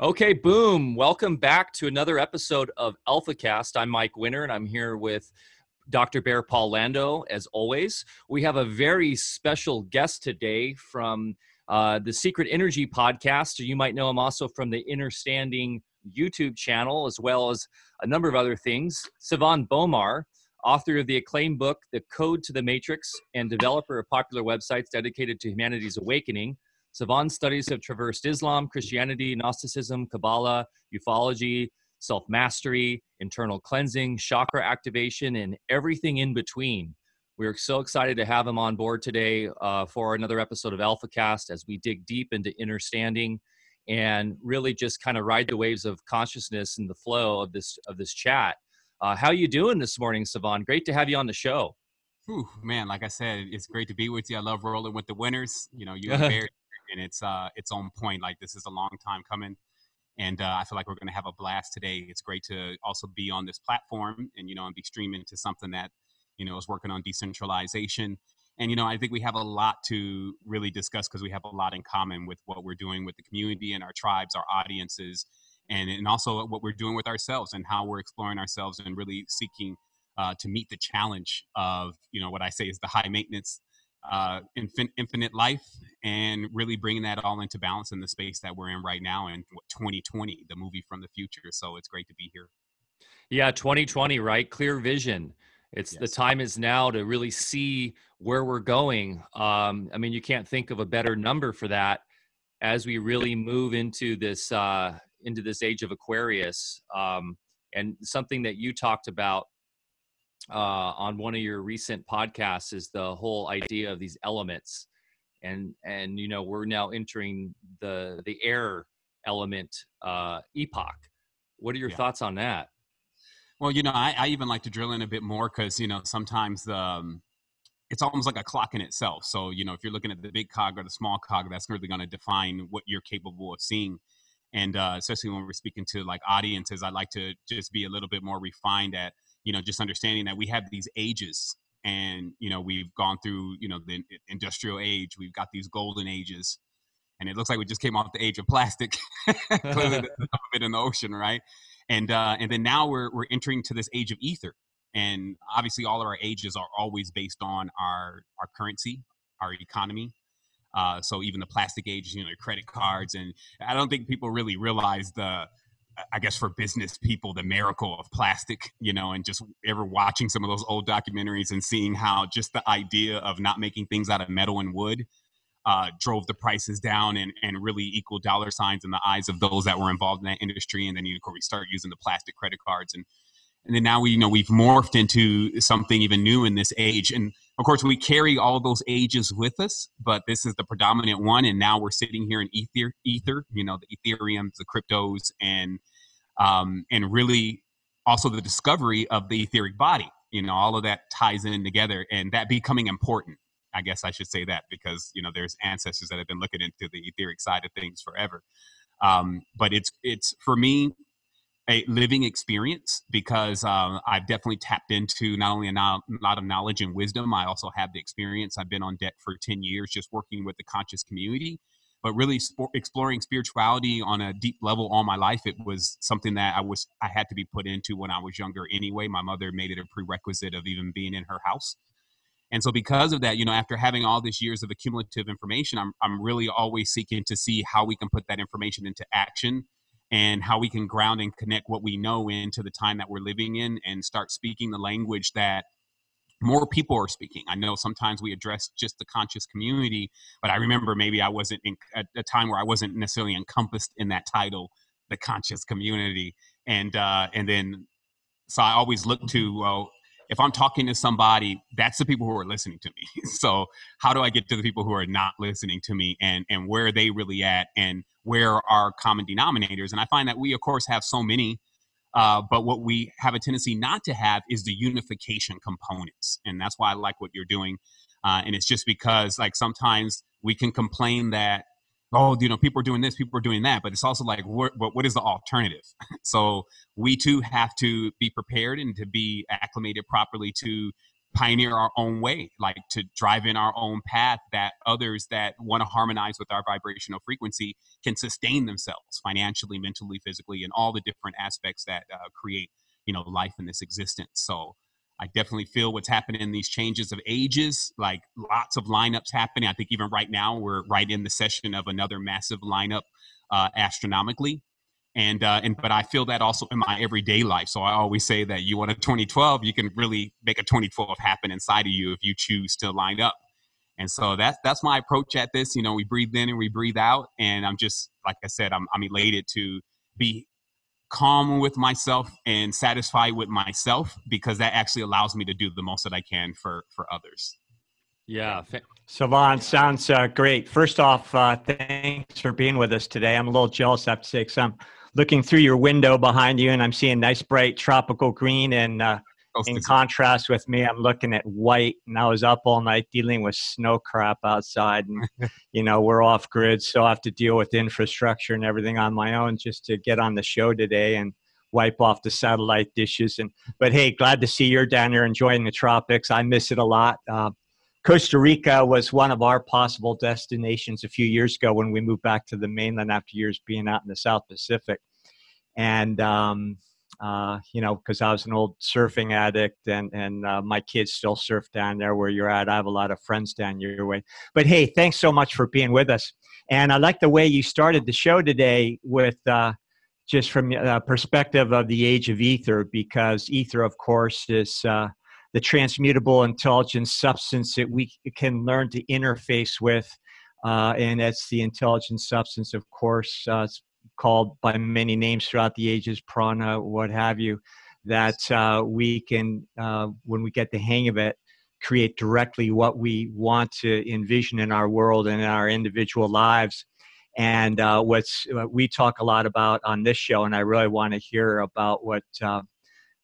Okay, boom. Welcome back to another episode of AlphaCast. I'm Mike Winter and I'm here with Dr. Bear Paul Lando, as always. We have a very special guest today from uh, the Secret Energy podcast. You might know him also from the Understanding YouTube channel, as well as a number of other things. Sevan Bomar, author of the acclaimed book, The Code to the Matrix, and developer of popular websites dedicated to humanity's awakening. Sevan's studies have traversed Islam, Christianity, Gnosticism, Kabbalah, ufology, self mastery, internal cleansing, chakra activation, and everything in between. We're so excited to have him on board today uh, for another episode of AlphaCast as we dig deep into understanding and really just kind of ride the waves of consciousness and the flow of this of this chat. Uh, how you doing this morning, Sivan? Great to have you on the show. Whew, man, like I said, it's great to be with you. I love rolling with the winners. You know, you and Bear and it's uh it's on point. Like this is a long time coming, and uh, I feel like we're going to have a blast today. It's great to also be on this platform and you know and be streaming to something that you know is working on decentralization. And you know, I think we have a lot to really discuss because we have a lot in common with what we're doing with the community and our tribes, our audiences, and and also what we're doing with ourselves and how we're exploring ourselves and really seeking uh, to meet the challenge of you know what I say is the high maintenance uh, infin- infinite life and really bringing that all into balance in the space that we're in right now in 2020 the movie from the future. So it's great to be here. Yeah 2020 right? Clear vision. It's yes. the time is now to really see where we're going. Um, i mean you can't think of a better number for that as we really move into this uh, into this age of aquarius. Um, and something that you talked about uh, on one of your recent podcasts is the whole idea of these elements. And and you know we're now entering the the air element uh, epoch. What are your yeah. thoughts on that? Well you know I, I, even like to drill in a bit more because you know sometimes the um, it's almost like a clock in itself. So you know if you're looking at the big cog or the small cog that's really going to define what you're capable of seeing. And uh, especially when we're speaking to like audiences i like to just be a little bit more refined at you know just understanding that we have these ages and you know we've gone through you know the industrial age we've got these golden ages and it looks like we just came off the age of plastic clearly the it in the ocean right? And uh and then now we're we're entering to this age of ether and obviously all of our ages are always based on our our currency our economy uh, so even the plastic age, you know, credit cards, and I don't think people really realize the I guess for business people, the miracle of plastic, you know, and just ever watching some of those old documentaries and seeing how just the idea of not making things out of metal and wood uh, drove the prices down and, and really equal dollar signs in the eyes of those that were involved in that industry. And then you, course, we start using the plastic credit cards and and then now we you know we've morphed into something even new in this age and of course we carry all those ages with us but this is the predominant one and now we're sitting here in ether ether you know the ethereums the cryptos and um, and really also the discovery of the etheric body you know all of that ties in together and that becoming important i guess i should say that because you know there's ancestors that have been looking into the etheric side of things forever. Um, but it's it's for me a living experience because uh, I've definitely tapped into not only a lot of knowledge and wisdom, I also have the experience. I've been on deck for 10 years just working with the conscious community, but really sp- exploring spirituality on a deep level all my life. It was something that I was I had to be put into when I was younger anyway. My mother made it a prerequisite of even being in her house. And so because of that, you know, after having all these years of accumulative information, I'm I'm really always seeking to see how we can put that information into action and how we can ground and connect what we know into the time that we're living in and start speaking the language that more people are speaking. I know sometimes we address just the conscious community, but I remember maybe I wasn't in, at a time where I wasn't necessarily encompassed in that title, the conscious community. And uh, and then so I always look to well, if I'm talking to somebody, that's the people who are listening to me. so how do I get to the people who are not listening to me and and where are they really at and where are common denominators? And I find that we of course have so many, uh, but what we have a tendency not to have is the unification components, and that's why I like what you're doing. Uh, and it's just because like sometimes we can complain that oh, you know, people are doing this, people are doing that, but it's also like, what, what is the alternative? so we too have to be prepared and to be acclimated properly to pioneer our own way, like to drive in our own path that others that want to harmonize with our vibrational frequency can sustain themselves financially, mentally, physically, and all the different aspects that uh, create, you know, life in this existence. So I definitely feel what's happening in these changes of ages, like lots of lineups happening. I think even right now we're right in the session of another massive lineup uh, astronomically and uh, and but I feel that also in my everyday life. So I always say that you want a 2012, you can really make a 2012 happen inside of you if you choose to line up. And so that's that's my approach at this. You know, we breathe in and we breathe out, and I'm just like I said, I'm I'm elated to be calm with myself and satisfied with myself because that actually allows me to do the most that I can for for others. Yeah. Sevan, sounds uh, great. First off, uh, thanks for being with us today. I'm a little jealous, I have to say, because I'm looking through your window behind you and I'm seeing nice bright tropical green and uh, in contrast with me I'm looking at white and I was up all night dealing with snow crap outside and you know we're off grid so I have to deal with infrastructure and everything on my own just to get on the show today and wipe off the satellite dishes. And but hey glad to see you're down there enjoying the tropics. I miss it a lot. Uh, Costa Rica was one of our possible destinations a few years ago when we moved back to the mainland after years being out in the South Pacific. And, um, uh, you know, because I was an old surfing addict and, and uh, my kids still surf down there where you're at. I have a lot of friends down your way. But hey, thanks so much for being with us. And I like the way you started the show today with uh, just from the perspective of the age of ether, because ether, of course, is uh, the transmutable intelligence substance that we can learn to interface with. Uh, and that's the intelligent substance, of course, uh, called by many names throughout the ages, prana, what have you, that uh, we can, uh, when we get the hang of it, create directly what we want to envision in our world and in our individual lives. And uh, what's what we talk a lot about on this show, and I really want to hear about what uh,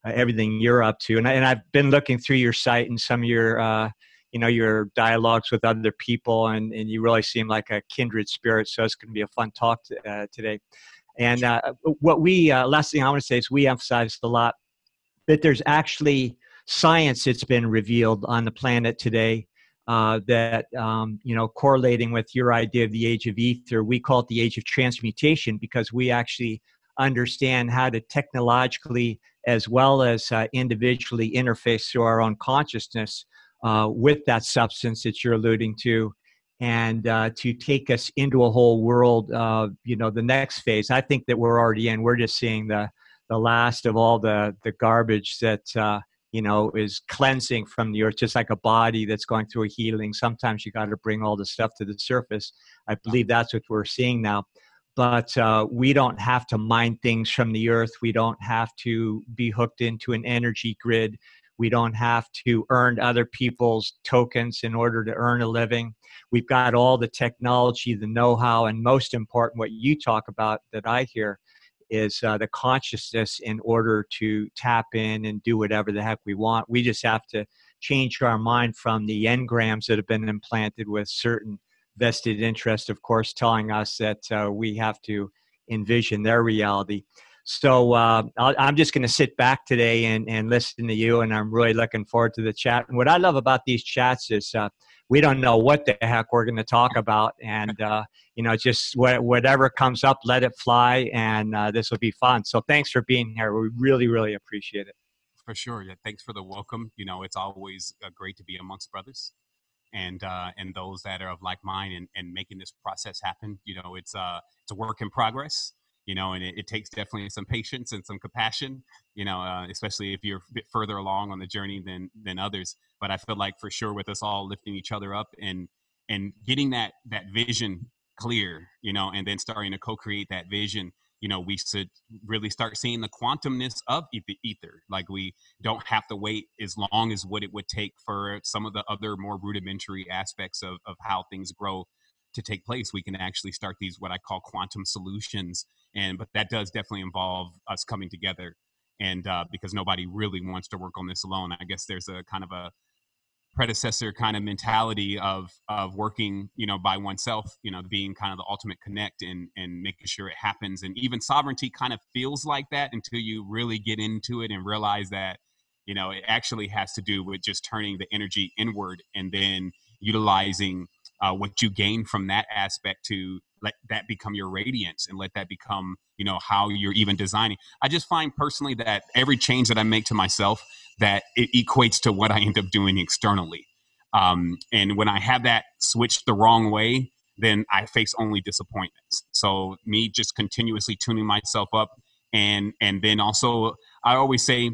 everything you're up to. And, I, and I've been looking through your site and some of your, uh, you know, your dialogues with other people, and, and you really seem like a kindred spirit. So it's going to be a fun talk to, uh, today. And uh, what we, uh, last thing I want to say is we emphasized a lot that there's actually science that's been revealed on the planet today uh, that um, you know correlating with your idea of the age of ether we call it the age of transmutation because we actually understand how to technologically as well as uh, individually interface through our own consciousness uh, with that substance that you're alluding to and uh, to take us into a whole world you know the next phase. I think that we're already in. We're just seeing the the last of all the the garbage that uh, you know is cleansing from the earth just like a body that's going through a healing. Sometimes you got to bring all the stuff to the surface. I believe that's what we're seeing now. But uh, we don't have to mine things from the earth. We don't have to be hooked into an energy grid. We don't have to earn other people's tokens in order to earn a living. We've got all the technology, the know how, and most important, what you talk about that I hear is uh, the consciousness in order to tap in and do whatever the heck we want. We just have to change our mind from the engrams that have been implanted with certain vested interest, of course, telling us that uh, we have to envision their reality. So uh, i am just going to sit back today and, and listen to you, and I'm really looking forward to the chat. And what I love about these chats is uh, we don't know what the heck we're going to talk about, and uh, you know, just wh- whatever comes up, let it fly, and uh, this will be fun. So thanks for being here. We really, really appreciate it. For sure. Yeah. Thanks for the welcome. You know, it's always uh, great to be amongst brothers and uh, and those that are of like mind and, and making this process happen. You know, it's uh it's a work in progress. You know, and it, it takes definitely some patience and some compassion. You know, uh, especially if you're a bit further along on the journey than than others. But I feel like for sure with us all lifting each other up and and getting that that vision clear. You know, and then starting to co-create that vision you know we should really start seeing the quantumness of ether like we don't have to wait as long as what it would take for some of the other more rudimentary aspects of, of how things grow to take place we can actually start these what i call quantum solutions and but that does definitely involve us coming together and uh, because nobody really wants to work on this alone. I guess there's a kind of a predecessor kind of mentality of of working you know by oneself you know being kind of the ultimate connect and and making sure it happens and even sovereignty kind of feels like that until you really get into it and realize that You know, it actually has to do with just turning the energy inward and then utilizing uh, what you gain from that aspect to let that become your radiance and let that become you know how you're even designing. I just find personally that every change that i make to myself that it equates to what i end up doing externally. Um, and when i have that switched the wrong way then i face only disappointments. So me just continuously tuning myself up and and then also i always say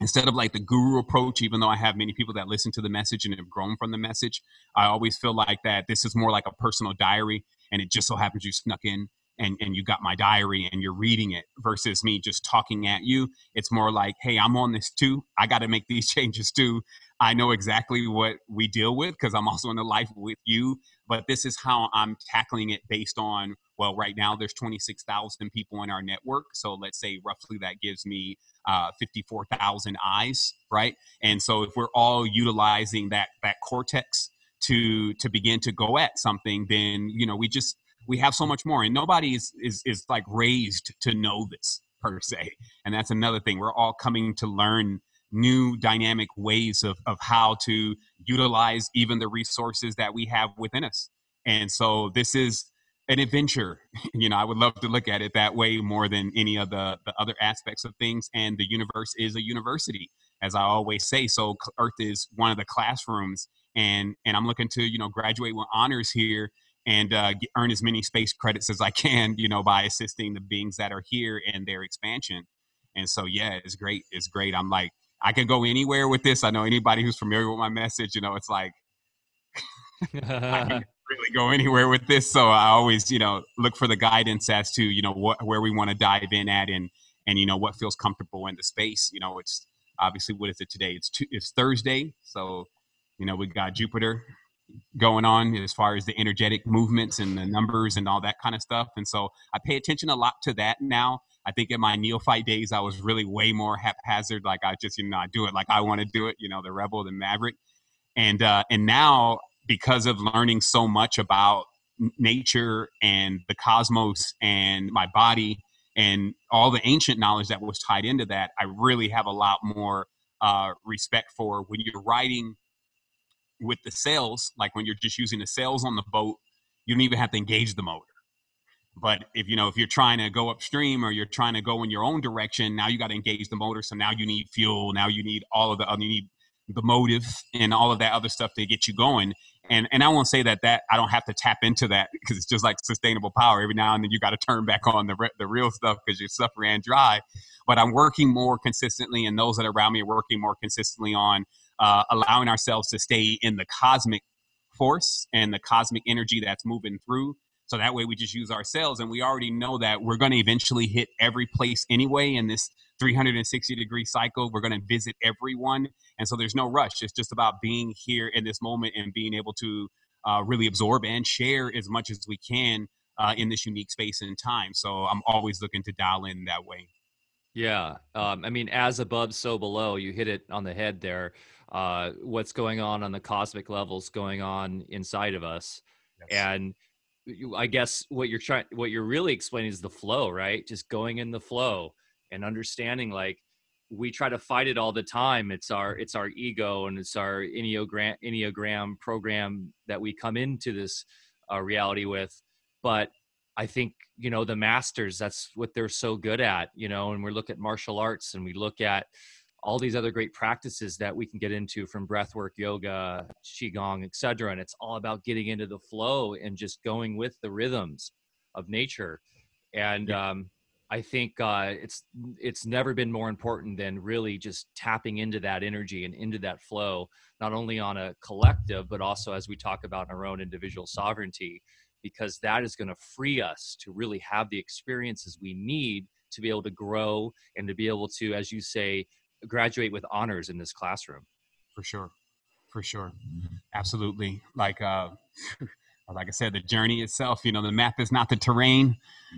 instead of like the guru approach even though i have many people that listen to the message and have grown from the message i always feel like that this is more like a personal diary and it just so happens you snuck in and, and you got my diary and you're reading it versus me just talking at you. It's more like hey i'm on this too. I got to make these changes too. I know exactly what we deal with because i'm also in the life with you but this is how i'm tackling it based on well right now there's 26000 people in our network so let's say roughly that gives me uh, 54000 eyes right? And so if we're all utilizing that that cortex to to begin to go at something then you know we just we have so much more and nobody is is, is like raised to know this per se. And that's another thing we're all coming to learn new dynamic ways of, of how to utilize even the resources that we have within us. And so this is an adventure you know i would love to look at it that way more than any of the, the other aspects of things and the universe is a university as i always say so earth is one of the classrooms and and I'm looking to you know graduate with honors here and uh, get, earn as many space credits as I can, you know, by assisting the beings that are here in their expansion. And so, yeah, it's great. It's great. I'm like, I can go anywhere with this. I know anybody who's familiar with my message, you know, it's like I really go anywhere with this. So I always, you know, look for the guidance as to, you know, what where we want to dive in at and and you know what feels comfortable in the space. You know, it's obviously what is it today? It's two, it's Thursday, so you know, we got Jupiter going on as far as the energetic movements and the numbers and all that kind of stuff. And so I pay attention a lot to that now. I think in my neophyte days, I was really way more haphazard. Like I just, you know, I do it like I want to do it, you know, the rebel, the maverick. And, uh, and now because of learning so much about nature and the cosmos and my body and all the ancient knowledge that was tied into that, I really have a lot more uh, respect for when you're riding with the sails, like when you're just using the sails on the boat, you don't even have to engage the motor. But if you know if you're trying to go upstream or you're trying to go in your own direction, now you got to engage the motor. So now you need fuel. Now you need all of the you need the motive and all of that other stuff to get you going. And and I won't say that that I don't have to tap into that because it's just like sustainable power. Every now and then you got to turn back on the the real stuff because your stuff ran dry. But I'm working more consistently, and those that are around me are working more consistently on uh, allowing ourselves to stay in the cosmic force and the cosmic energy that's moving through. So that way we just use our ourselves. And we already know that we're going to eventually hit every place anyway in this 360 degree cycle. We're going to visit everyone. And so there's no rush. It's just about being here in this moment and being able to uh, really absorb and share as much as we can uh, in this unique space and time. So I'm always looking to dial in that way. Yeah. Um, I mean, as above, so below. You hit it on the head there uh, what's going on on the cosmic levels going on inside of us yes. and i guess what you're trying what you're really explaining is the flow right? Just going in the flow and understanding like we try to fight it all the time. It's our it's our ego and it's our enneagram enneagram program that we come into this uh, reality with. But i think you know the masters that's what they're so good at you know and we look at martial arts and we look at all these other great practices that we can get into from breathwork, yoga, qigong, etc. And it's all about getting into the flow and just going with the rhythms of nature. And yeah. um, I think uh, it's it's never been more important than really just tapping into that energy and into that flow, not only on a collective, but also as we talk about our own individual sovereignty, because that is going to free us to really have the experiences we need to be able to grow and to be able to, as you say, graduate with honors in this classroom. For sure. For sure. Absolutely. Like, uh, like I said, the journey itself, you know, the map is not the terrain.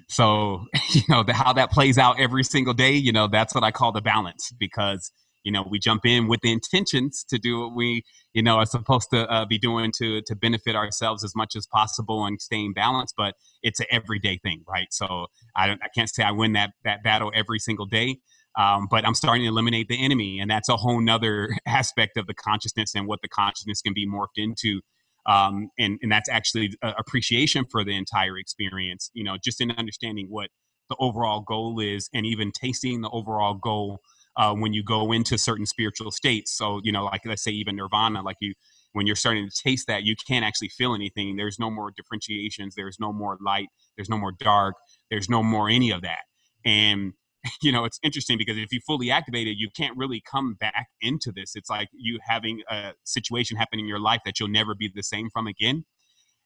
So, you know, the, how that plays out every single day, you know, that's what I call the balance because, you know, we jump in with the intentions to do what we, you know, are supposed to uh, be doing to, to benefit ourselves as much as possible and staying balanced, but it's an everyday thing, right? So I don't, I can't say I win that, that battle every single day, Um, but I'm starting to eliminate the enemy, and that's a whole nother aspect of the consciousness and what the consciousness can be morphed into. Um, and and that's actually appreciation for the entire experience. You know, just in understanding what the overall goal is, and even tasting the overall goal uh, when you go into certain spiritual states. So you know, like let's say even nirvana, like you when you're starting to taste that, you can't actually feel anything. There's no more differentiations. There's no more light. There's no more dark. There's no more any of that. And you know, it's interesting because if you fully activate it, you can't really come back into this. It's like you having a situation happen in your life that you'll never be the same from again.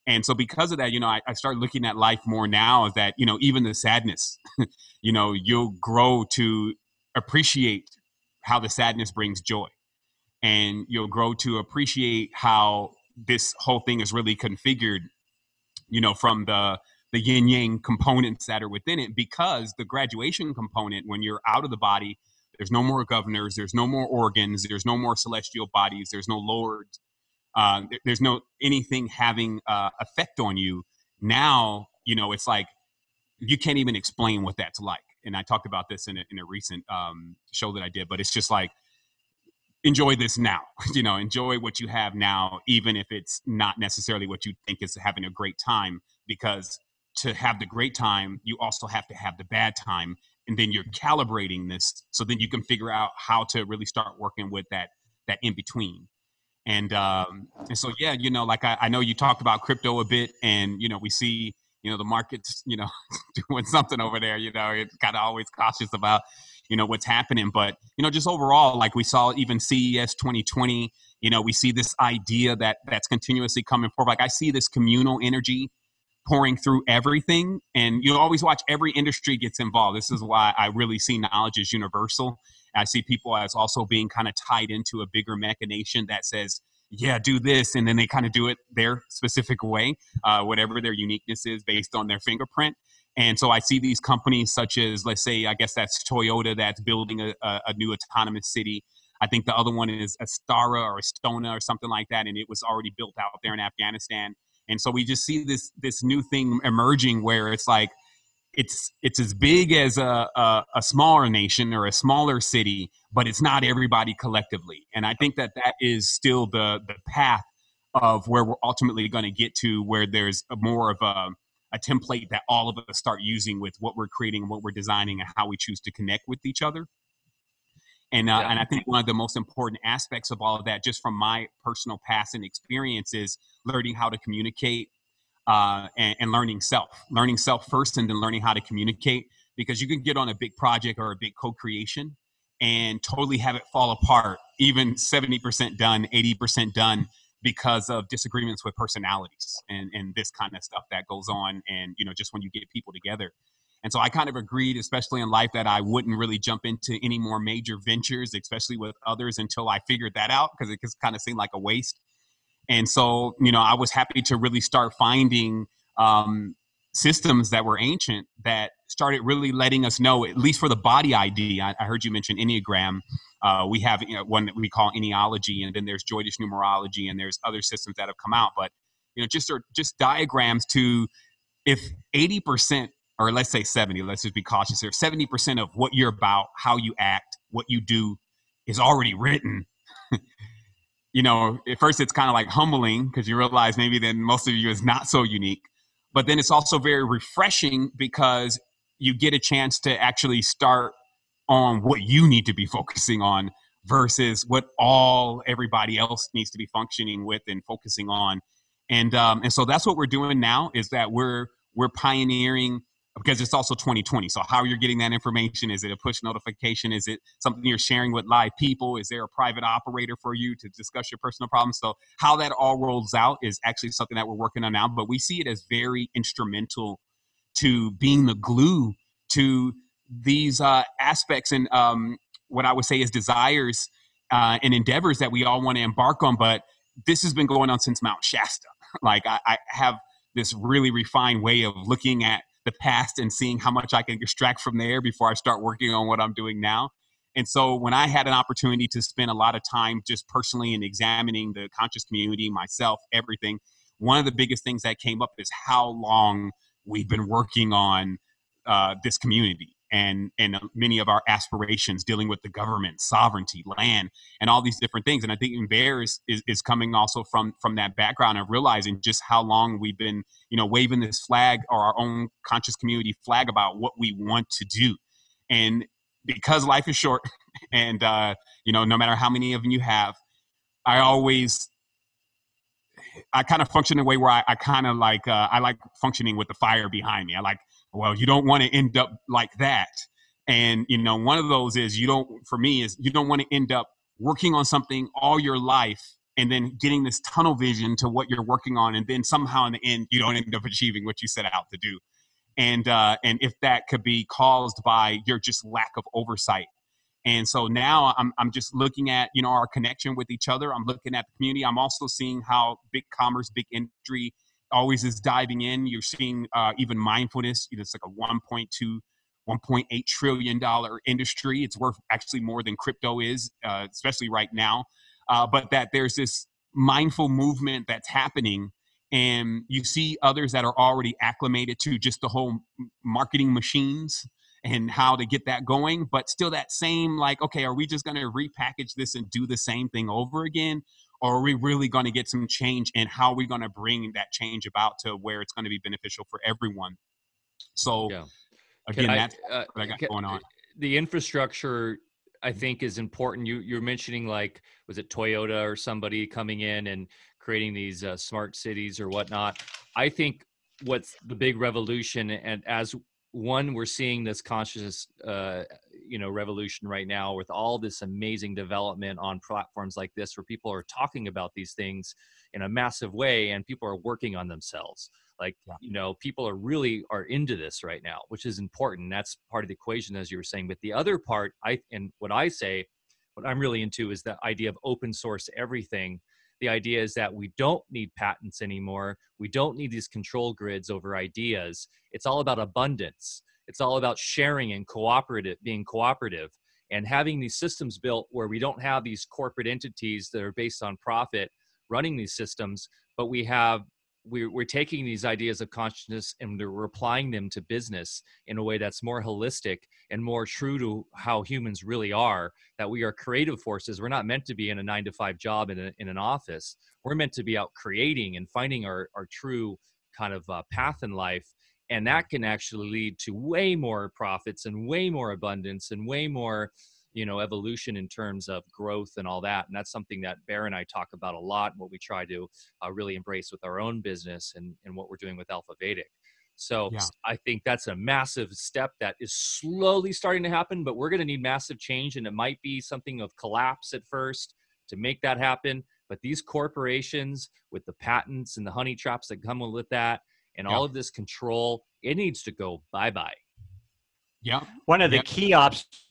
And so because of that, you know, I, I start looking at life more now is that, you know, even the sadness, you know, you'll grow to appreciate how the sadness brings joy and you'll grow to appreciate how this whole thing is really configured you know from the the yin yang components that are within it because the graduation component when you're out of the body there's no more governors there's no more organs there's no more celestial bodies there's no lords uh, there's no anything having uh, effect on you. Now you know it's like you can't even explain what that's like. And i talked about this in a, in a recent um, show that i did but it's just like enjoy this now you know enjoy what you have now even if it's not necessarily what you think is having a great time because to have the great time you also have to have the bad time and then you're calibrating this so then you can figure out how to really start working with that that in between and um and so yeah you know like I, I know you talked about crypto a bit and you know we see you know the market's you know doing something over there you know it's kind of always cautious about you know what's happening. But you know just overall like we saw even ces 2020 you know we see this idea that that's continuously coming forward. Like i see this communal energy pouring through everything and you always watch every industry gets involved this is why i really see knowledge as universal i see people as also being kind of tied into a bigger machination that says yeah do this and then they kind of do it their specific way uh, whatever their uniqueness is based on their fingerprint and so I see these companies such as, let's say, I guess that's Toyota that's building a, a, a new autonomous city. I think the other one is Astara or Astona or something like that, and it was already built out there in Afghanistan. And so we just see this this new thing emerging where it's like it's it's as big as a, a, a smaller nation or a smaller city, but it's not everybody collectively. And I think that that is still the the path of where we're ultimately going to get to, where there's more of a a template that all of us start using with what we're creating what we're designing and how we choose to connect with each other. And, uh, yeah. and I think one of the most important aspects of all of that, just from my personal past and experience, is learning how to communicate uh, and, and learning self. Learning self first and then learning how to communicate because you can get on a big project or a big co creation and totally have it fall apart, even 70% done, 80% done because of disagreements with personalities and, and this kind of stuff that goes on and you know just when you get people together and so i kind of agreed especially in life that i wouldn't really jump into any more major ventures especially with others until i figured that out because it just kind of seemed like a waste and so you know i was happy to really start finding um, systems that were ancient that started really letting us know, at least for the body ID. I, I heard you mention Enneagram. Uh, we have you know, one that we call Enneology, and then there's Joydish numerology, and there's other systems that have come out. But you know, just just diagrams to if 80 percent, or let's say 70, let's just be cautious here, 70 percent of what you're about, how you act, what you do, is already written. you know, at first it's kind of like humbling because you realize maybe then most of you is not so unique but then it's also very refreshing because you get a chance to actually start on what you need to be focusing on versus what all everybody else needs to be functioning with and focusing on and um, and so that's what we're doing now is that we're we're pioneering because it's also 2020. So how you're getting that information? Is it a push notification? Is it something you're sharing with live people? Is there a private operator for you to discuss your personal problems? So how that all rolls out is actually something that we're working on now, but we see it as very instrumental to being the glue to these uh, aspects and um, what I would say is desires uh, and endeavors that we all want to embark on. But this has been going on since Mount Shasta. like I, I have this really refined way of looking at the past and seeing how much I can extract from there before I start working on what I'm doing now. And so when I had an opportunity to spend a lot of time just personally in examining the conscious community, myself, everything, one of the biggest things that came up is how long we've been working on uh, this community. And and many of our aspirations dealing with the government sovereignty land and all these different things and i think bear is, is, is coming also from from that background of realizing just how long we've been you know waving this flag or our own conscious community flag about what we want to do and because life is short and uh you know no matter how many of you have i always I kind of function in a way where I, I kind of like uh, I like functioning with the fire behind me. I like well, you don't want to end up like that. And, you know, one of those is you don't, for me, is you don't want to end up working on something all your life and then getting this tunnel vision to what you're working on. And then somehow in the end, you don't end up achieving what you set out to do. And, uh, and if that could be caused by your just lack of oversight. And so now I'm, I'm just looking at, you know, our connection with each other. I'm looking at the community. I'm also seeing how big commerce, big industry always is diving in. You're seeing uh, even mindfulness. You know, It's like a 1.2, 1.8 trillion dollar industry. It's worth actually more than crypto is, uh, especially right now. Uh, but that there's this mindful movement that's happening, and you see others that are already acclimated to just the whole marketing machines and how to get that going. But still, that same like, okay, are we just going to repackage this and do the same thing over again? Or are we really going to get some change and how are we going to bring that change about to where it's going to be beneficial for everyone? So yeah. again I, that's uh, what i got can, going on. the infrastructure i think is important. You you're mentioning like was it toyota or somebody coming in and creating these uh, smart cities or whatnot? I think what's the big revolution and as one we're seeing this conscious uh, you know revolution right now with all this amazing development on platforms like this where people are talking about these things in a massive way and people are working on themselves like yeah. you know people are really are into this right now which is important that's part of the equation as you were saying but the other part i and what i say what i'm really into is the idea of open source everything the idea is that we don't need patents anymore. We don't need these control grids over ideas. It's all about abundance. It's all about sharing and cooperative, being cooperative, and having these systems built where we don't have these corporate entities that are based on profit running these systems, but we have we're, we're taking these ideas of consciousness and we're applying them to business in a way that's more holistic and more true to how humans really are that we are creative forces. We're not meant to be in a nine to five job in, a, in an office. We're meant to be out creating and finding our, our true kind of uh, path in life. And that can actually lead to way more profits and way more abundance and way more you know evolution in terms of growth and all that and that's something that bear and i talk about a lot and what we try to uh, really embrace with our own business and, and what we're doing with alpha vedic. So yeah. i think that's a massive step that is slowly starting to happen but we're going to need massive change and it might be something of collapse at first to make that happen but these corporations with the patents and the honey traps that come with that and all of this control it needs to go bye bye yeah. One of the key obstacles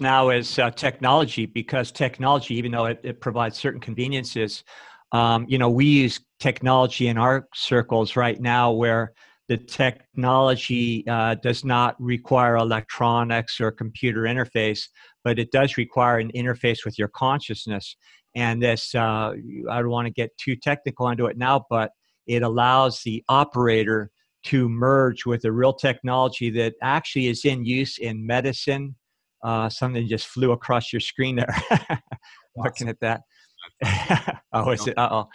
now is uh, technology because technology even though it, it provides certain conveniences um, you know we use technology in our circles right now where the technology uh, does not require electronics or computer interface but it does require an interface with your consciousness and this uh, i don't want to get too technical into it now but it allows the operator to merge with a real technology that actually is in use in medicine. Uh, something just flew across your screen there. Looking at that. oh, is it? Uh-oh.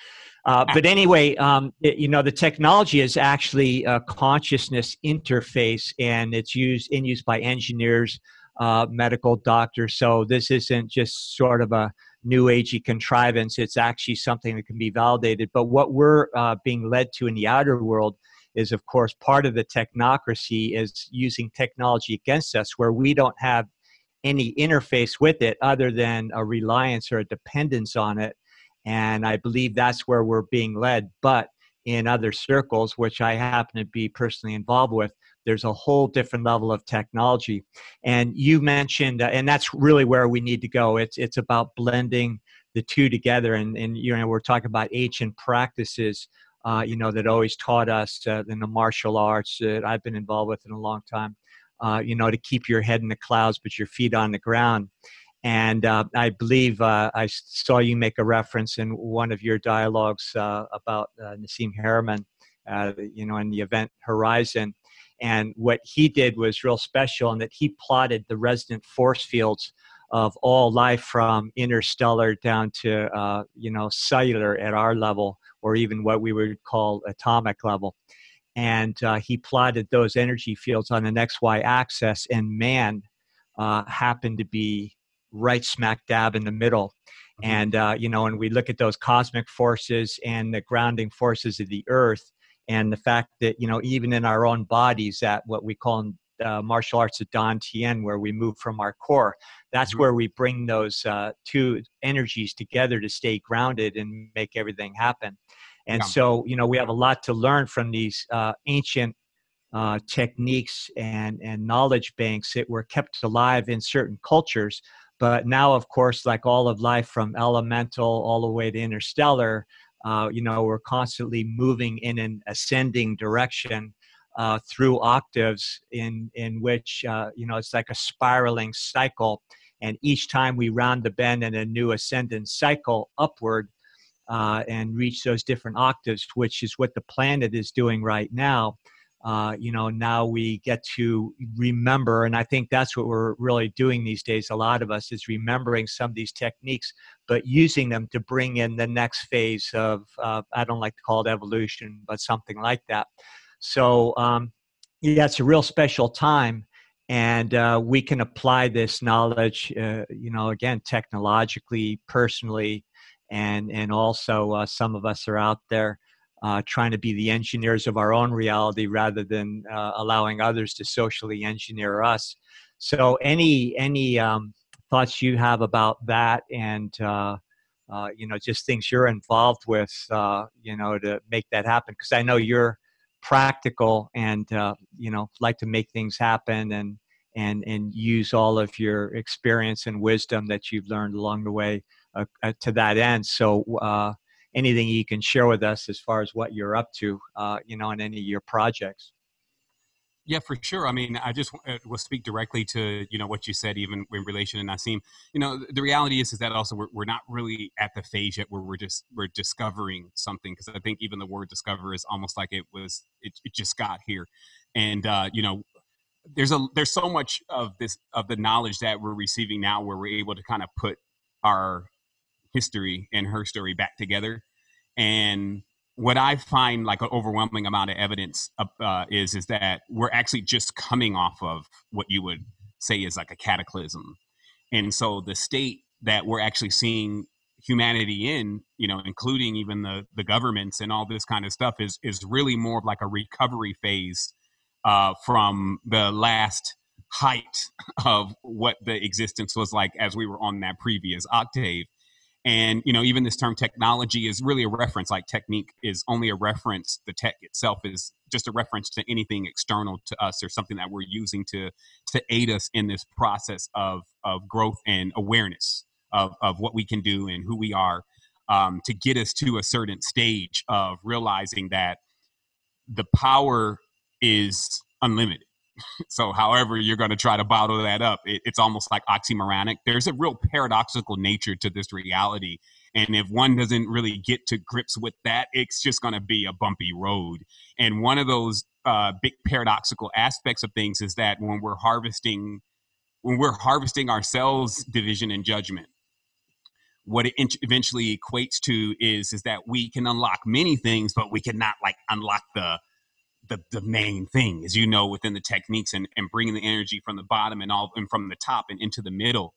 Uh, but anyway, um, it, you know, the technology is actually a consciousness interface, and it's used in use by engineers, uh, medical doctors. So this isn't just sort of a new agey contrivance. It's actually something that can be validated. But what we're uh, being led to in the outer world is, of course, part of the technocracy is using technology against us, where we don't have any interface with it other than a reliance or a dependence on it. And I believe that's where we're being led. But in other circles, which I happen to be personally involved with, there's a whole different level of technology and you mentioned uh, and that's really where we need to go it's it's about blending the two together and and you know we're talking about ancient practices uh, you know that always taught us uh, in the martial arts that i've been involved with in a long time uh, you know to keep your head in the clouds but your feet on the ground and uh, I believe uh, I saw you make a reference in one of your dialogues uh, about uh, Nassim Haramein, uh, you know, in the event Horizon. And what he did was real special in that he plotted the resident force fields of all life from interstellar down to you know cellular at our level or even what we would call atomic level and uh, he plotted those energy fields on an xy axis and man uh, happened to be right smack dab in the middle mm-hmm. and uh, you know and we look at those cosmic forces and the grounding forces of the earth and the fact that you know even in our own bodies at what we call uh, martial arts of Dan Tien, where we move from our core. That's mm-hmm. where we bring those uh, two energies together to stay grounded and make everything happen. And yeah. so, you know, we have a lot to learn from these uh, ancient uh, techniques and, and knowledge banks that were kept alive in certain cultures. But now, of course, like all of life from elemental all the way to interstellar, uh, you know, we're constantly moving in an ascending direction uh, through octaves in in which uh, you know it's like a spiraling cycle and each time we round the bend in a new ascendant cycle upward uh, and reach those different octaves which is what the planet is doing right now uh, you know now we get to remember and i think that's what we're really doing these days a lot of us is remembering some of these techniques but using them to bring in the next phase of uh, i don't like to call it evolution but something like that so, um, yeah, it's a real special time. And uh, we can apply this knowledge, uh, you know, again, technologically, personally, and, and also uh, some of us are out there uh, trying to be the engineers of our own reality rather than uh, allowing others to socially engineer us. So, any, any um, thoughts you have about that and uh, uh, you know just things you're involved with uh, you know to make that happen because i know you're practical and uh, you know like to make things happen and and and use all of your experience and wisdom that you've learned along the way to that end so uh, anything you can share with us as far as what you're up to uh, you know on any of your projects yeah, for sure. I mean, I just uh, will speak directly to you know what you said, even in relation to Nassim. You know, the reality is is that also we're, we're not really at the phase yet where we're just we're discovering something because I think even the word discover is almost like it was it, it just got here, and uh, you know, there's a there's so much of this of the knowledge that we're receiving now where we're able to kind of put our history and her story back together, and what I find like an overwhelming amount of evidence uh, is is that we're actually just coming off of what you would say is like a cataclysm, and so the state that we're actually seeing humanity in, you know, including even the the governments and all this kind of stuff, is is really more of like a recovery phase uh, from the last height of what the existence was like as we were on that previous octave and you know even this term technology is really a reference like technique is only a reference. The tech itself is just a reference to anything external to us or something that we're using to to aid us in this process of of growth and awareness of of what we can do and who we are um, to get us to a certain stage of realizing that the power is unlimited so however you're going to try to bottle that up it, it's almost like oxymoronic. There's a real paradoxical nature to this reality and if one doesn't really get to grips with that it's just going to be a bumpy road. And one of those uh, big paradoxical aspects of things is that when we're harvesting when we're harvesting ourselves division and judgment what it eventually equates to is is that we can unlock many things but we cannot like unlock the the, the main thing, as you know, within the techniques and, and bringing the energy from the bottom and all and from the top and into the middle.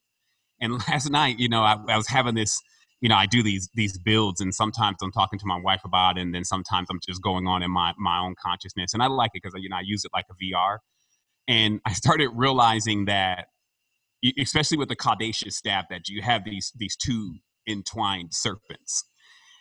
And last night, you know, I, I was having this, you know, I do these these builds, and sometimes I'm talking to my wife about it, and then sometimes I'm just going on in my my own consciousness, and I like it because you know I use it like a VR. And I started realizing that, especially with the Caduceus staff, that you have these these two entwined serpents,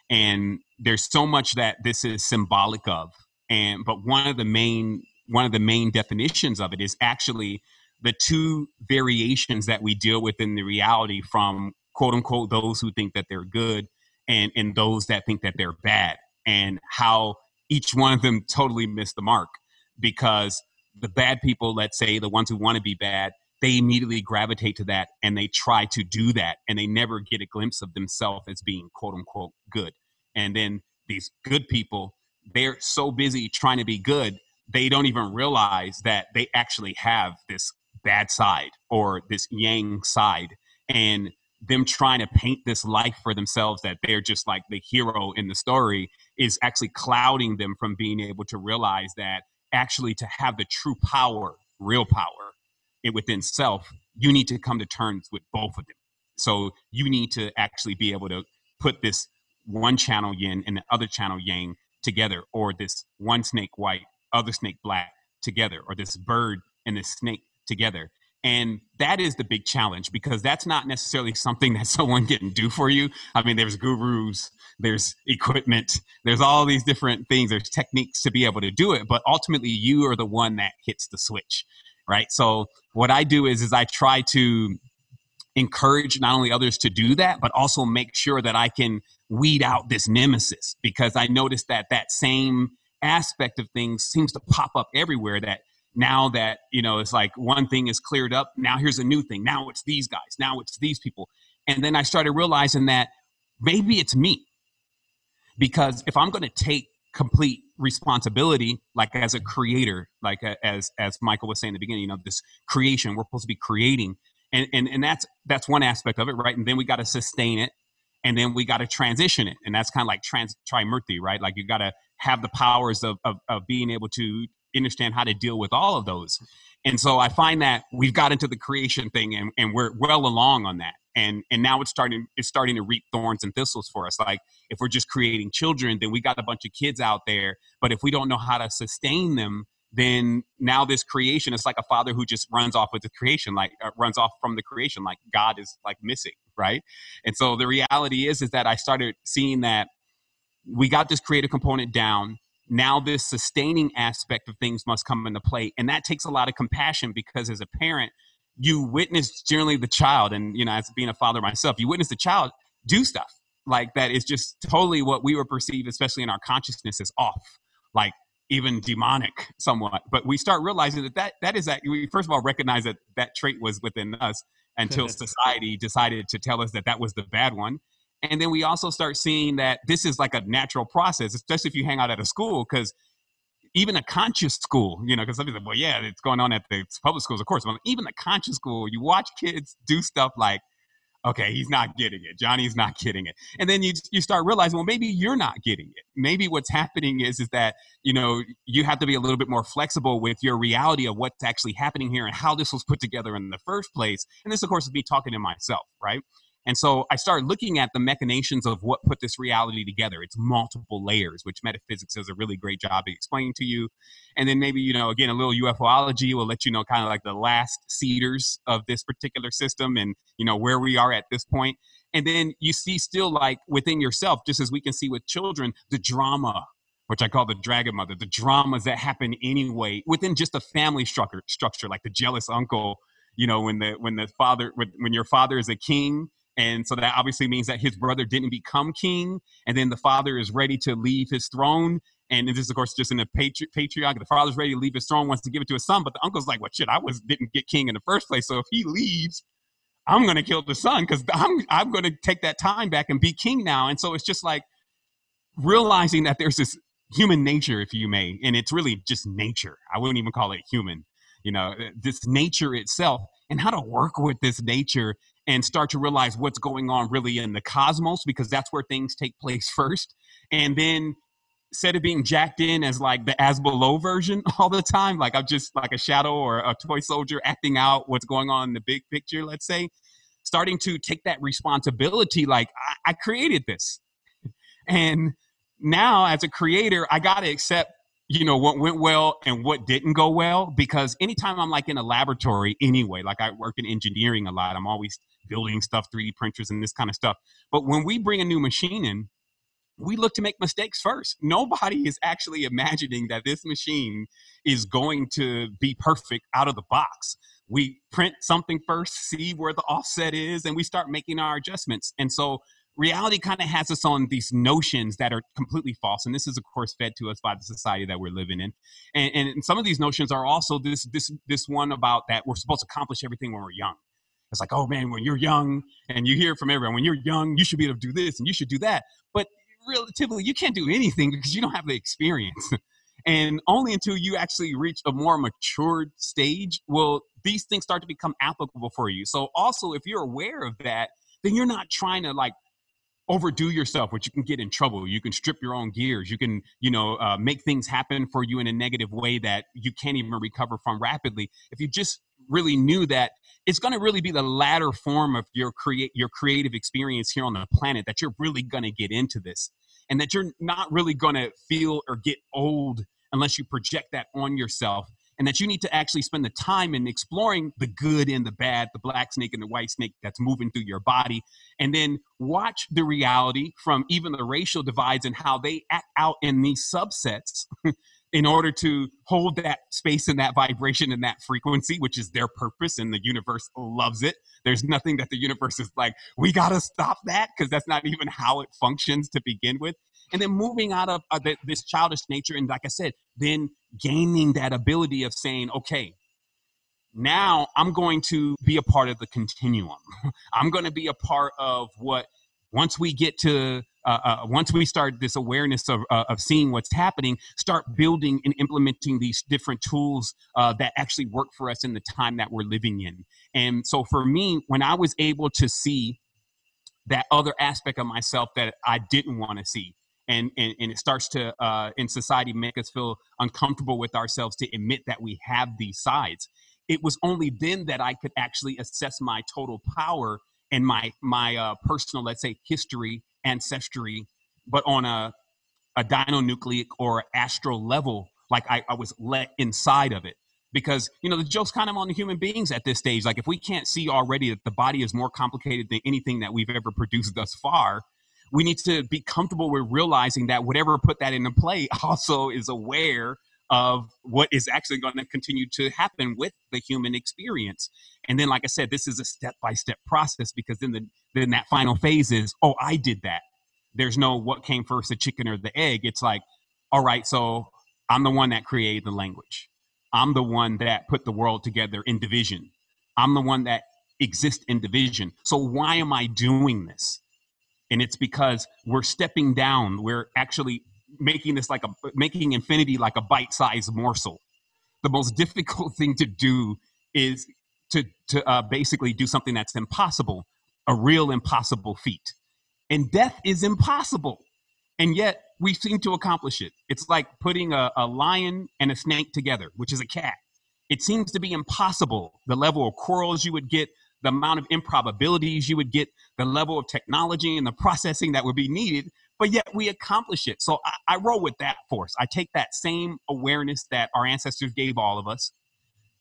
and there's so much that this is symbolic of and but one of the main one of the main definitions of it is actually the two variations that we deal with in the reality from quote unquote those who think that they're good and and those that think that they're bad and how each one of them totally missed the mark because the bad people let's say the ones who want to be bad they immediately gravitate to that and they try to do that and they never get a glimpse of themselves as being quote unquote good. And then these good people they're so busy trying to be good they don't even realize that they actually have this bad side or this yang side and them trying to paint this life for themselves that they're just like the hero in the story is actually clouding them from being able to realize that actually to have the true power real power eh, within self you need to come to terms with both of them. So you need to actually be able to put this one channel yin and the other channel yang together or this one snake white other snake black together or this bird and this snake together and that is the big challenge because that's not necessarily something that someone can do for you. I mean, there's gurus, there's equipment, there's all these different things, there's techniques to be able to do it, but ultimately you are the one that hits the switch, right? So what I do is is I try to encourage not only others to do that, but also make sure that I can weed out this nemesis because I noticed that that same aspect of things seems to pop up everywhere that now that you know it's like one thing is cleared up now here's a new thing now it's these guys now it's these people. And then i started realizing that maybe it's me. Because if i'm going to take complete responsibility like as a creator like as as michael was saying in the beginning you know this creation we're supposed to be creating. And and, and that's that's one aspect of it right? And then we got to sustain it and then we got to transition it and that's kind of like trans trimurti right like you got to have the powers of, of, of being able to understand how to deal with all of those. And so I find that we've got into the creation thing and, and we're well along on that. And and now it's starting it's starting to reap thorns and thistles for us. Like if we're just creating children, then we got a bunch of kids out there. But if we don't know how to sustain them, then now this creation is like a father who just runs off with the creation, like uh, runs off from the creation, like God is like missing, right? And so the reality is is that I started seeing that we got this creative component down now this sustaining aspect of things must come into play and that takes a lot of compassion because as a parent you witness generally the child and you know as being a father myself you witness the child do stuff like that is just totally what we would perceive especially in our consciousness is off like even demonic somewhat but we start realizing that that, that is that we first of all recognize that that trait was within us until society decided to tell us that that was the bad one and then we also start seeing that this is like a natural process, especially if you hang out at a school, because even a conscious school, you know, because some people say, well, yeah, it's going on at the public schools, of course. But even the conscious school, you watch kids do stuff like, okay, he's not getting it. Johnny's not getting it. And then you you start realizing, well, maybe you're not getting it. Maybe what's happening is is that, you know, you have to be a little bit more flexible with your reality of what's actually happening here and how this was put together in the first place. And this, of course, is me talking to myself, right? And so I started looking at the machinations of what put this reality together. It's multiple layers, which metaphysics does a really great job of explaining to you. And then maybe, you know, again, a little UFOlogy will let you know kind of like the last cedars of this particular system and, you know, where we are at this point. And then you see still like within yourself, just as we can see with children, the drama which I call the dragon mother, the dramas that happen anyway within just a family structure, structure like the jealous uncle, you know, when the when the father when, when your father is a king and so that obviously means that his brother didn't become king. And then the father is ready to leave his throne. And this is, of course, just in the patri- patriarch. The father's ready to leave his throne, wants to give it to his son. But the uncle's like, well, shit, I was didn't get king in the first place. So if he leaves, I'm going to kill the son because I'm, I'm going to take that time back and be king now. And so it's just like realizing that there's this human nature, if you may, and it's really just nature. I wouldn't even call it human, you know, this nature itself and how to work with this nature and start to realize what's going on really in the cosmos because that's where things take place first. And then instead of being jacked in as like the as below version all the time, like I'm just like a shadow or a toy soldier acting out what's going on in the big picture, let's say, starting to take that responsibility like I, I created this. and now as a creator, I got to accept you know what went well and what didn't go well because anytime i'm like in a laboratory anyway like i work in engineering a lot i'm always building stuff 3d printers and this kind of stuff. But when we bring a new machine in we look to make mistakes first. Nobody is actually imagining that this machine is going to be perfect out of the box. We print something first see where the offset is and we start making our adjustments. And so reality kind of has us on these notions that are completely false and this is of course fed to us by the society that we're living in. And, and some of these notions are also this this this one about that we're supposed to accomplish everything when we're young. It's like oh man when you're young and you hear from everyone when you're young you should be able to do this and you should do that. But relatively you can't do anything because you don't have the experience. And only until you actually reach a more matured stage will these things start to become applicable for you. So also if you're aware of that, then you're not trying to like overdo yourself which you can get in trouble. You can strip your own gears. You can you know uh, make things happen for you in a negative way that you can't even recover from rapidly. If you just really knew that it's going to really be the latter form of your create your creative experience here on the planet that you're really going to get into this and that you're not really going to feel or get old unless you project that on yourself and that you need to actually spend the time in exploring the good and the bad, the black snake and the white snake that's moving through your body, and then watch the reality from even the racial divides and how they act out in these subsets in order to hold that space and that vibration and that frequency, which is their purpose, and the universe loves it. There's nothing that the universe is like, we got to stop that because that's not even how it functions to begin with. And then moving out of uh, this childish nature, and like I said, then gaining that ability of saying, okay, now I'm going to be a part of the continuum. I'm going to be a part of what once we get to uh, uh, once we start this awareness of, uh, of seeing what's happening, start building and implementing these different tools uh, that actually work for us in the time that we're living in. And so for me, when I was able to see that other aspect of myself that I didn't want to see, and, and, and, it starts to uh, in society make us feel uncomfortable with ourselves to admit that we have these sides it was only then that i could actually assess my total power and my my uh, personal let's say history ancestry, but on a, a dinonucleic or astral level, like I, I was let inside of it. Because, you know, the joke's kind of on the human beings at this stage. Like, if we can't see already that the body is more complicated than anything that we've ever produced thus far, we need to be comfortable with realizing that whatever put that into play also is aware of what is actually going to continue to happen with the human experience. And then, like I said, this is a step by step process because then the then that final phase is, oh, I did that. There's no what came first, the chicken or the egg. It's like, all right, so I'm the one that created the language. I'm the one that put the world together in division. I'm the one that exists in division. So why am I doing this? And it's because we're stepping down. We're actually making this like a making infinity like a bite-sized morsel. The most difficult thing to do is to to uh, basically do something that's impossible, a real impossible feat. And death is impossible, and yet we seem to accomplish it. It's like putting a, a lion and a snake together, which is a cat. It seems to be impossible. The level of quarrels you would get, the amount of improbabilities you would get, the level of technology and the processing that would be needed but yet we accomplish it. So I, I roll with that force. I take that same awareness that our ancestors gave all of us.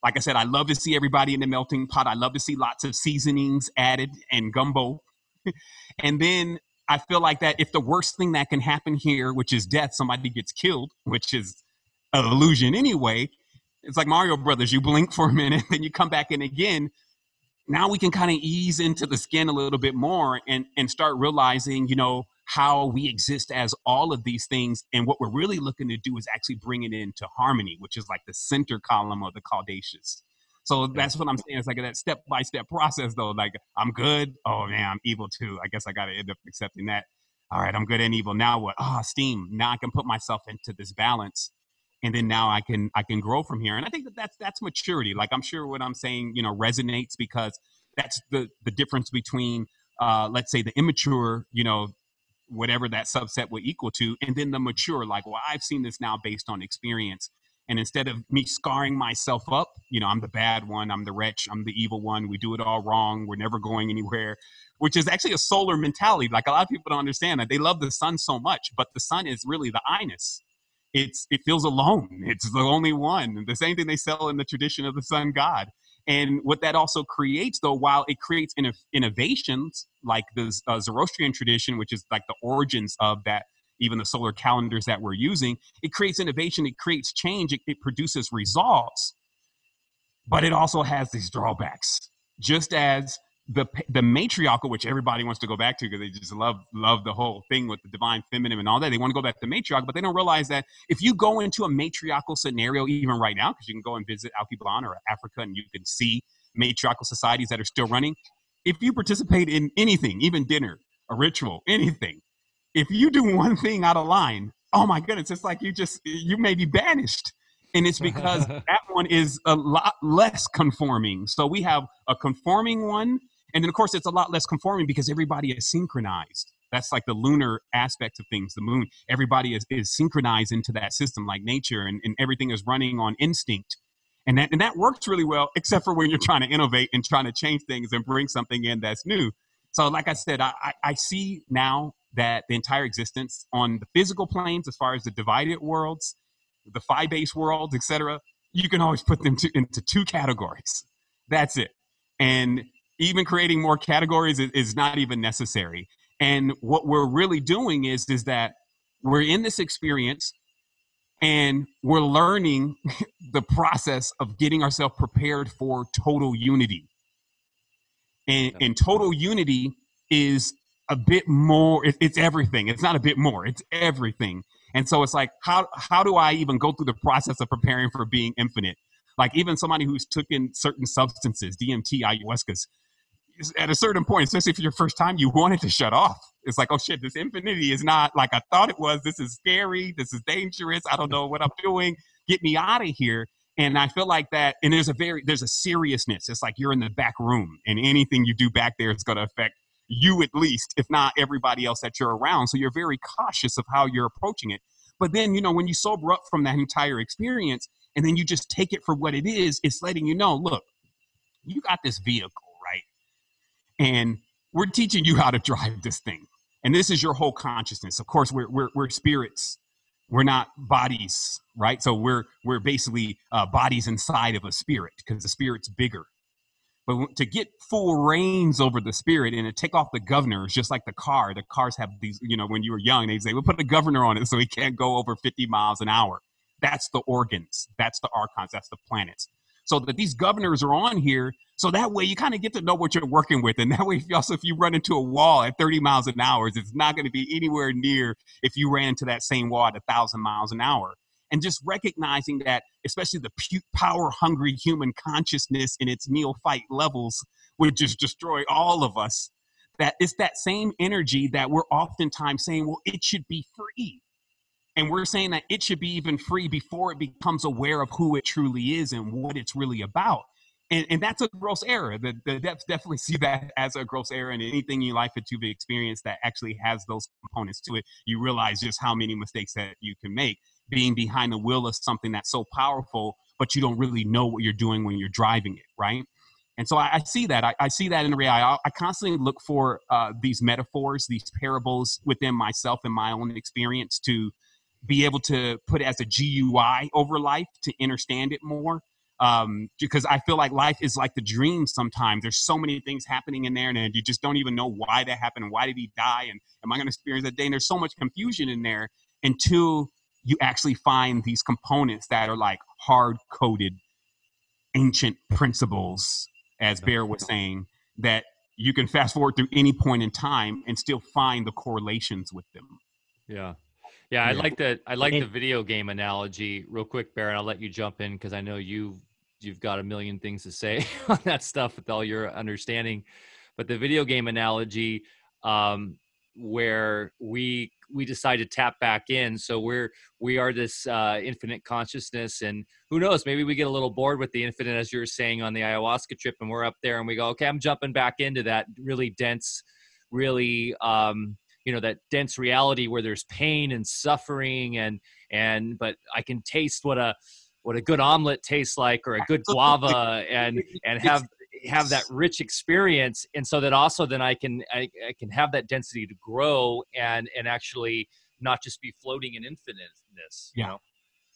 Like I said, I love to see everybody in the melting pot. I love to see lots of seasonings added and gumbo. and then I feel like that if the worst thing that can happen here, which is death, somebody gets killed, which is an illusion anyway. It's like Mario Brothers. You blink for a minute, then you come back in again. Now we can kind of ease into the skin a little bit more and and start realizing, you know, how we exist as all of these things. And what we're really looking to do is actually bring it into harmony, which is like the center column of the Caduceus. So that's what I'm saying. It's like that step by step process, though. Like I'm good. Oh man, I'm evil too. I guess I got to end up accepting that. All right, I'm good and evil. Now what? Ah, oh, steam. Now I can put myself into this balance, and then now I can I can grow from here. And I think that that's that's maturity. Like I'm sure what I'm saying, you know, resonates because that's the the difference between, uh, let's say, the immature, you know, whatever that subset would equal to and then the mature like well i've seen this now based on experience and instead of me scarring myself up you know i'm the bad one i'm the wretch i'm the evil one we do it all wrong we're never going anywhere which is actually a solar mentality like a lot of people don't understand that they love the sun so much but the sun is really the inus it's it feels alone it's the only one the same thing they sell in the tradition of the sun god and what that also creates, though, while it creates innovations like the uh, Zoroastrian tradition, which is like the origins of that, even the solar calendars that we're using, it creates innovation, it creates change, it, it produces results. But it also has these drawbacks. Just as the the matriarchal, which everybody wants to go back to because they just love love the whole thing with the divine feminine and all that. They want to go back to matriarch, but they don't realize that if you go into a matriarchal scenario, even right now, because you can go and visit Alkebulan or Africa, and you can see matriarchal societies that are still running. If you participate in anything, even dinner, a ritual, anything, if you do one thing out of line, oh my goodness, it's like you just you may be banished. And it's because that one is a lot less conforming. So we have a conforming one, and then of course it's a lot less conforming because everybody is synchronized. That's like the lunar aspect of things, the moon. Everybody is, is synchronized into that system like nature, and, and everything is running on instinct. And that, and that works really well, except for when you're trying to innovate and trying to change things and bring something in that's new. So, like I said, I, I see now that the entire existence on the physical planes, as far as the divided worlds, the phi base worlds, etc., you can always put them to, into two categories. That's it. And even creating more categories is, is not even necessary. And what we're really doing is is that we're in this experience and we're learning the process of getting ourselves prepared for total unity. And, and total unity is a bit more it, it's everything it's not a bit more it's everything and so it's like how how do i even go through the process of preparing for being infinite like even somebody who's taken certain substances dmt ayahuascas at a certain point especially for your first time you want it to shut off. It's like oh shit this infinity is not like i thought it was. This is scary. This is dangerous. I don't know what i'm doing. Get me out of here. And i feel like that and there's a very there's a seriousness. It's like you're in the back room and anything you do back there is going to affect you at least, if not everybody else that you're around. So you're very cautious of how you're approaching it. But then, you know, when you sober up from that entire experience and then you just take it for what it is, it's letting you know, look, you got this vehicle? And we're teaching you how to drive this thing. And this is your whole consciousness. Of course, we're, we're, we're spirits. We're not bodies, right? So we're, we're basically uh, bodies inside of a spirit because the spirit's bigger but to get full reins over the spirit and to take off the governors, just like the car. The cars have these, you know, when you were young, they say, we'll put a governor on it so he can't go over 50 miles an hour. That's the organs. That's the archons. That's the planets. So that these governors are on here. So that way you kind of get to know what you're working with. And that way, if you also, if you run into a wall at 30 miles an hour, it's not going to be anywhere near if you ran into that same wall at thousand miles an hour and just recognizing that especially the power hungry human consciousness in its neophyte levels would just destroy all of us that it's that same energy that we're oftentimes saying well it should be free and we're saying that it should be even free before it becomes aware of who it truly is and what it's really about and, and that's a gross error the, the depths definitely see that as a gross error and anything in life that you've experienced that actually has those components to it you realize just how many mistakes that you can make being behind the wheel of something that's so powerful, but you don't really know what you're doing when you're driving it, right? And so I, I see that. I, I, see that in reality. I, I constantly look for uh, these metaphors, these parables within myself and my own experience to be able to put as a GUI over life to understand it more. Um, because I feel like life is like the dream sometimes. There's so many things happening in there, and you just don't even know why that happened why did he die, and am I going to experience that day? And there's so much confusion in there until you actually find these components that are like hard coded ancient principles, as Bear was saying, that you can fast forward through any point in time and still find the correlations with them. Yeah. Yeah, I like that. I like the video game analogy. Real quick, Baron, I'll let you jump in because I know you you've got a million things to say on that stuff with all your understanding. But the video game analogy, um, where we we decide to tap back in so we're we are this uh, infinite consciousness and who knows maybe we get a little bored with the infinite as you were saying on the ayahuasca trip and we're up there and we go okay i'm jumping back into that really dense really um you know that dense reality where there's pain and suffering and and but i can taste what a what a good omelet tastes like or a good guava and and have have that rich experience. And so that also then i can I, I, can have that density to grow and and actually not just be floating in infiniteness yeah. know?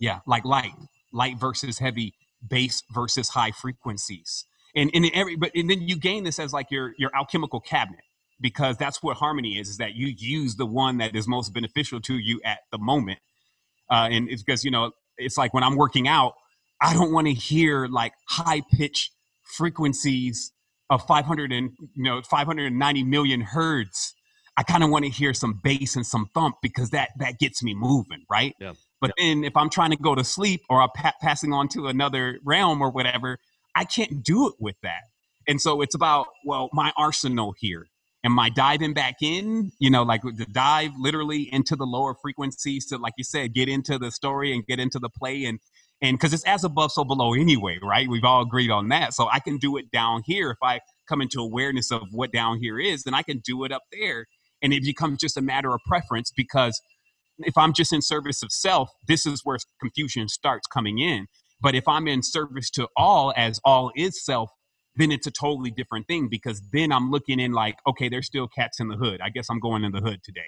yeah like light light versus heavy bass versus high frequencies. And and every but and then you gain this as like your your alchemical cabinet because that's what harmony is is that you use the one that is most beneficial to you at the moment uh and it's because you know it's like when i'm working out i don't want to hear like high pitch frequencies of 500 and you know 590 million hertz i kind of want to hear some bass and some thump because that that gets me moving right yeah. but yeah. then if i'm trying to go to sleep or i'm pa- passing on to another realm or whatever i can't do it with that and so it's about well my arsenal here Am I diving back in? You know, like to dive literally into the lower frequencies to, like you said, get into the story and get into the play and and because it's as above so below anyway right? We've all agreed on that. So i can do it down here if i come into awareness of what down here is then i can do it up there. And it becomes just a matter of preference because if i'm just in service of self this is where confusion starts coming in. But if i'm in service to all as all is self then it's a totally different thing because then i'm looking in like okay there's still cats in the hood i guess i'm going in the hood today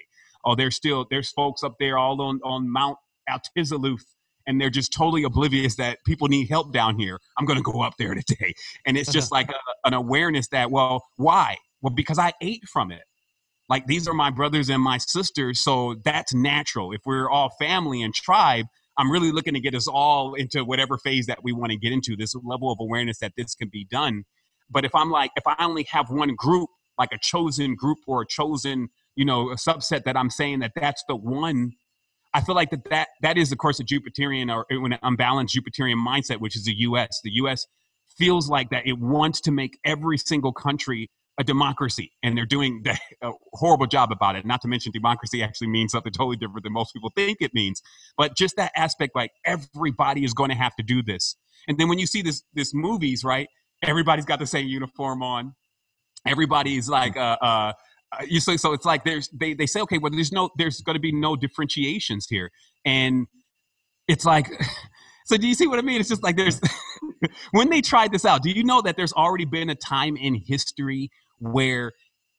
oh there's still there's folks up there all on on mount altizalooth and they're just totally oblivious that people need help down here. I'm going to go up there today. And it's just like a, an awareness that, well, why? Well, because I ate from it. Like these are mm-hmm. my brothers and my sisters. So that's natural. If we're all family and tribe, I'm really looking to get us all into whatever phase that we want to get into, this level of awareness that this can be done. But if I'm like, if I only have one group, like a chosen group or a chosen, you know, a subset that I'm saying that that's the one I feel like that that, that is, of course, a Jupiterian or an unbalanced Jupiterian mindset, which is the U.S. The U.S. feels like that it wants to make every single country a democracy, and they're doing a horrible job about it. Not to mention, democracy actually means something totally different than most people think it means. But just that aspect, like everybody is going to have to do this. And then when you see this this movies, right? Everybody's got the same uniform on. Everybody's like, uh, uh, uh, you say so it's like there's they, they say okay well there's no there's going to be no differentiations here and it's like so do you see what i mean it's just like there's when they tried this out do you know that there's already been a time in history where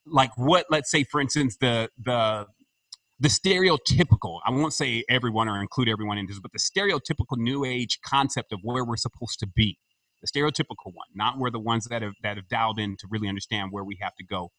like what let's say for instance the the the stereotypical i won't say everyone or include everyone in this but the stereotypical new age concept of where we're supposed to be the stereotypical one not where the ones that have that have dialed in to really understand where we have to go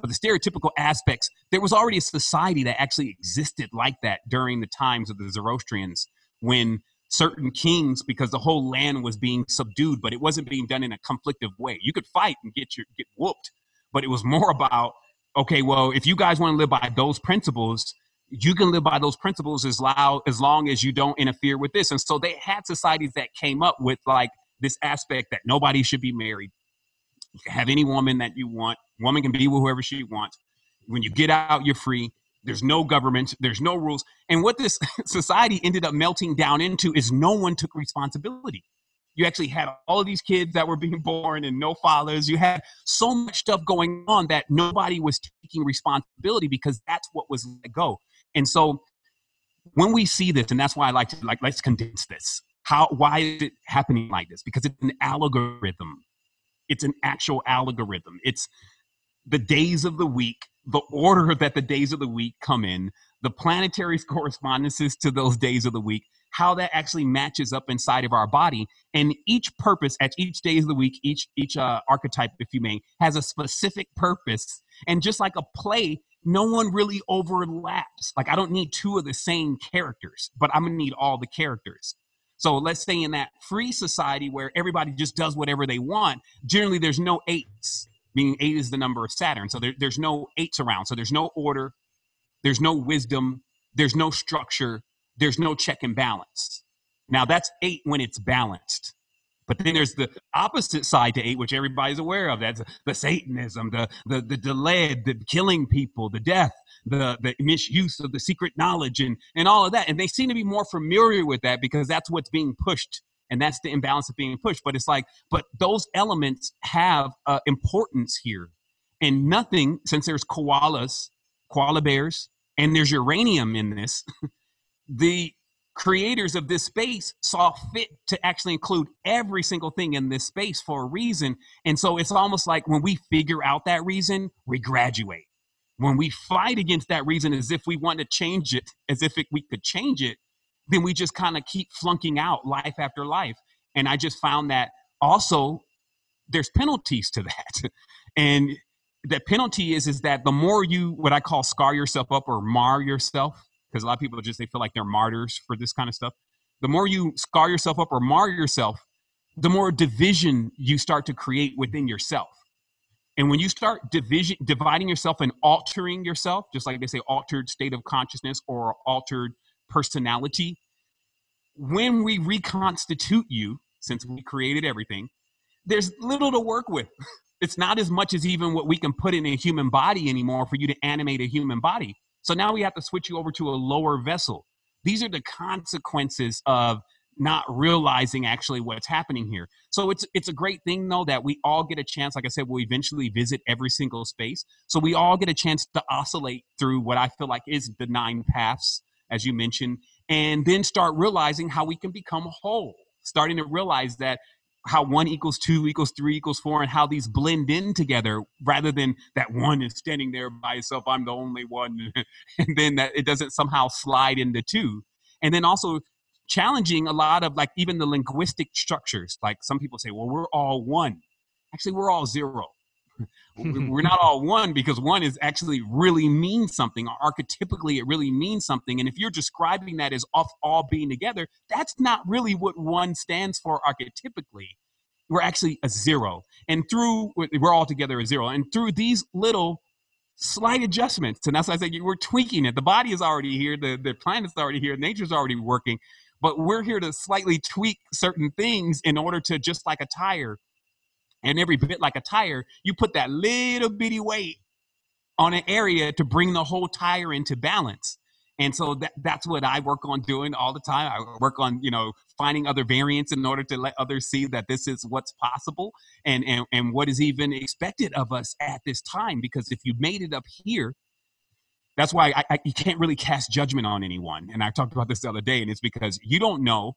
but the stereotypical aspects, there was already a society that actually existed like that during the times of the Zoroastrians when certain kings, because the whole land was being subdued, but it wasn't being done in a conflictive way. You could fight and get your get whooped, but it was more about, okay, well, if you guys want to live by those principles, you can live by those principles as loud as long as you don't interfere with this. And so they had societies that came up with like this aspect that nobody should be married. Have any woman that you want. Woman can be with whoever she wants. When you get out, you're free. There's no government. There's no rules. And what this society ended up melting down into is no one took responsibility. You actually had all of these kids that were being born and no fathers. You had so much stuff going on that nobody was taking responsibility because that's what was let go. And so when we see this, and that's why I like to like let's condense this. How why is it happening like this? Because it's an algorithm. It's an actual algorithm. It's the days of the week, the order that the days of the week come in, the planetary correspondences to those days of the week, how that actually matches up inside of our body, and each purpose at each day of the week, each each uh, archetype, if you may, has a specific purpose. And just like a play, no one really overlaps. Like I don't need two of the same characters, but I'm gonna need all the characters. So let's say in that free society where everybody just does whatever they want, generally there's no eights meaning eight is the number of Saturn. So there, there's no eights around. So there's no order, there's no wisdom, there's no structure, there's no check and balance. Now that's eight when it's balanced. But then there's the opposite side to eight, which everybody's aware of. That's the Satanism, the the the delay, the killing people, the death, the the misuse of the secret knowledge, and and all of that. And they seem to be more familiar with that because that's what's being pushed and that's the imbalance of being pushed but it's like but those elements have uh, importance here and nothing since there's koalas koala bears and there's uranium in this the creators of this space saw fit to actually include every single thing in this space for a reason and so it's almost like when we figure out that reason we graduate when we fight against that reason as if we want to change it as if it, we could change it then we just kind of keep flunking out life after life. And I just found that also there's penalties to that. and the penalty is is that the more you what I call scar yourself up or mar yourself, because a lot of people just they feel like they're martyrs for this kind of stuff. The more you scar yourself up or mar yourself, the more division you start to create within yourself. And when you start division, dividing yourself and altering yourself, just like they say, altered state of consciousness or altered personality. When we reconstitute you, since we created everything, there's little to work with. it's not as much as even what we can put in a human body anymore for you to animate a human body. So now we have to switch you over to a lower vessel. These are the consequences of not realizing actually what's happening here. So it's it's a great thing though that we all get a chance. Like I said, we'll eventually visit every single space. So we all get a chance to oscillate through what I feel like is the nine paths, as you mentioned, and then start realizing how we can become whole. Starting to realize that how one equals two equals three equals four and how these blend in together rather than that one is standing there by itself i'm the only one and then that it doesn't somehow slide into two and then also challenging a lot of like even the linguistic structures. Like some people say, well, we're all one. Actually, we're all zero. we're not all one because one is actually really means something. Archetypically, it really means something. And if you're describing that as off all being together, that's not really what one stands for archetypically. We're actually a zero. And through, we're all together a zero. And through these little slight adjustments, and that's why I say we're tweaking it. The body is already here, the, the planet's already here, nature's already working but we're here to slightly tweak certain things in order to just like a tire and every bit like a tire you put that little bitty weight on an area to bring the whole tire into balance and so that, that's what i work on doing all the time i work on you know finding other variants in order to let others see that this is what's possible and and, and what is even expected of us at this time because if you made it up here that's why I, I, you can't really cast judgment on anyone. And I talked about this the other day, and it's because you don't know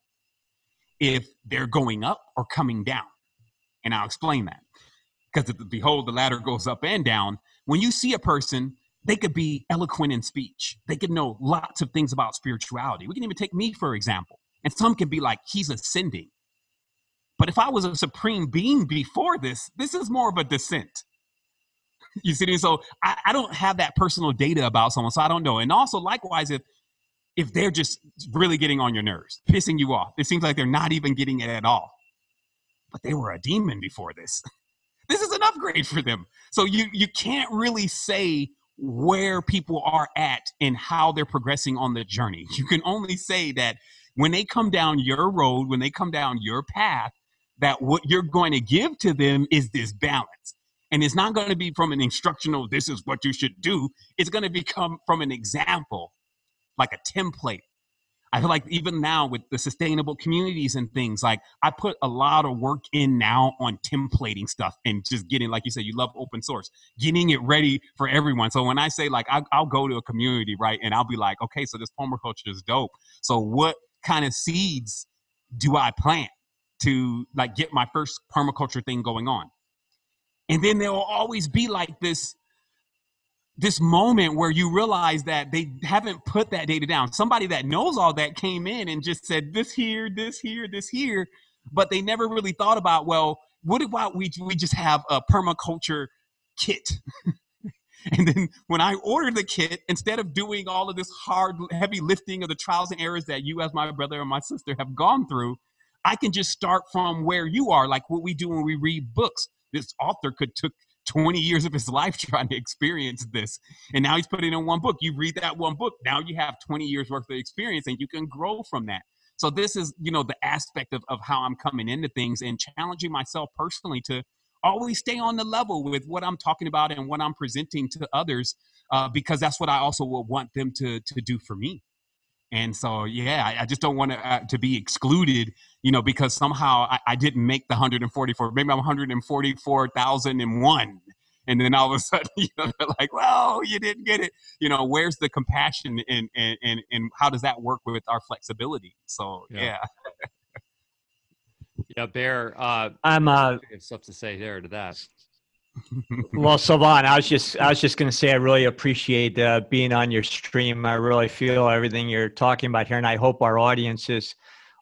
if they're going up or coming down. And I'll explain that. Because behold, the ladder goes up and down. When you see a person, they could be eloquent in speech. They could know lots of things about spirituality. We can even take me, for example. And some can be like, he's ascending. But if I was a supreme being before this, this is more of a descent you see, me? so I, I don't have that personal data about someone, so I don't know. And also, likewise, if if they're just really getting on your nerves, pissing you off, it seems like they're not even getting it at all. But they were a demon before this. this is an upgrade for them. So you you can't really say where people are at and how they're progressing on the journey. You can only say that when they come down your road, when they come down your path, that what you're going to give to them is this balance. And it's not going to be from an instructional, this is what you should do. It's going to become from an example, like a template. I feel like even now with the sustainable communities and things, like I put a lot of work in now on templating stuff and just getting, like you said, you love open source, getting it ready for everyone. So when I say like I, I'll go to a community, right, and I'll be like, okay, so this permaculture is dope. So what kind of seeds do I plant to like get my first permaculture thing going on? And then there will always be like this this moment where you realize that they haven't put that data down. Somebody that knows all that came in and just said this here, this here, this here, but they never really thought about, well, what about we we just have a permaculture kit? and then when I order the kit, instead of doing all of this hard, heavy lifting of the trials and errors that you as my brother and my sister have gone through, I can just start from where you are, like what we do when we read books this author could took 20 years of his life trying to experience this and now he's putting in one book. You read that one book now you have 20 years worth of experience and you can grow from that. So this is you know the aspect of, of how i'm coming into things and challenging myself personally to always stay on the level with what i'm talking about and what i'm presenting to others uh, because that's what i also will want them to to do for me and so, yeah, I, I just don't want to uh, to be excluded, you know, because somehow I, I didn't make the 144. Maybe I'm 144,001. And then all of a sudden, you know, they're like, well, you didn't get it. You know, where's the compassion and, and, and, and how does that work with our flexibility? So, yeah. Yeah, yeah Bear, uh, I'm uh, stuff to say there to that well, Sevan, I was just I was just going to say I really appreciate uh, being on your stream. I really feel everything you're talking about here, and I hope our audience is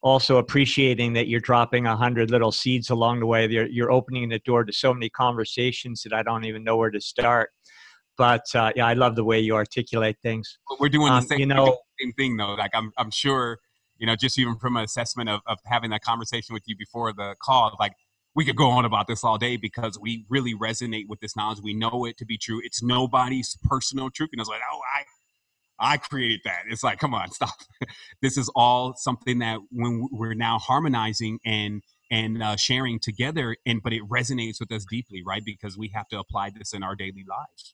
also appreciating that you're dropping a hundred little seeds along the way. You're, you're opening the door to so many conversations that I don't even know where to start. But uh, yeah, I love the way you articulate things. But we're doing um, the same, you know, same thing though. Like I'm I'm sure you know just even from an assessment of, of having that conversation with you before the call, like we could go on about this all day because we really resonate with this knowledge. We know it to be true. It's nobody's personal truth. And it's like, oh, I, I created that. It's like, come on, stop. this is all something that when we're now harmonizing and and uh, sharing together and but it resonates with us deeply right because we have to apply this in our daily lives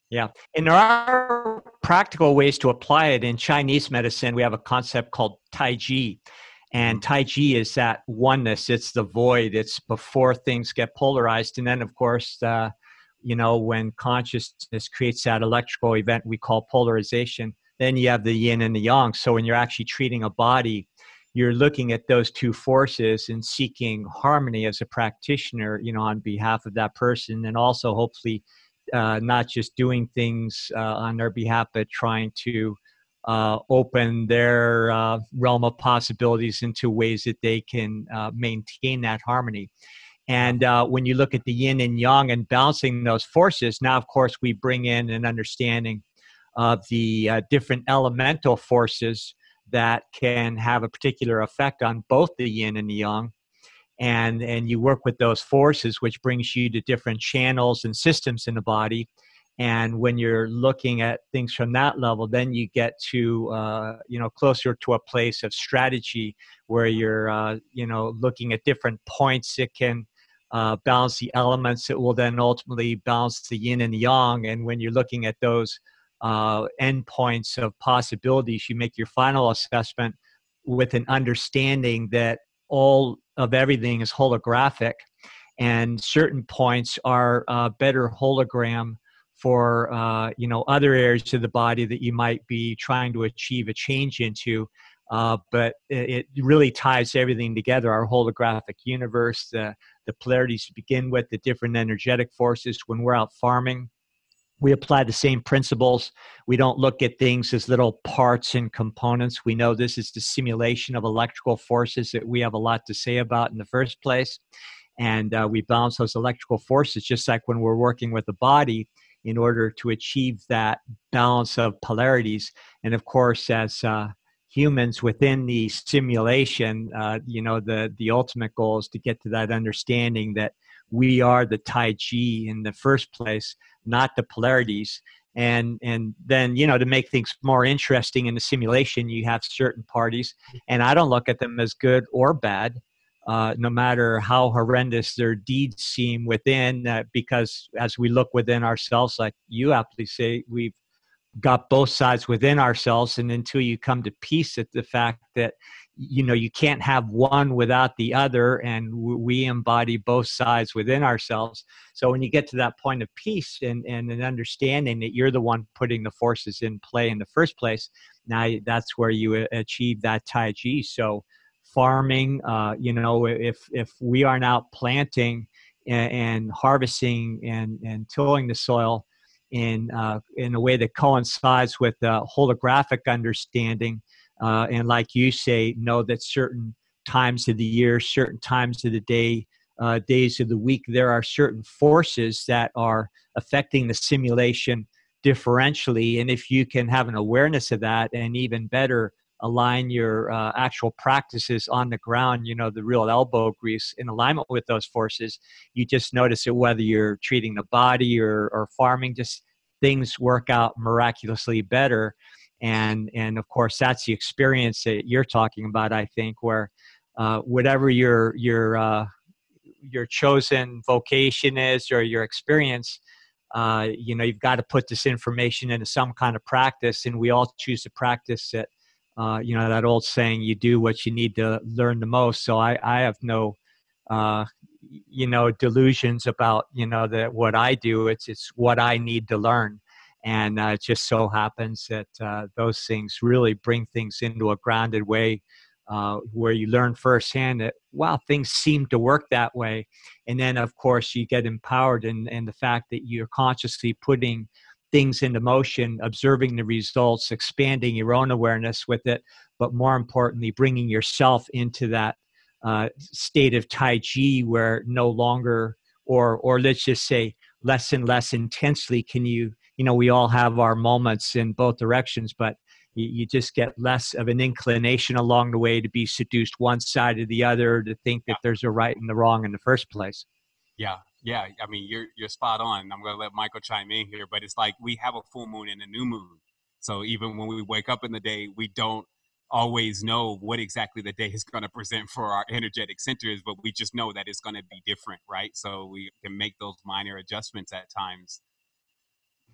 yeah and there are practical ways to apply it in chinese medicine we have a concept called tai chi and mm-hmm. tai chi is that oneness. It's the void. It's before things get polarized. And then of course uh, you know when consciousness creates that electrical event we call polarization then you have the yin and the yang. So when you're actually treating a body you're looking at those two forces and seeking harmony as a practitioner you know on behalf of that person. And also hopefully uh, not just doing things uh, on their behalf but trying to uh, open their uh, realm of possibilities into ways that they can uh, maintain that harmony. And uh, when you look at the yin and yang and balancing those forces now of course we bring in an understanding of the different elemental forces that can have a particular effect on both the yin and the yang. And and you work with those forces which brings you to different channels and systems in the body and when you're looking at things from that level then you get to uh, you know closer to a place of strategy where you're uh, you know looking at different points that can uh, balance the elements that will then ultimately balance the yin and the yang and when you're looking at those uh, endpoints of possibilities. You make your final assessment with an understanding that all of everything is holographic, and certain points are uh, better hologram for uh, you know other areas of the body that you might be trying to achieve a change into. Uh, but it, it, really ties everything together. Our holographic universe, the the polarities to begin with, the different energetic forces. When we're out farming, we apply the same principles. We don't look at things as little parts and components. We know this is the simulation of electrical forces that we have a lot to say about in the first place. And uh, we balance those electrical forces just like when we're working with the body in order to achieve that balance of polarities. And of course, as uh, humans within the simulation, uh, you know, the, the ultimate goal is to get to that understanding that we are the Tai Chi in the first place, not the polarities. And and then you know to make things more interesting in the simulation, you have certain parties, and I don't look at them as good or bad, uh, no matter how horrendous their deeds seem within, uh, because as we look within ourselves, like you aptly say, we've got both sides within ourselves and until you come to peace at the fact that you know you can't have one without the other and we embody both sides within ourselves. So when you get to that point of peace and, and an understanding that you're the one putting the forces in play in the first place now that's where you achieve that tai chi. So farming uh, you know if if we are now planting and, and harvesting and and tilling the soil in uh, in a way that coincides with the holographic understanding, uh, and like you say, know that certain times of the year, certain times of the day, uh, days of the week, there are certain forces that are affecting the simulation differentially, and if you can have an awareness of that, and even better align your uh, actual practices on the ground, you know, the real elbow grease in alignment with those forces, you just notice it whether you're treating the body or, or farming, just things work out miraculously better. And, and of course, that's the experience that you're talking about, I think, where uh, whatever your, your, uh, your chosen vocation is or your experience, uh, you know, you've got to put this information into some kind of practice, and we all choose to practice it uh, you know that old saying you do what you need to learn the most. So i i have no uh, you know delusions about you know that what i do it's it's what i need to learn. And uh, it just so happens that uh, those things really bring things into a grounded way uh, where you learn firsthand that wow things seem to work that way. And then of course you get empowered and and the fact that you're consciously putting things into motion, observing the results, expanding your own awareness with it, but more importantly, bringing yourself into that uh, state of Tai Chi where no longer, or or let's just say, less and less intensely can you. You know, we all have our moments in both directions, but you, you just get less of an inclination along the way to be seduced one side or the other, to think that there's a right and the wrong in the first place. Yeah, yeah, I mean you're you're spot on. I'm gonna let Michael chime in here, but it's like we have a full moon and a new moon. So even when we wake up in the day, we don't always know what exactly the day is going to present for our energetic centers, but we just know that it's going to be different, right? So we can make those minor adjustments at times.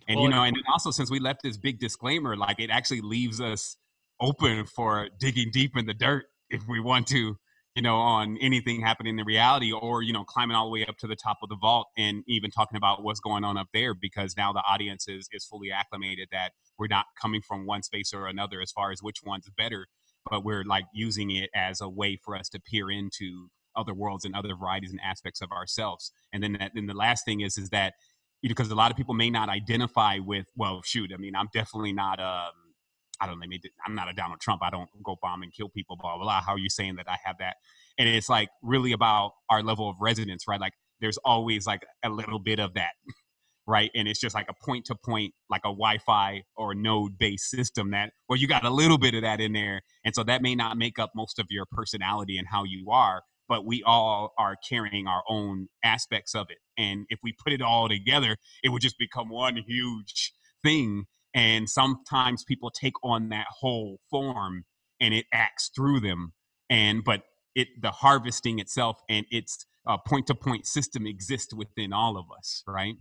And well, you know, and also since we left this big disclaimer, like it actually leaves us open for digging deep in the dirt if we want to you know, on anything happening in reality or, you know, climbing all the way up to the top of the vault and even talking about what's going on up there because now the audience is, is fully acclimated that we're not coming from one space or another as far as which one's better, but we're like using it as a way for us to peer into other worlds and other varieties and aspects of ourselves. And then that, then the last thing is, is that, you know, because a lot of people may not identify with, well, shoot, I mean, I'm definitely not, um, I don't know, maybe I'm not a Donald Trump. I don't go bomb and kill people, blah, blah, blah. How are you saying that I have that? And it's like really about our level of resonance, right? Like there's always like a little bit of that, right? And it's just like a point to point, like a Wi Fi or node based system that, well, you got a little bit of that in there. And so that may not make up most of your personality and how you are, but we all are carrying our own aspects of it. And if we put it all together, it would just become one huge thing and sometimes people take on that whole form and it acts through them and but it the harvesting itself and its point to point system exists within all of us right?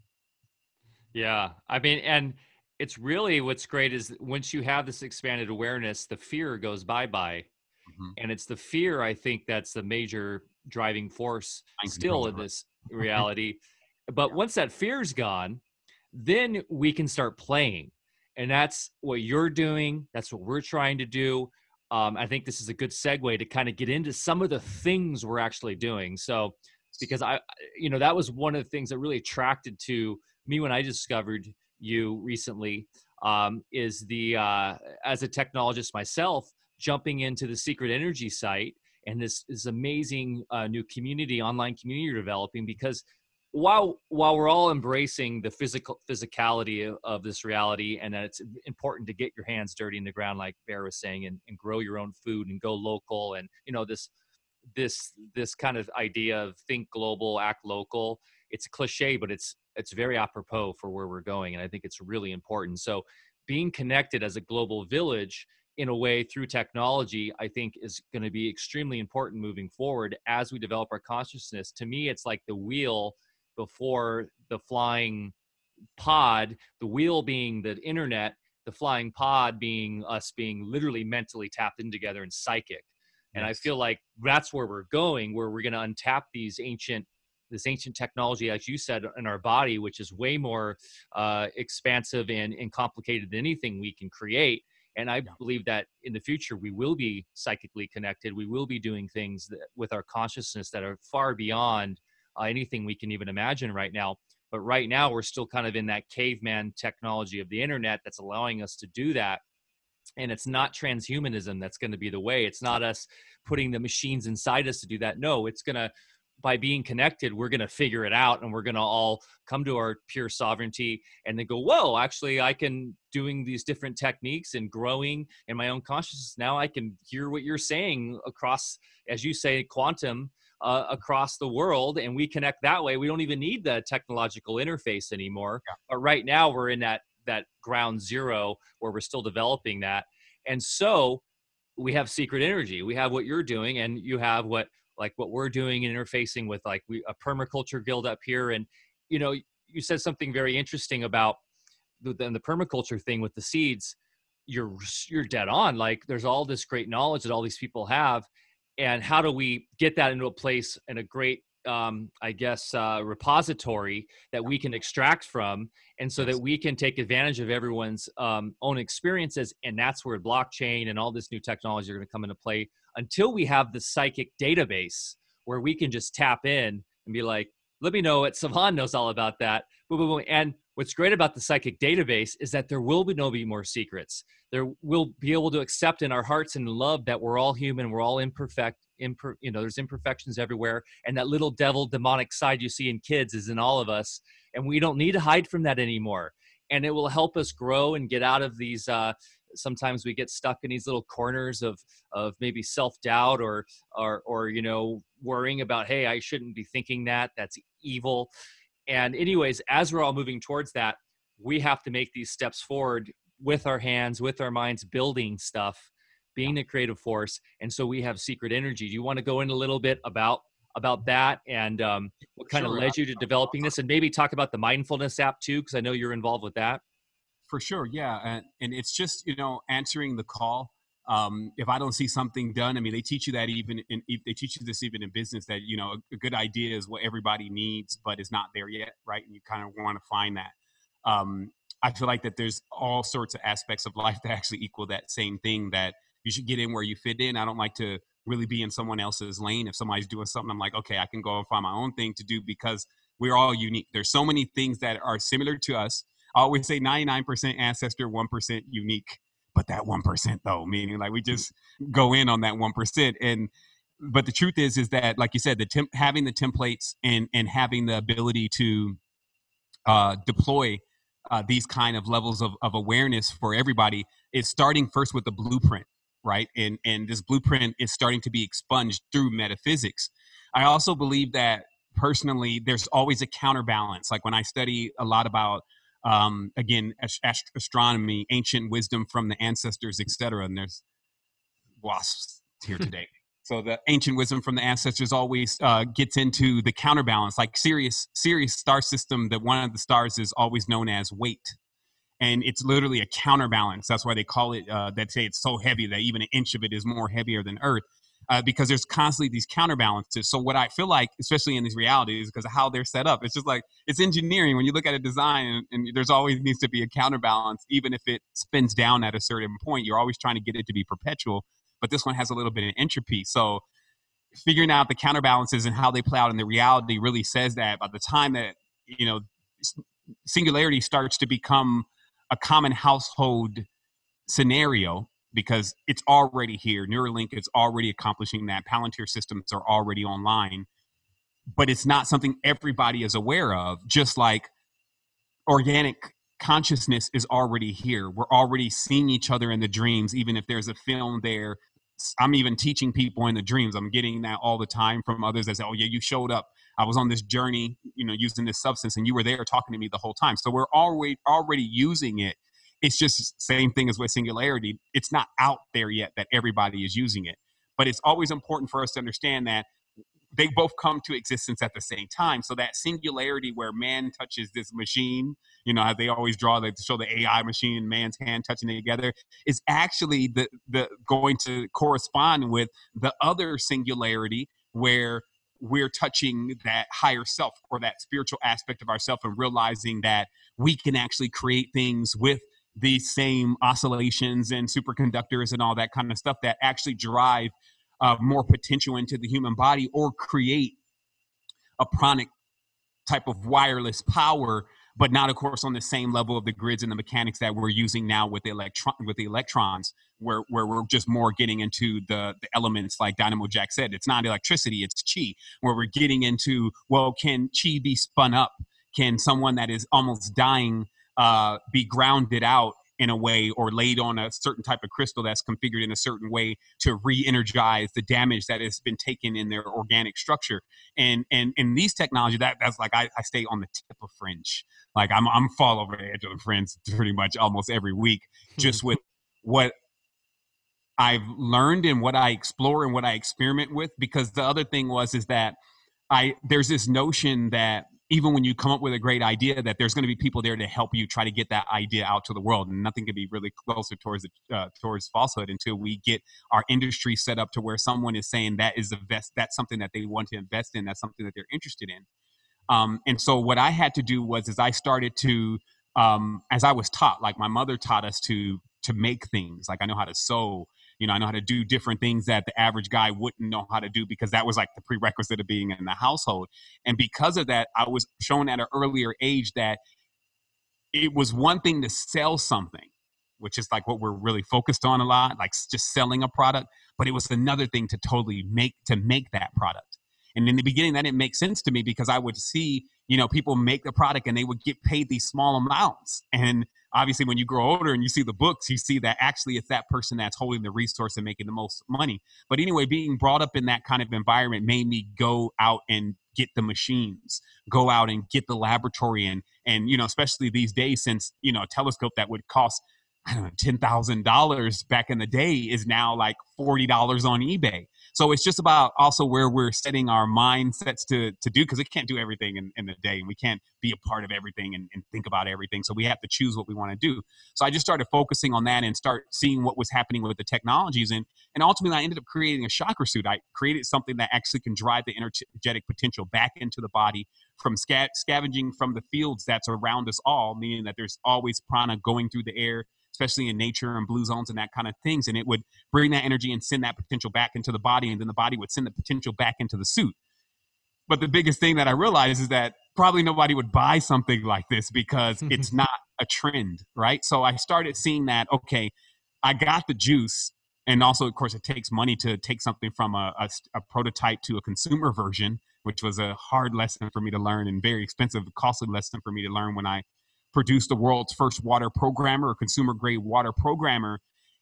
Yeah i mean and it's really what's great is once you have this expanded awareness the fear goes bye bye mm-hmm. and it's the fear i think that's the major driving force still in this reality. But yeah. once that fear's gone then we can start playing and that's what you're doing. That's what we're trying to do. Um, I think this is a good segue to kind of get into some of the things we're actually doing. So, because I, you know, that was one of the things that really attracted to me when I discovered you recently. Um, is the uh, as a technologist myself jumping into the Secret Energy site and this is amazing uh, new community, online community you're developing because while while we're all embracing the physical physicality of, of, this reality and that it's important to get your hands dirty in the ground like bear was saying and, and grow your own food and go local and you know this this this kind of idea of think global act local it's a cliche but it's it's very apropos for where we're going and i think it's really important. So being connected as a global village in a way through technology i think is going to be extremely important moving forward as we develop our consciousness. To me it's like the wheel before the flying pod, the wheel being the internet, the flying pod being us being literally mentally tapped in together and psychic. And I feel like that's where we're going, where we're going to untap these ancient, this ancient technology, as you said, in our body, which is way more uh, expansive and, and complicated than anything we can create. And I believe that in the future we will be psychically connected. We will be doing things that, with our consciousness that are far beyond uh, anything we can even imagine right now. But right now, we're still kind of in that caveman technology of the internet that's allowing us to do that. And it's not transhumanism that's going to be the way. It's not us putting the machines inside us to do that. No, it's going to, by being connected, we're going to figure it out and we're going to all come to our pure sovereignty and then go, whoa, actually, I can doing these different techniques and growing in my own consciousness. Now I can hear what you're saying across, as you say, quantum uh, across the world and we connect that way we don't even need the technological interface anymore. Yeah. but right now we're in that that ground zero where we're still developing that. And so we have secret energy. We have what you're doing and you have what like what we're doing and interfacing with like we a permaculture guild up here. And you know you said something very interesting about the, the, the permaculture thing with the seeds. You're you're dead on. Like there's all this great knowledge that all these people have and how do we get that into a place in a great um, I guess, uh, repository that we can extract from, and so that we can take advantage of everyone's um, own experiences. And that's where blockchain and all this new technology are going to come into play. Until we have the psychic database where we can just tap in and be like, "Let me know what Sevan knows all about that." Boom, boom, boom. And what's great about the psychic database is that there will be no be more secrets. There will be able to accept in our hearts and love that we're all human we're all imperfect imper, you know there's imperfections everywhere and that little devil demonic side you see in kids is in all of us and we don't need to hide from that anymore. And it will help us grow and get out of these uh, sometimes we get stuck in these little corners of of maybe self-doubt or or or you know worrying about hey i shouldn't be thinking that that's evil and, anyways, as we're all moving towards that, we have to make these steps forward with our hands, with our minds, building stuff being the creative force. And so we have secret energy. Do you want to go in a little bit about about that and um, what kind sure. of led you to developing this and maybe talk about the mindfulness app too because i know you're involved with that for sure yeah and, and it's just you know answering the call um, if i don't see something done i mean they teach you that even in they teach you this even in business that you know a, a good idea is what everybody needs but it's not there yet right and you kind of want to find that um, i feel like that there's all sorts of aspects of life that actually equal that same thing that you should get in where you fit in i don't like to really be in someone else's lane. If somebody's doing something, I'm like, okay, I can go and find my own thing to do because we're all unique. There's so many things that are similar to us. I always say 99% ancestor, 1% unique. But that 1% though, meaning like we just go in on that 1%. And but the truth is, is that like you said, the temp, having the templates and and having the ability to uh, deploy uh, these kind of levels of, of awareness for everybody is starting first with the blueprint right? And and this blueprint is starting to be expunged through metaphysics. I also believe that personally, there's always a counterbalance. Like when I study a lot about um, again ast- astronomy, ancient wisdom from the ancestors, etc. And there's wasps here today. so the ancient wisdom from the ancestors always uh, gets into the counterbalance. Like Sirius, Sirius star system, that one of the stars is always known as weight and it's literally a counterbalance. That's why they call it. Uh, that say it's so heavy that even an inch of it is more heavier than Earth, uh, because there's constantly these counterbalances. So what I feel like, especially in these realities, because of how they're set up, it's just like it's engineering. When you look at a design, and, and there's always needs to be a counterbalance, even if it spins down at a certain point. You're always trying to get it to be perpetual, but this one has a little bit of entropy. So figuring out the counterbalances and how they play out in the reality really says that by the time that you know singularity starts to become a common household scenario because it's already here. Neuralink is already accomplishing that. Palantir systems are already online, but it's not something everybody is aware of. Just like organic consciousness is already here. We're already seeing each other in the dreams, even if there's a film there. I'm even teaching people in the dreams. I'm getting that all the time from others that say, "Oh yeah, you showed up. I was on this journey, you know, using this substance, and you were there talking to me the whole time." So we're already already using it. It's just same thing as with singularity. It's not out there yet that everybody is using it, but it's always important for us to understand that they both come to existence at the same time. So that singularity where man touches this machine, you know, they always draw they show the AI machine and man's hand touching it together, is actually the the going to correspond with the other singularity where we're touching that higher self or that spiritual aspect of ourself and realizing that we can actually create things with these same oscillations and superconductors and all that kind of stuff that actually drive uh, more potential into the human body or create a pranic type of wireless power but not of course on the same level of the grids and the mechanics that we're using now with the electron with the electrons where where we're just more getting into the the elements like dynamo jack said it's not electricity it's chi where we're getting into well can chi be spun up? Can someone that is almost dying uh, be grounded out in a way or laid on a certain type of crystal that's configured in a certain way to re-energize the damage that has been taken in their organic structure. And and and these technology that that's like I, I stay on the tip of fringe. Like i'm i'm fall over the edge of the fringe pretty much almost every week just with what i've learned and what i explore and what i experiment with. Because the other thing was is that i there's this notion that even when you come up with a great idea that there's going to be people there to help you try to get that idea out to the world and nothing can be really closer towards uh, towards falsehood until we get our industry set up to where someone is saying that is the best that's something that they want to invest in that's something that they're interested in. Um, and so what i had to do was as i started to um, as i was taught like my mother taught us to to make things like i know how to sew you know, I know how to do different things that the average guy wouldn't know how to do because that was like the prerequisite of being in the household. And because of that, I was shown at an earlier age that it was one thing to sell something, which is like what we're really focused on a lot, like just selling a product, but it was another thing to totally make to make that product. And in the beginning, that didn't make sense to me because I would see, you know, people make the product and they would get paid these small amounts. And obviously when you grow older and you see the books you see that actually it's that person that's holding the resource and making the most money but anyway being brought up in that kind of environment made me go out and get the machines go out and get the laboratory and and you know especially these days since you know a telescope that would cost I don't know, ten thousand dollars back in the day is now like forty dollars on eBay. So it's just about also where we're setting our mindsets to to do because we can't do everything in, in the day and we can't be a part of everything and, and think about everything. So we have to choose what we want to do. So I just started focusing on that and start seeing what was happening with the technologies and and ultimately I ended up creating a chakra suit. I created something that actually can drive the energetic potential back into the body from sca- scavenging from the fields that's around us all, meaning that there's always prana going through the air especially in nature and blue zones and that kind of things. And it would bring that energy and send that potential back into the body, and then the body would send the potential back into the suit. But the biggest thing that I realized is that probably nobody would buy something like this because it's not a trend, right? So I started seeing that, okay, I got the juice. And also, of course, it takes money to take something from a, a, a prototype to a consumer version, which was a hard lesson for me to learn and very expensive, costly lesson for me to learn when I produced the world's first water programmer or consumer grade water programmer.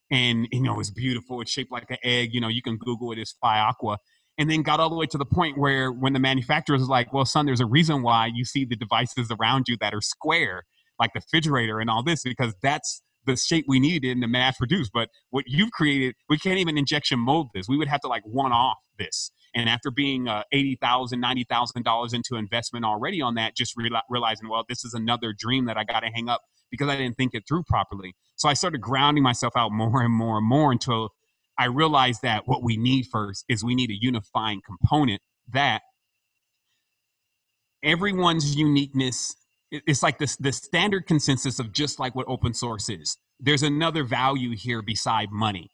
And, you know, it's beautiful. It's shaped like an egg. You know, you can Google it. It's Phi Aqua. And then got all the way to the point where when the manufacturer is like, well, son, there's a reason why you see the devices around you that are square, like the refrigerator and all this, because that's the shape we needed in to mass produce. But what you've created, we can't even injection mold this. We would have to like one off this. And after being uh, $80,000, $90,000 into investment already on that, just realizing, well, this is another dream that I got to hang up because I didn't think it through properly. So I started grounding myself out more and more and more until I realized that what we need first is we need a unifying component that everyone's uniqueness it's like this the standard consensus of just like what open source is there's another value here beside money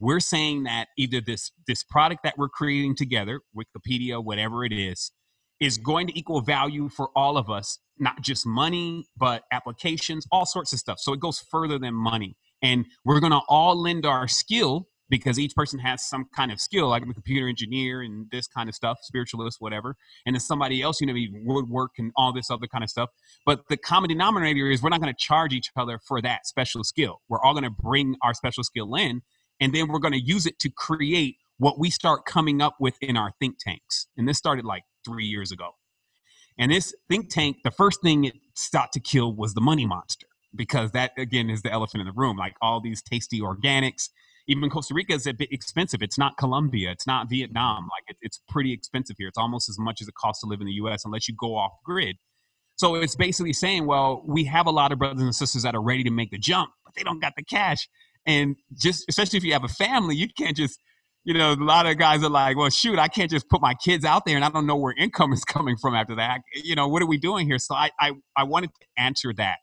we're saying that either this this product that we're creating together wikipedia whatever it is is going to equal value for all of us not just money but applications all sorts of stuff. So it goes further than money. And we're going to all lend our skill because each person has some kind of skill like i'm a computer engineer and this kind of stuff spiritualist whatever and then somebody else you know woodwork and all this other kind of stuff. But the common denominator is we're not going to charge each other for that special skill. We're all going to bring our special skill in and then we're going to use it to create what we start coming up with in our think tanks. And this started like three years ago. And this think tank the first thing it sought to kill was the money monster because that again is the elephant in the room. Like all these tasty organics even costa rica is a bit expensive. It's not colombia. It's not vietnam. Like it, it's pretty expensive here. It's almost as much as it costs to live in the us unless you go off grid. So it's basically saying well we have a lot of brothers and sisters that are ready to make the jump but they don't got the cash and just especially if you have a family, you can't just you know, a lot of guys are like, well, shoot, I can't just put my kids out there and I don't know where income is coming from after that. You know, what are we doing here? So I, I, I wanted to answer that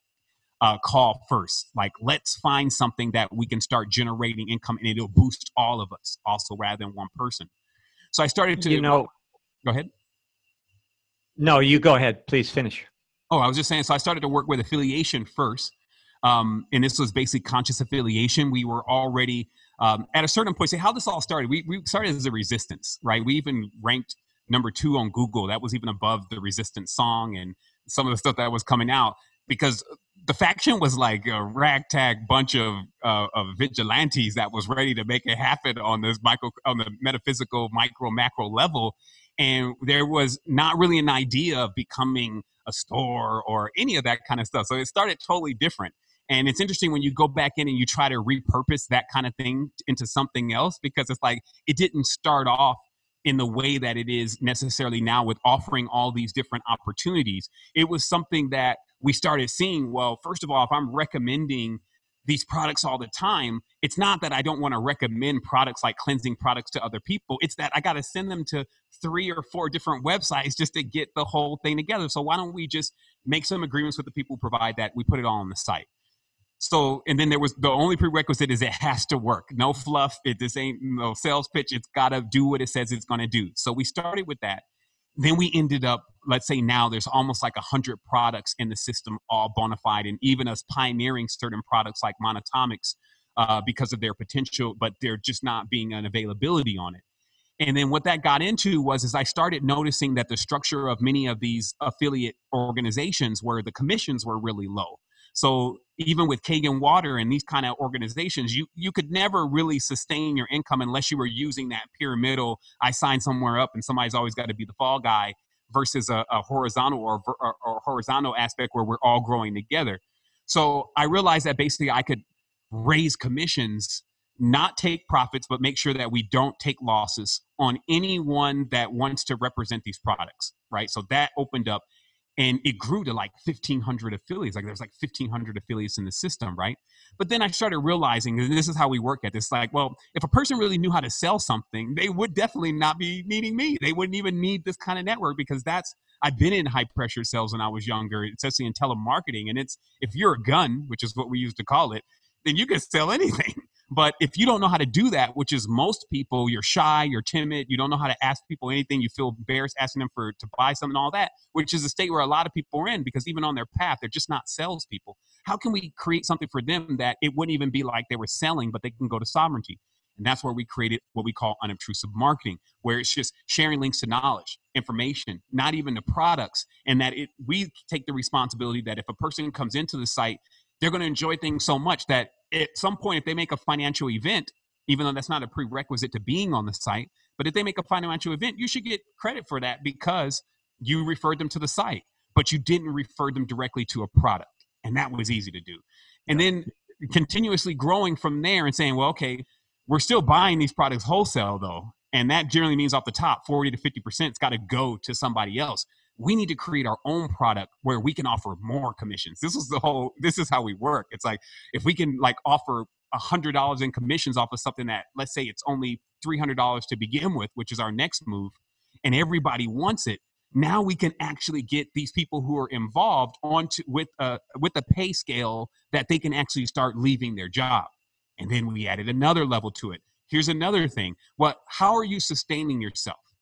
uh, call first. Like, let's find something that we can start generating income and it'll boost all of us also rather than one person. So I started to, you know, go ahead. No, you go ahead. Please finish. Oh, I was just saying, so I started to work with affiliation first um, and this was basically conscious affiliation. We were already um, at a certain point. Say how this all started. We we started as a resistance, right? We even ranked number two on Google. That was even above the resistance song and some of the stuff that was coming out because the faction was like a ragtag bunch of uh, of vigilantes that was ready to make it happen on this micro on the metaphysical micro macro level and there was not really an idea of becoming a store or any of that kind of stuff so it started totally different and it's interesting when you go back in and you try to repurpose that kind of thing into something else because it's like it didn't start off in the way that it is necessarily now with offering all these different opportunities. It was something that we started seeing. Well, first of all, if I'm recommending these products all the time, it's not that I don't want to recommend products like cleansing products to other people. It's that I got to send them to three or four different websites just to get the whole thing together. So why don't we just make some agreements with the people who provide that? We put it all on the site. So, and then there was the only prerequisite is it has to work. No fluff. It this ain't no sales pitch. It's got to do what it says it's going to do. So we started with that. Then we ended up, let's say now there's almost like a hundred products in the system, all bona fide, and even us pioneering certain products like Monatomics uh, because of their potential, but they're just not being an availability on it. And then what that got into was as I started noticing that the structure of many of these affiliate organizations where the commissions were really low. So even with Kangen Water and these kind of organizations, you you could never really sustain your income unless you were using that pyramidal. I sign somewhere up, and somebody's always got to be the fall guy versus a, a horizontal or, or, or horizontal aspect where we're all growing together. So I realized that basically I could raise commissions, not take profits, but make sure that we don't take losses on anyone that wants to represent these products, right? So that opened up and it grew to like 1500 affiliates like there's like 1500 affiliates in the system right? But then i started realizing and this is how we work at this like well if a person really knew how to sell something they would definitely not be needing me. They wouldn't even need this kind of network because that's i've been in high pressure sales when i was younger especially in telemarketing and it's if you're a gun which is what we used to call it then you can sell anything but if you don't know how to do that, which is most people, you're shy, you're timid, you don't know how to ask people anything, you feel embarrassed asking them for to buy something, all that, which is a state where a lot of people are in because even on their path, they're just not salespeople. How can we create something for them that it wouldn't even be like they were selling, but they can go to sovereignty? And that's where we created what we call unobtrusive marketing, where it's just sharing links to knowledge, information, not even the products, and that it we take the responsibility that if a person comes into the site, they're going to enjoy things so much that at some point, if they make a financial event, even though that's not a prerequisite to being on the site, but if they make a financial event, you should get credit for that because you referred them to the site, but you didn't refer them directly to a product. And that was easy to do. And then continuously growing from there and saying, well, okay, we're still buying these products wholesale though. And that generally means off the top, 40 to 50% it's got to go to somebody else we need to create our own product where we can offer more commissions. This is the whole, this is how we work. It's like if we can like offer a hundred dollars in commissions off of something that let's say it's only three hundred dollars to begin with, which is our next move, and everybody wants it. Now we can actually get these people who are involved onto with a with a pay scale that they can actually start leaving their job. And then we added another level to it. Here's another thing. What how are you sustaining yourself?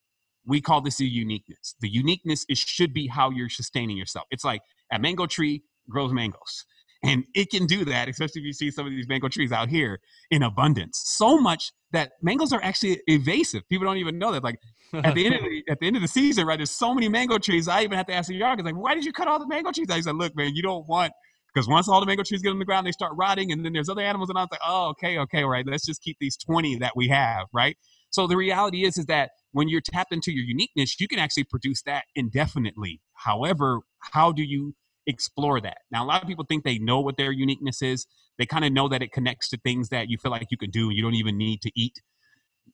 We call this a uniqueness. The uniqueness is should be how you're sustaining yourself. It's like a mango tree grows mangoes. And it can do that, especially if you see some of these mango trees out here in abundance. So much that mangoes are actually evasive. People don't even know that. Like at the end of the, at the end of the season, right? There's so many mango trees. I even have to ask the yard, like, why did you cut all the mango trees? I said, look, man, you don't want because once all the mango trees get on the ground, they start rotting, and then there's other animals, and I was like, oh, okay, okay, right. Let's just keep these 20 that we have, right? So the reality is, is that when you're tapped into your uniqueness, you can actually produce that indefinitely. However, how do you explore that? Now, a lot of people think they know what their uniqueness is. They kind of know that it connects to things that you feel like you can do and you don't even need to eat.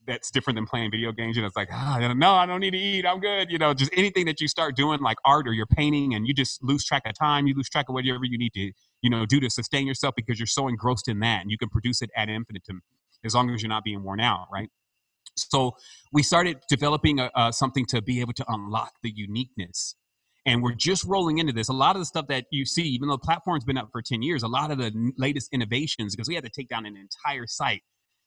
That's different than playing video games. And it's like, ah, no, I don't need to eat. I'm good. You know, just anything that you start doing, like art or you're painting, and you just lose track of time. You lose track of whatever you need to, you know, do to sustain yourself because you're so engrossed in that, and you can produce it ad infinitum as long as you're not being worn out, right? So we started developing a, uh, something to be able to unlock the uniqueness. And we're just rolling into this. A lot of the stuff that you see, even though the platform's been up for 10 years, a lot of the latest innovations, because we had to take down an entire site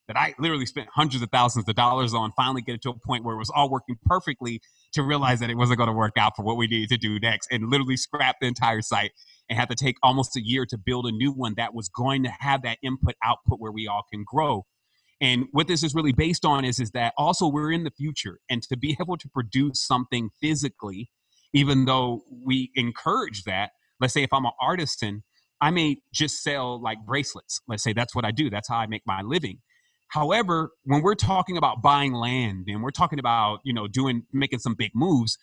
that I literally spent hundreds of thousands of dollars on, finally get it to a point where it was all working perfectly to realize that it wasn't going to work out for what we needed to do next and literally scrap the entire site and had to take almost a year to build a new one that was going to have that input output where we all can grow. And what this is really based on is, is that also we're in the future and to be able to produce something physically, even though we encourage that, let's say if I'm an artisan, I may just sell like bracelets. Let's say that's what I do. That's how I make my living. However, when we're talking about buying land and we're talking about, you know, doing making some big moves,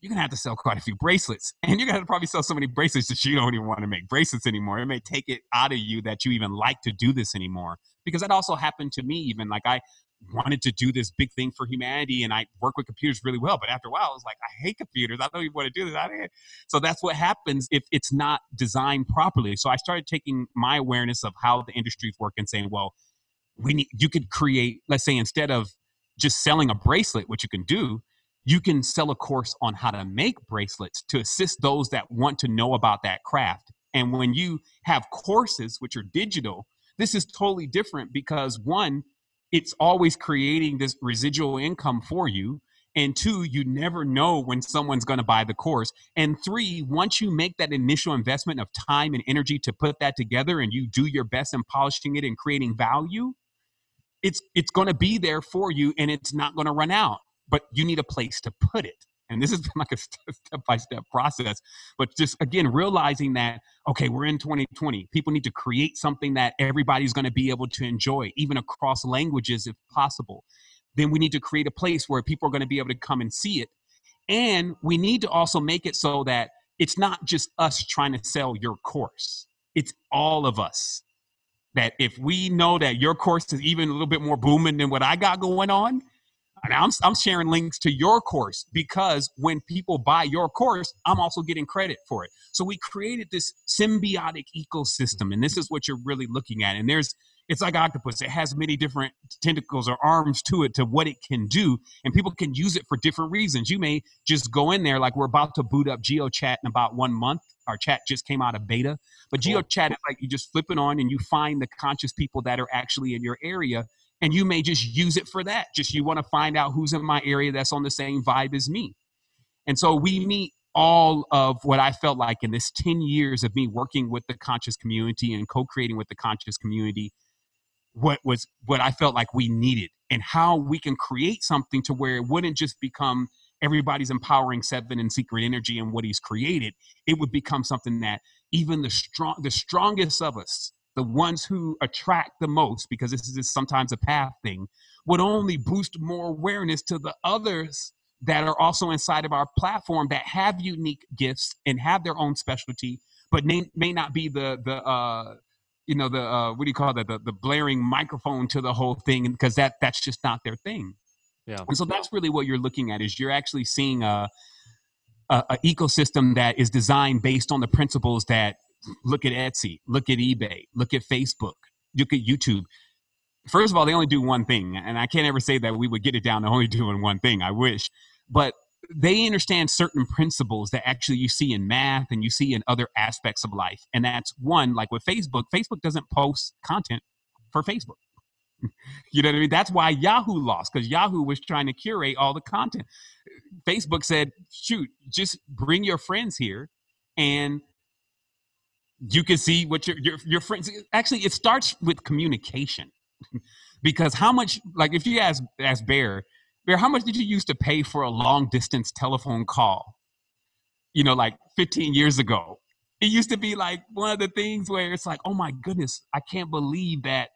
you're gonna have to sell quite a few bracelets. And you're gonna probably sell so many bracelets that you don't even want to make bracelets anymore. It may take it out of you that you even like to do this anymore because that also happened to me even like i wanted to do this big thing for humanity and i work with computers really well but after a while i was like i hate computers. I don't even want to do this. I so that's what happens if it's not designed properly. So i started taking my awareness of how the industries work and saying well we need you could create let's say instead of just selling a bracelet which you can do you can sell a course on how to make bracelets to assist those that want to know about that craft. And when you have courses which are digital this is totally different because one, it's always creating this residual income for you. And two, you never know when someone's going to buy the course. And three, once you make that initial investment of time and energy to put that together and you do your best in polishing it and creating value, it's it's going to be there for you and it's not going to run out. But you need a place to put it. And this has been like a step by step process. But just again, realizing that, okay, we're in 2020. People need to create something that everybody's going to be able to enjoy, even across languages if possible. Then we need to create a place where people are going to be able to come and see it. And we need to also make it so that it's not just us trying to sell your course, it's all of us that if we know that your course is even a little bit more booming than what I got going on, and I'm, I'm sharing links to your course because when people buy your course, I'm also getting credit for it. So we created this symbiotic ecosystem, and this is what you're really looking at. And there's it's like octopus. It has many different tentacles or arms to it to what it can do, and people can use it for different reasons. You may just go in there like we're about to boot up GeoChat in about one month. Our chat just came out of beta, but GeoChat is like you just flip it on and you find the conscious people that are actually in your area, and you may just use it for that. Just you want to find out who's in my area that's on the same vibe as me, and so we meet all of what I felt like in this 10 years of me working with the conscious community and co-creating with the conscious community what was what I felt like we needed and how we can create something to where it wouldn't just become everybody's empowering Sevan and secret energy and what he's created it would become something that even the strong the strongest of us the ones who attract the most because this is sometimes a path thing would only boost more awareness to the others that are also inside of our platform that have unique gifts and have their own specialty but may, may not be the the uh you know the uh, what do you call that? The, the blaring microphone to the whole thing because that that's just not their thing. Yeah. And so that's really what you're looking at is you're actually seeing a, a, a ecosystem that is designed based on the principles that look at etsy look at ebay look at facebook look at youtube first of all they only do one thing and i can't ever say that we would get it down to only doing one thing i wish but they understand certain principles that actually you see in math and you see in other aspects of life. And that's one, like with Facebook, Facebook doesn't post content for Facebook. you know what I mean? That's why Yahoo lost because Yahoo was trying to curate all the content. Facebook said, shoot, just bring your friends here and you can see what your, your, your friends actually it starts with communication because how much like if you ask ask bear Bear, how much did you used to pay for a long distance telephone call? You know, like 15 years ago. It used to be like one of the things where it's like, oh my goodness, I can't believe that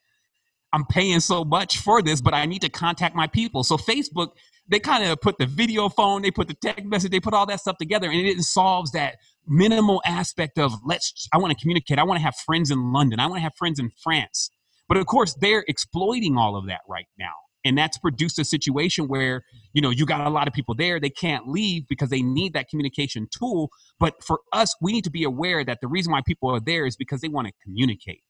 I'm paying so much for this, but I need to contact my people. So Facebook, they kind of put the video phone, they put the text message, they put all that stuff together, and it solves that minimal aspect of let's. I want to communicate. I want to have friends in London. I want to have friends in France. But of course, they're exploiting all of that right now and that's produced a situation where you know you got a lot of people there they can't leave because they need that communication tool but for us we need to be aware that the reason why people are there is because they want to communicate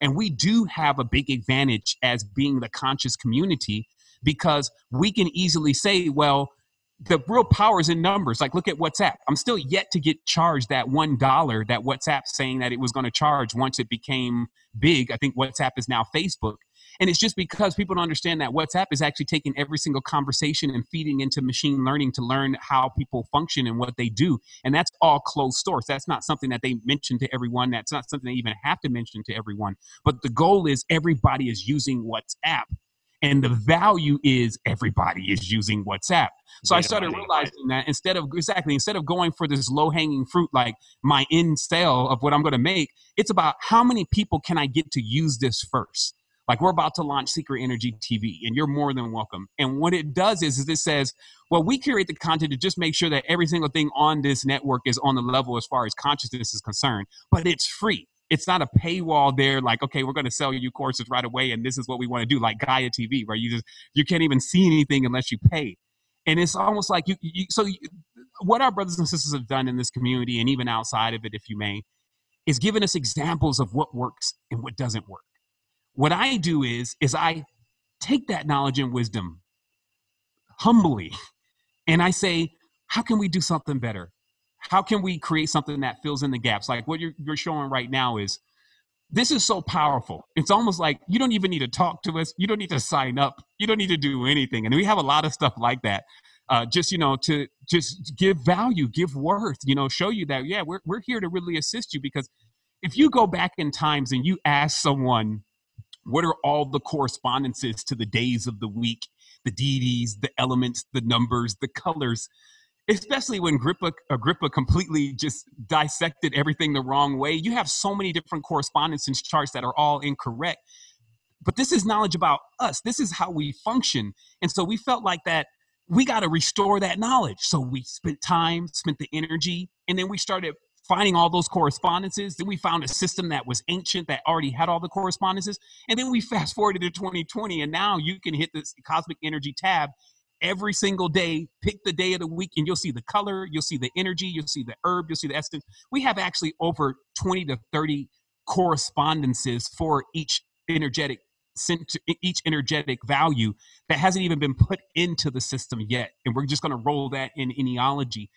and we do have a big advantage as being the conscious community because we can easily say well the real power is in numbers. Like, look at WhatsApp. I'm still yet to get charged that one dollar that WhatsApp saying that it was going to charge once it became big. I think WhatsApp is now Facebook. And it's just because people don't understand that WhatsApp is actually taking every single conversation and feeding into machine learning to learn how people function and what they do. And that's all closed source. That's not something that they mention to everyone. That's not something they even have to mention to everyone. But the goal is everybody is using WhatsApp. And the value is everybody is using WhatsApp. So I started realizing that instead of exactly instead of going for this low hanging fruit like my end sale of what I'm going to make, it's about how many people can I get to use this first. Like we're about to launch Secret Energy TV, and you're more than welcome. And what it does is, is it says, well, we curate the content to just make sure that every single thing on this network is on the level as far as consciousness is concerned, but it's free. It's not a paywall there, like, okay, we're going to sell you courses right away, and this is what we want to do, like Gaia TV, where you just you can't even see anything unless you pay. And it's almost like you. you so, you, what our brothers and sisters have done in this community, and even outside of it, if you may, is given us examples of what works and what doesn't work what I do is is I take that knowledge and wisdom humbly and I say, how can we do something better? How can we create something that fills in the gaps? Like what you're, you're showing right now is this is so powerful. It's almost like you don't even need to talk to us. You don't need to sign up. You don't need to do anything. And we have a lot of stuff like that. Uh, just you know to just give value give worth you know show you that yeah we're, we're here to really assist you because if you go back in times and you ask someone what are all the correspondences to the days of the week, the deities, the elements, the numbers, the colors? Especially when Agrippa, Agrippa completely just dissected everything the wrong way. You have so many different correspondences charts that are all incorrect. But this is knowledge about us. This is how we function. And so we felt like that we got to restore that knowledge. So we spent time, spent the energy, and then we started finding all those correspondences. Then we found a system that was ancient that already had all the correspondences. And then we fast forwarded to 2020, and now you can hit this cosmic energy tab every single day. Pick the day of the week, and you'll see the color, you'll see the energy, you'll see the herb, you'll see the essence. We have actually over 20 to 30 correspondences for each energetic each energetic value that hasn't even been put into the system yet and we're just going to roll that in eneology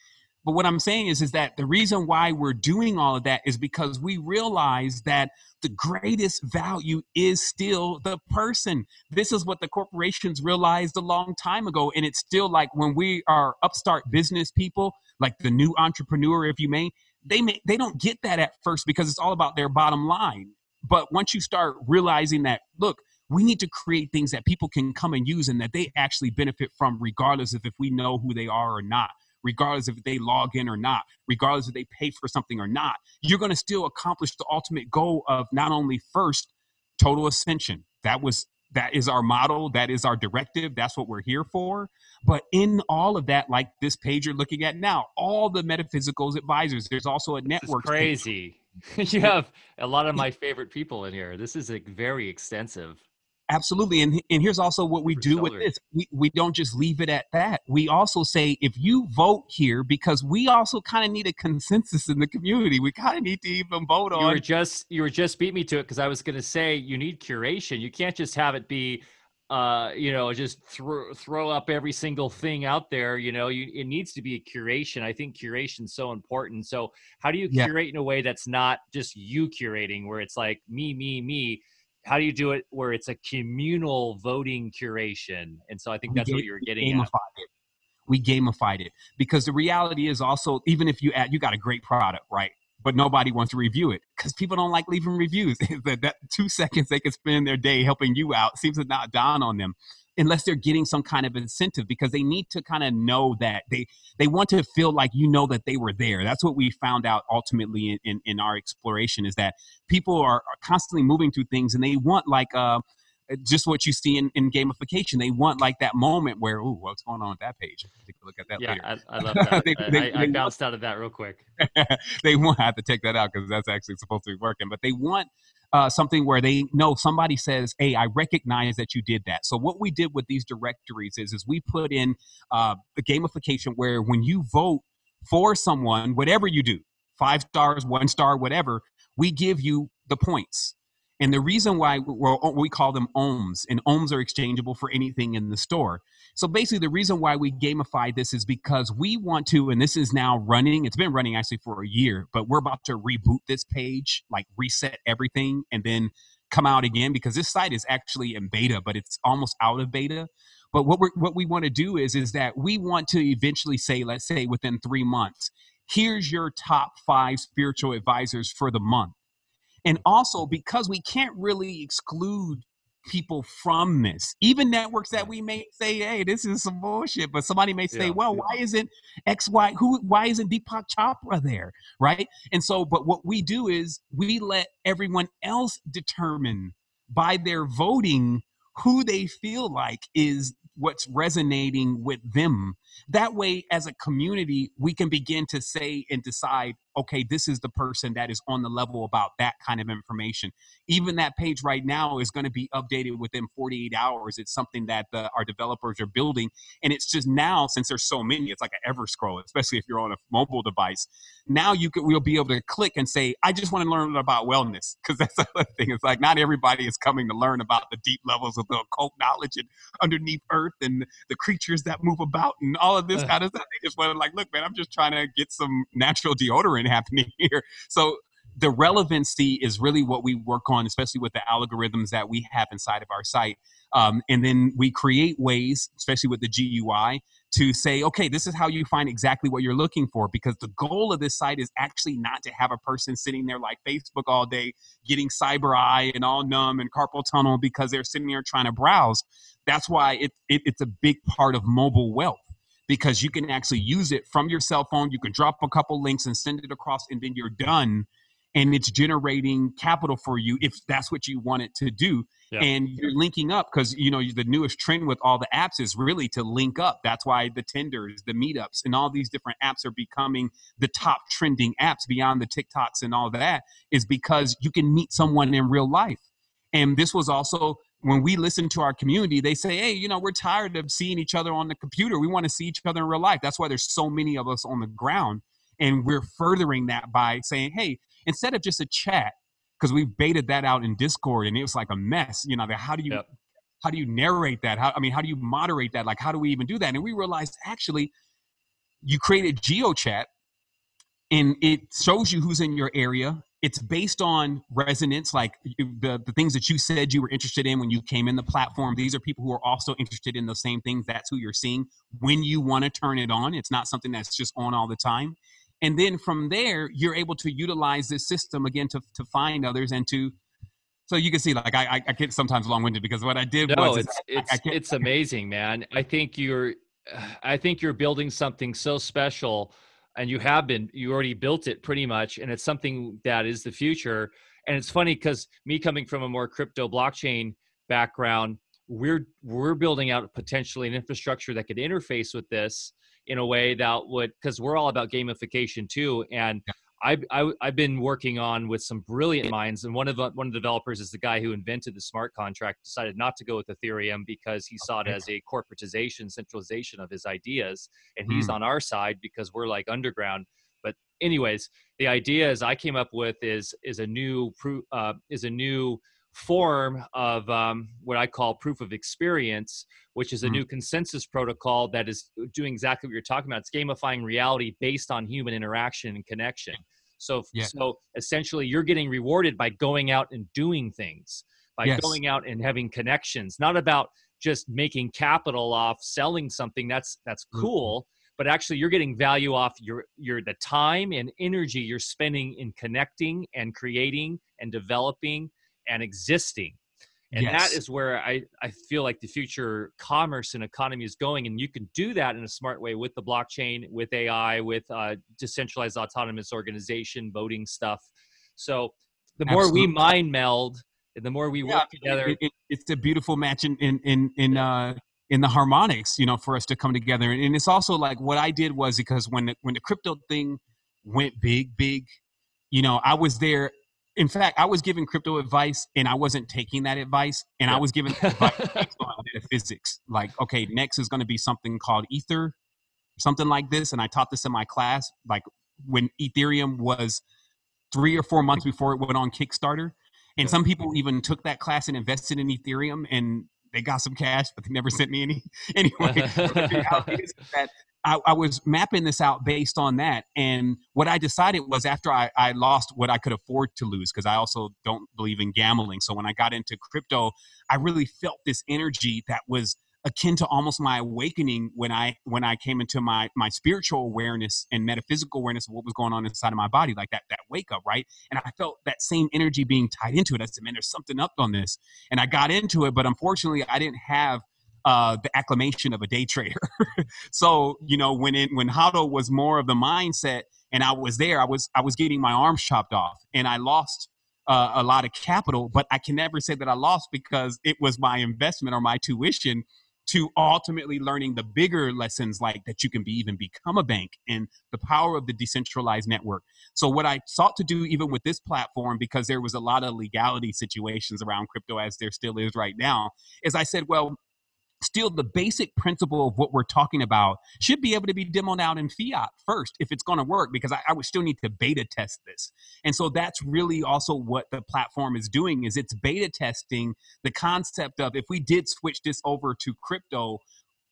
but what I'm saying is, is that the reason why we're doing all of that is because we realize that the greatest value is still the person. This is what the corporations realized a long time ago. And it's still like when we are upstart business people, like the new entrepreneur, if you may, they may they don't get that at first because it's all about their bottom line. But once you start realizing that, look, we need to create things that people can come and use and that they actually benefit from regardless of if we know who they are or not regardless if they log in or not, regardless if they pay for something or not, you're going to still accomplish the ultimate goal of not only first total ascension. That was that is our model, that is our directive, that's what we're here for. But in all of that, like this page you're looking at now, all the metaphysical advisors, there's also a network. crazy. you have a lot of my favorite people in here. This is a very extensive. Absolutely. And, and here's also what we do with this. We, we don't just leave it at that. We also say, if you vote here, because we also kind of need a consensus in the community, we kind of need to even vote on. You were just, you were just beat me to it because I was going to say you need curation. You can't just have it be, uh, you know, just throw, throw up every single thing out there. You know, you, it needs to be a curation. I think curation's so important. So how do you curate yeah. in a way that's not just you curating where it's like me, me, me, how do you do it where it's a communal voting curation? And so I think that's what you're getting at. It. We gamified it because the reality is also even if you add you got a great product, right? But nobody wants to review it because people don't like leaving reviews. that, that two seconds they can spend their day helping you out seems to not dawn on them unless they're getting some kind of incentive because they need to kind of know that they they want to feel like you know that they were there. That's what we found out ultimately in, in, in our exploration is that people are, are, constantly moving through things and they want like uh just what you see in, in gamification. They want like that moment where, ooh, what's going on with that page? Take a look at that yeah, later. I, I love that. they, they, I, I bounced out of that real quick. they want I have to take that out because that's actually supposed to be working. But they want uh, something where they know somebody says, "Hey, I recognize that you did that." So what we did with these directories is, is we put in uh, a gamification where when you vote for someone, whatever you do, five stars, one star, whatever, we give you the points. And the reason why we call them ohms, and ohms are exchangeable for anything in the store. So basically, the reason why we gamify this is because we want to, and this is now running, it's been running actually for a year, but we're about to reboot this page, like reset everything, and then come out again because this site is actually in beta, but it's almost out of beta. But what we what we want to do is is that we want to eventually say, let's say within three months, here's your top five spiritual advisors for the month and also because we can't really exclude people from this. Even networks that we may say, hey, this is some bullshit, but somebody may say, yeah. well, why isn't X, Y, who, why isn't Deepak Chopra there? Right. And so, but what we do is we let everyone else determine by their voting who they feel like is what's resonating with them. That way, as a community, we can begin to say and decide okay, this is the person that is on the level about that kind of information. Even that page right now is going to be updated within 48 hours. It's something that the, our developers are building. And it's just now, since there's so many, it's like an ever scroll, especially if you're on a mobile device. Now you could, we'll be able to click and say, I just want to learn about wellness. Because that's the other thing. It's like not everybody is coming to learn about the deep levels of the occult knowledge and underneath earth and the creatures that move about and all of this kind of stuff. They just to like, look, man, I'm just trying to get some natural deodorant happening here. So the relevancy is really what we work on, especially with the algorithms that we have inside of our site. Um, and then we create ways, especially with the GUI, to say, okay, this is how you find exactly what you're looking for. Because the goal of this site is actually not to have a person sitting there like Facebook all day, getting cyber eye and all numb and carpal tunnel because they're sitting there trying to browse. That's why it, it it's a big part of mobile wealth because you can actually use it from your cell phone. You can drop a couple links and send it across, and then you're done. and it's generating capital for you if that's what you want it to do yeah. and you're linking up because you know the newest trend with all the apps is really to link up that's why the tenders the meetups and all these different apps are becoming the top trending apps beyond the tiktoks and all that is because you can meet someone in real life and this was also when we listen to our community, they say, hey, you know, we're tired of seeing each other on the computer. We want to see each other in real life. That's why there's so many of us on the ground. And we're furthering that by saying, hey, instead of just a chat, because we've baited that out in Discord and it was like a mess, you know, how do you yep. how do you narrate that? How I mean, how do you moderate that? Like how do we even do that? And we realized actually you created GeoChat and it shows you who's in your area it's based on resonance like the, the things that you said you were interested in when you came in the platform. These are people who are also interested in the same things. That's who you're seeing. When you want to turn it on it's not something that's just on all the time. And then from there you're able to utilize this system again to, to find others and to so you can see like i i get sometimes long-winded because what i did no, was it's it's, it's amazing man. I think you're i think you're building something so special and you have been you already built it pretty much and it's something that is the future. And it's funny because me coming from a more crypto blockchain background we're we're building out potentially an infrastructure that could interface with this in a way that would because we're all about gamification too and I've, I, i have been working on with some brilliant minds, and one of the, one of the developers is the guy who invented the smart contract. Decided not to go with Ethereum because he saw it as a corporatization, centralization of his ideas, and he's mm. on our side because we're like underground. But anyways, the idea is I came up with is is a new uh, is a new form of um, what I call proof of experience, which is a mm. new consensus protocol that is doing exactly what you're talking about. It's gamifying reality based on human interaction and connection. So, yeah. so essentially, you're getting rewarded by going out and doing things, by yes. going out and having connections. Not about just making capital off selling something. That's that's mm-hmm. cool. Mm-hmm. But actually, you're getting value off your your the time and energy you're spending in connecting and creating and developing and existing and yes. that is where I, I feel like the future commerce and economy is going and you can do that in a smart way with the blockchain with ai with uh, decentralized autonomous organization voting stuff so the more Absolutely. we mind meld and the more we yeah, work together it, it, it's a beautiful match in in in, in uh in the harmonics you know for us to come together and it's also like what i did was because when the, when the crypto thing went big big you know i was there in fact, I was giving crypto advice and I wasn't taking that advice. And yeah. I was giving advice based on metaphysics. Like, okay, next is going to be something called Ether, something like this. And I taught this in my class, like when Ethereum was three or four months before it went on Kickstarter. And some people even took that class and invested in Ethereum and they got some cash, but they never sent me any. Anyway, that I, I, was mapping this out based on that. And what I decided was after I, I lost what I could afford to lose, because I also don't believe in gambling. So when I got into crypto, I really felt this energy that was akin to almost my awakening when I when I came into my my spiritual awareness and metaphysical awareness of what was going on inside of my body, like that that wake up, right? And I felt that same energy being tied into it. I said, man, there's something up on this. And I got into it, but unfortunately I didn't have uh, the acclamation of a day trader. so you know when it when HODL was more of the mindset, and I was there, I was I was getting my arms chopped off, and I lost uh, a lot of capital. But I can never say that I lost because it was my investment or my tuition to ultimately learning the bigger lessons like that you can be even become a bank and the power of the decentralized network so what i sought to do even with this platform because there was a lot of legality situations around crypto as there still is right now is i said well still the basic principle of what we're talking about should be able to be demoed out in fiat first if it's going to work because I, I, would still need to beta test this. And so that's really also what the platform is doing is it's beta testing the concept of if we did switch this over to crypto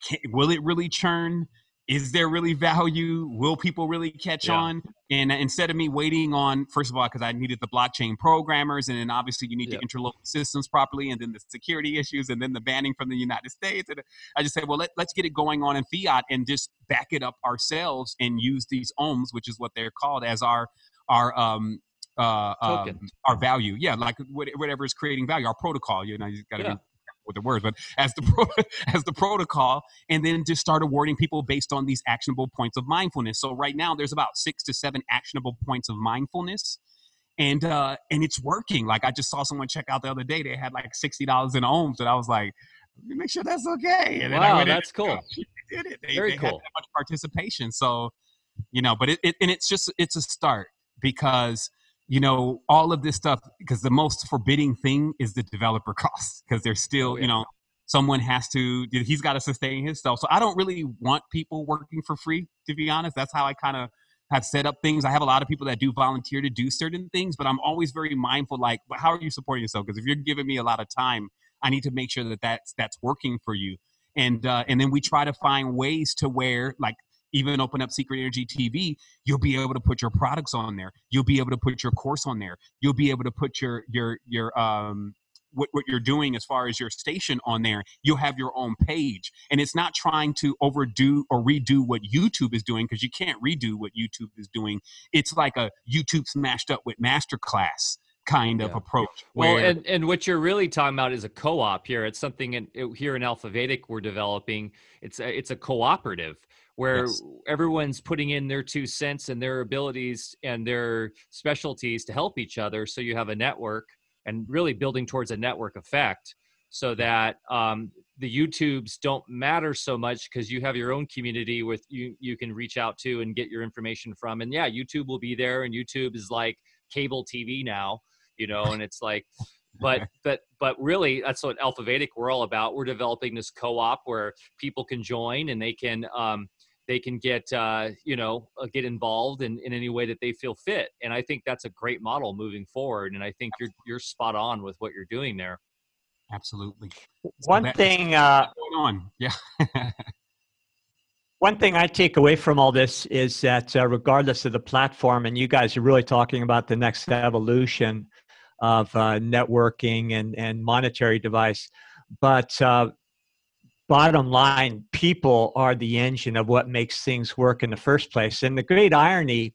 can, will it really churn is there really value? Will people really catch yeah. on? And instead of me waiting on, first of all, because I needed the blockchain programmers, and then obviously you need to interlock systems properly, and then the security issues, and then the banning from the United States. And I just said, well, let, let's get it going on in fiat and just back it up ourselves and use these ohms, which is what they're called, as our our um, uh, um, our value. Yeah, like whatever is creating value, our protocol. You know, you got to yeah. With the words, but as the pro, as the protocol, and then just start awarding people based on these actionable points of mindfulness. So right now, there's about six to seven actionable points of mindfulness, and uh and it's working. Like i just saw someone check out the other day they had like $60 in ohms and i was like make sure that's okay. And wow that's cool. they did it. They, very they cool. had that much participation. So you know but it, it and it's just it's a start because you know all of this stuff because the most forbidding thing is the developer costs because there's still Oh, yeah. you know someone has to he's got to sustain himself so i don't really want people working for free to be honest. That's how i kind of have set up things. I have a lot of people that do volunteer to do certain things but i'm always very mindful like "Well, how are you supporting yourself? Because if you're giving me a lot of time i need to make sure that that's that's working for you. And uh, and then we try to find ways to where like even open up secret energy tv you'll be able to put your products on there. You'll be able to put your course on there. You'll be able to put your your your um what, what you're doing as far as your station on there. You'll have your own page. And it's not trying to overdo or redo what youtube is doing because you can't redo what youtube is doing. It's like a youtube smashed up with masterclass kind of Yeah. approach Well, and, and what you're really talking about is a co-op here. It's something in, it- here in Alpha Vedic we're developing. It's a, it's a cooperative where Yes. everyone's putting in their two cents and their abilities and their specialties to help each other. So you have a network and really building towards a network effect so that um, the YouTubes don't matter so much because you have your own community with you you can reach out to and get your information from. And yeah, YouTube will be there and YouTube is like cable TV now, you know, and it's like but but but really that's what alpha vedic we're all about. We're developing this co-op where people can join and they can um, they can get uh, you know uh, get involved in, in any way that they feel fit. And i think that's a great model moving forward and i think you're you're spot on with what you're doing there. Absolutely. One that- thing, uh, going on. Yeah. one thing I take away from all this is that uh, regardless of the platform, and you guys are really talking about the next evolution of uh, networking and, and monetary device, but uh, bottom line, people are the engine of what makes things work in the first place. And the great irony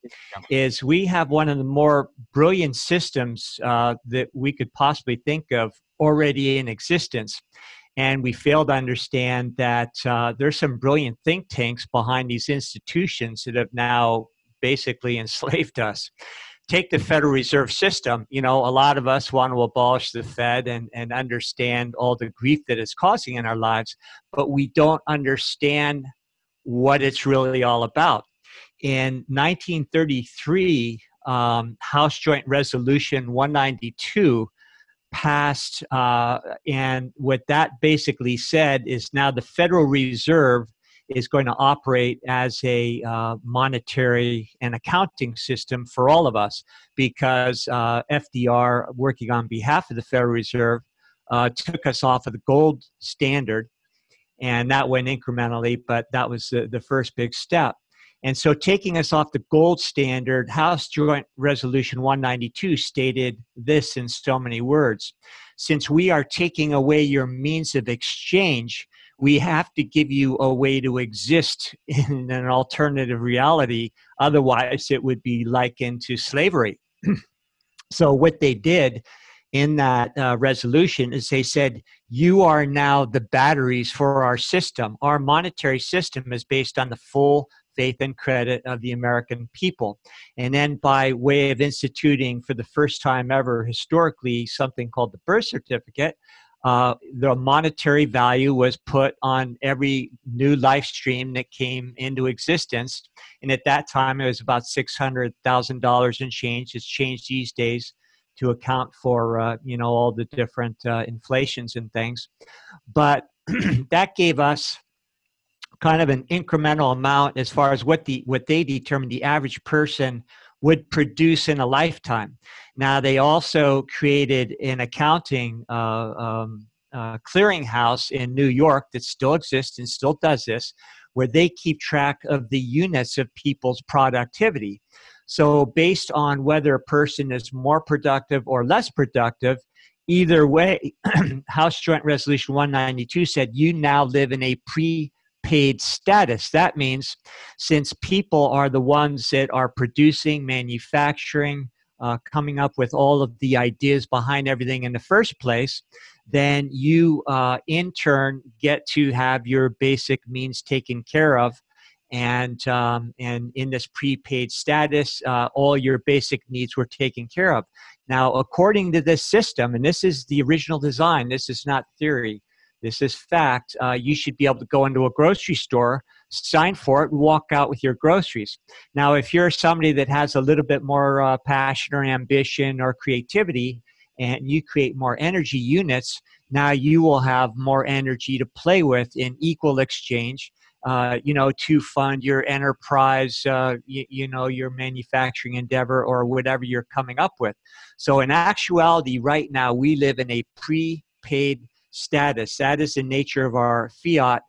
is we have one of the more brilliant systems uh, that we could possibly think of already in existence and we fail to understand that uh, there's some brilliant think tanks behind these institutions that have now basically enslaved us. Take the Federal Reserve System. You know, a lot of us want to abolish the Fed and, and understand all the grief that it's causing in our lives, but we don't understand what it's really all about. In 1933, um, House Joint Resolution 192 passed, uh, and what that basically said is now the Federal Reserve is going to operate as a uh, monetary and accounting system for all of us because uh, FDR, working on behalf of the Federal Reserve, uh, took us off of the gold standard, and that went incrementally, but that was the, the first big step. And so, taking us off the gold standard, House Joint Resolution 192 stated this in so many words Since we are taking away your means of exchange, we have to give you a way to exist in an alternative reality. Otherwise, it would be likened to slavery. so, what they did in that uh, resolution is they said, You are now the batteries for our system. Our monetary system is based on the full faith and credit of the American people. And then, by way of instituting for the first time ever historically something called the birth certificate, uh, the monetary value was put on every new live stream that came into existence. And at that time, it was about $600,000 in change. It's changed these days to account for, uh, you know, all the different uh, inflations and things. But that gave us kind of an incremental amount as far as what the what they determined the average person would produce in a lifetime. Now they also created an accounting uh, um, uh, clearinghouse in New York that still exists and still does this, where they keep track of the units of people's productivity. So based on whether a person is more productive or less productive, either way, House Joint Resolution 192 said you now live in a pre paid status. That means since people are the ones that are producing, manufacturing, uh, coming up with all of the ideas behind everything in the first place, then you uh, in turn get to have your basic means taken care of. and um, and in this prepaid status, uh, all your basic needs were taken care of. Now, according to this system, and this is the original design, this is not theory, this is fact. Uh, you should be able to go into a grocery store, sign for it, and walk out with your groceries. Now, if you're somebody that has a little bit more uh, passion or ambition or creativity, and you create more energy units, now you will have more energy to play with in equal exchange uh, you know, to fund your enterprise, uh, you, you, know, your manufacturing endeavor or whatever you're coming up with. So, in actuality, right now, we live in a prepaid status. That is the nature of our fiat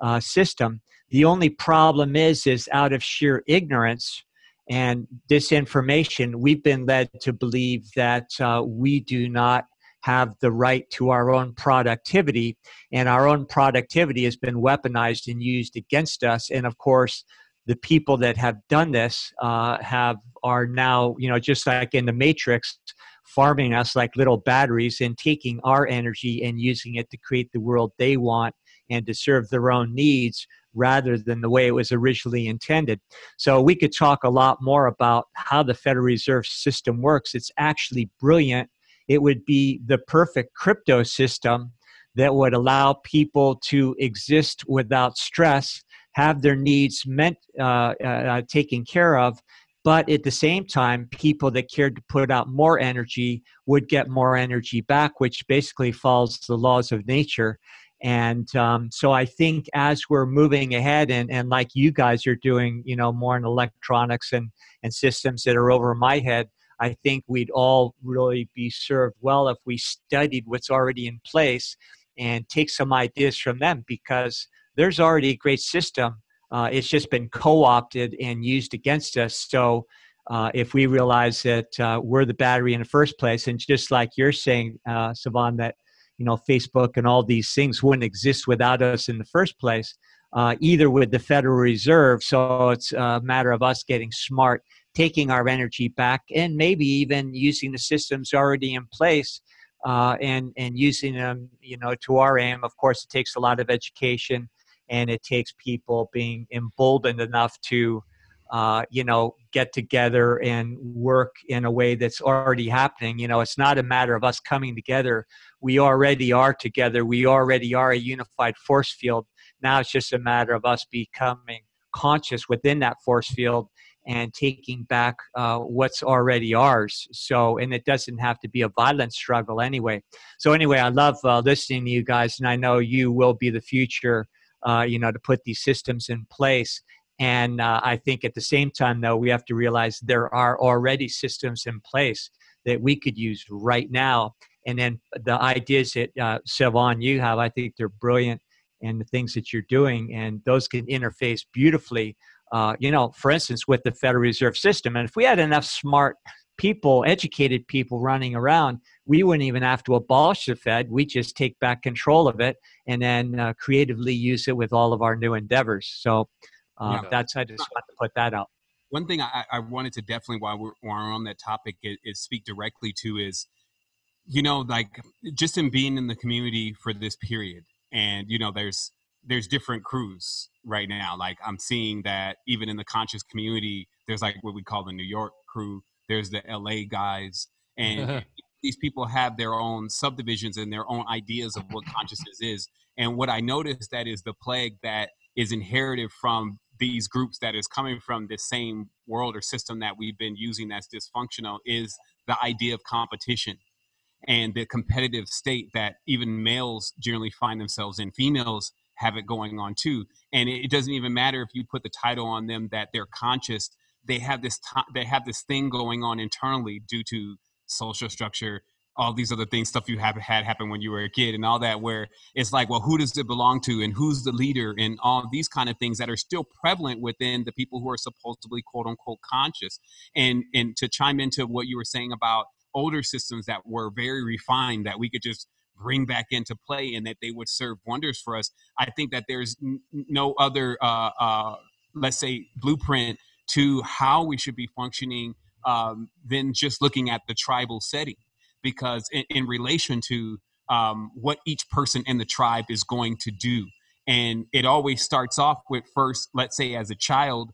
uh, system. The only problem is, is out of sheer ignorance and disinformation, we've been led to believe that uh, we do not have the right to our own productivity, and our own productivity has been weaponized and used against us. And of course, the people that have done this uh, have are now, you know, just like in the Matrix, farming us like little batteries and taking our energy and using it to create the world they want and to serve their own needs rather than the way it was originally intended. So we could talk a lot more about how the Federal Reserve System works. It's actually brilliant it would be the perfect crypto system that would allow people to exist without stress, have their needs meant uh, uh, uh, taken care of, but at the same time, people that cared to put out more energy would get more energy back, which basically follows the laws of nature. And um, so I think as we're moving ahead, and, and like you guys are doing, you know, more in electronics and, and systems that are over my head, I think we'd all really be served well if we studied what's already in place and take some ideas from them because there's already a great system. Uh, it's just been co opted and used against us. So, uh, if we realize that uh, we're the battery in the first place, and just like you're saying, uh, Sevan, that you know Facebook and all these things wouldn't exist without us in the first place, uh, either with the Federal Reserve. So it's a matter of us getting smart taking our energy back and maybe even using the systems already in place uh, and and using them you know to our aim of course it takes a lot of education and it takes people being emboldened enough to uh, you know get together and work in a way that's already happening you know it's not a matter of us coming together we already are together we already are a unified force field now it's just a matter of us becoming conscious within that force field and taking back uh, what's already ours. So, and it doesn't have to be a violent struggle anyway. So, anyway, I love uh, listening to you guys, and I know you will be the future, uh, you know, to put these systems in place. And uh, I think at the same time, though, we have to realize there are already systems in place that we could use right now. And then the ideas that uh, Sevan you have, I think they're brilliant, and the things that you're doing, and those can interface beautifully uh, you know, for instance, with the Federal Reserve System. And if we had enough smart people, educated people running around, we wouldn't even have to abolish the Fed. We just take back control of it and then uh, creatively use it with all of our new endeavors. So uh, yeah. that's I just want to put that out. One thing I, I wanted to definitely while we're, while we're on that topic is, is speak directly to is, you know, like just in being in the community for this period, and you know, there's there's different crews right now. Like I'm seeing that even in the conscious community, there's like what we call the New York crew, there's the LA guys, and these people have their own subdivisions and their own ideas of what consciousness is. And what I noticed that is the plague that is inherited from these groups that is coming from the same world or system that we've been using that's dysfunctional is the idea of competition and the competitive state that even males generally find themselves in. Females have it going on too. And it, doesn't even matter if you put the title on them that they're conscious. They have this t- they have this thing going on internally due to social structure, all these other things, stuff you have had happen when you were a kid, and all that. Where it's like, well, who does it belong to, and who's the leader, and all these kind of things that are still prevalent within the people who are supposedly quote unquote conscious. And and to chime into what you were saying about older systems that were very refined that we could just bring back into play and that they would serve wonders for us. I think that there's n- no other, uh, uh, let's say, blueprint to how we should be functioning um, than just looking at the tribal setting. Because in, in relation to um, what each person in the tribe is going to do, and it always starts off with first let's say as a child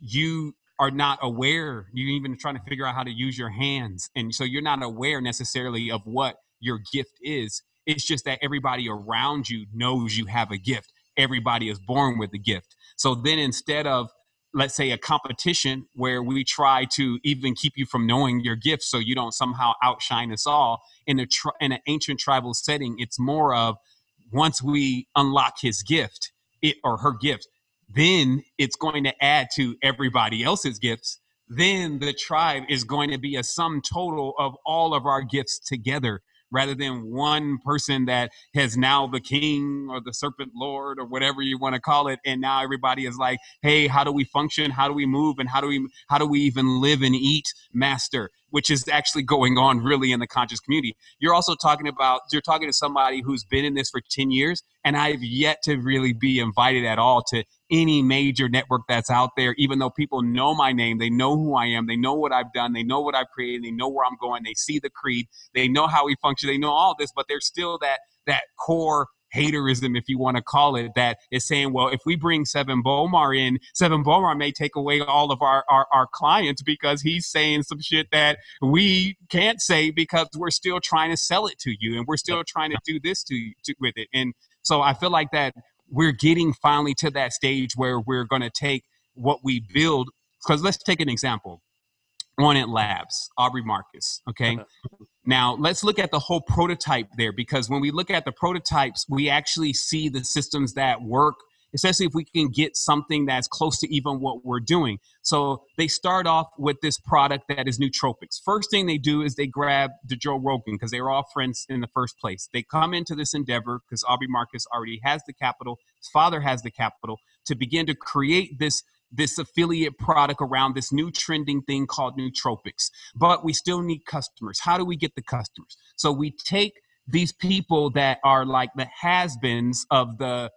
you are not aware you're even trying to figure out how to use your hands. And so you're not aware necessarily of what your gift is. It's just that everybody around you knows you have a gift. Everybody is born with a gift. So then instead of let's say a competition where we try to even keep you from knowing your gifts so you don't somehow outshine us all. In a tri- in an ancient tribal setting it's more of once we unlock his gift it or her gift then it's going to add to everybody else's gifts. Then the tribe is going to be a sum total of all of our gifts together rather than one person that has now the king or the serpent lord or whatever you want to call it and now everybody is like hey how do we function? How do we move? And how do we how do we even live and eat master? Which is actually going on really in the conscious community. You're also talking about you're talking to somebody who's been in this for 10 years and i've yet to really be invited at all to any major network that's out there, even though people know my name, they know who I am, they know what I've done, they know what I've created, they know where I'm going, they see the creed, they know how we function, they know all this, but there's still that that core haterism, if you want to call it, that is saying, well, if we bring Sevan Bomar in, Sevan Bomar may take away all of our, our, our clients because he's saying some shit that we can't say because we're still trying to sell it to you and we're still trying to do this to, to with it. And so I feel like that we're getting finally to that stage where we're going to take what we build. Because let's take an example. Onnit Labs, Aubrey Marcus. Okay. Uh-huh. now let's look at the whole prototype there because when we look at the prototypes, we actually see the systems that work especially if we can get something that's close to even what we're doing. So they start off with this product that is nootropics. First thing they do is they grab the Joe Rogan because they were all friends in the first place. They come into this endeavor because Aubrey Marcus already has the capital, his father has the capital to begin to create this this affiliate product around this new trending thing called nootropics. But we still need customers. How do we get the customers? So we take these people that are like the has-beens of the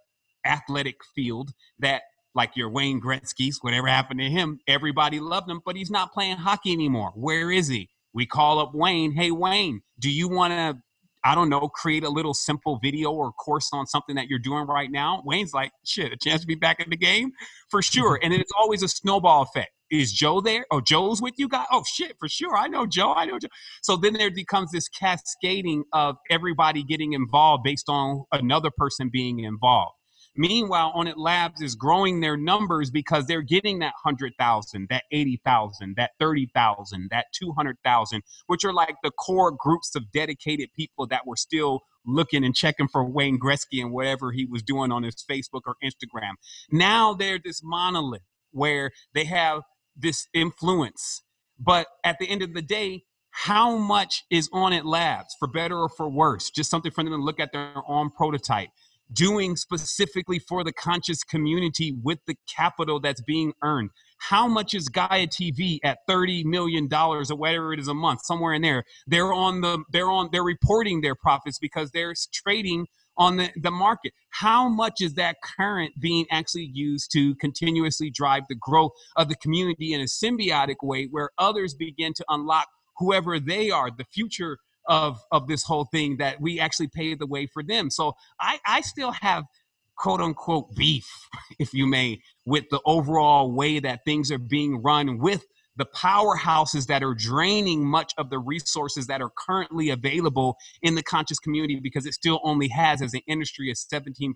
athletic field that like your Wayne Gretzky's, whatever happened to him, everybody loved him, but he's not playing hockey anymore. Where is he? We call up Wayne. Hey, Wayne, do you want to, I don't know, create a little simple video or course on something that you're doing right now? Wayne's like, shit, a chance to be back in the game? For mm-hmm. sure. and it's always a snowball effect. Is Joe there? Oh, Joe's with you guys? Oh, shit, for sure. I know Joe. I know Joe. So then there becomes this cascading of everybody getting involved based on another person being involved. Meanwhile, Onnit Labs is growing their numbers because they're getting that 100,000, that 80,000, that 30,000, that 200,000, which are like the core groups of dedicated people that were still looking and checking for Wayne Gretzky and whatever he was doing on his Facebook or Instagram. Now they're this monolith where they have this influence. But at the end of the day, how much is Onnit Labs, for better or for worse? Just something for them to look at their own prototype doing specifically for the conscious community with the capital that's being earned. How much is Gaia TV at $30 million or whatever it is a month, somewhere in there? They're on the they're on they're reporting their profits because they're trading on the, the market. How much is that current being actually used to continuously drive the growth of the community in a symbiotic way where others begin to unlock whoever they are, the future of of this whole thing that we actually paved the way for them. So I I still have quote unquote beef, if you may, with the overall way that things are being run with the powerhouses that are draining much of the resources that are currently available in the conscious community because it still only has as an industry a 17%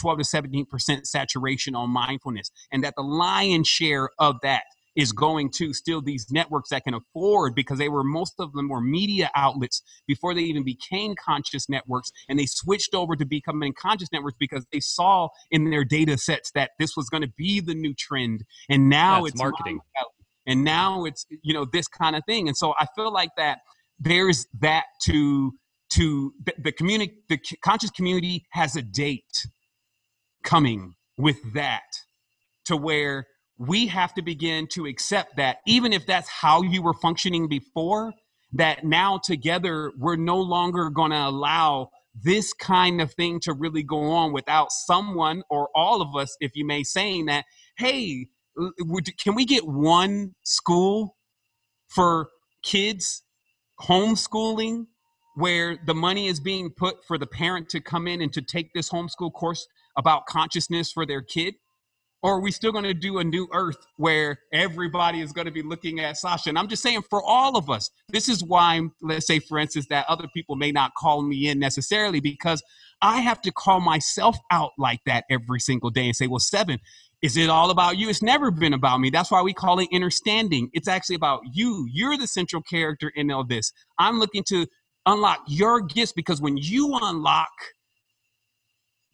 12 to 17% saturation on mindfulness and that the lion's share of that is going to still these networks that can afford because they were most of them were media outlets before they even became conscious networks and they switched over to becoming conscious networks because they saw in their data sets that this was going to be the new trend and now That's it's marketing. and now it's you know this kind of thing and so i feel like that there's that to to the, the community the conscious community has a date coming with that to where we have to begin to accept that even if that's how you were functioning before that now together we're no longer going to allow this kind of thing to really go on without someone or all of us if you may saying that hey can we get one school for kids homeschooling where the money is being put for the parent to come in and to take this homeschool course about consciousness for their kid? Or are we still going to do a new earth where everybody is going to be looking at Sasha? And I'm just saying, for all of us, this is why, let's say, for instance, that other people may not call me in necessarily because I have to call myself out like that every single day and say, well, Sevan, is it all about you? It's never been about me. That's why we call it understanding. It's actually about you. You're the central character in all this. I'm looking to unlock your gifts because when you unlock,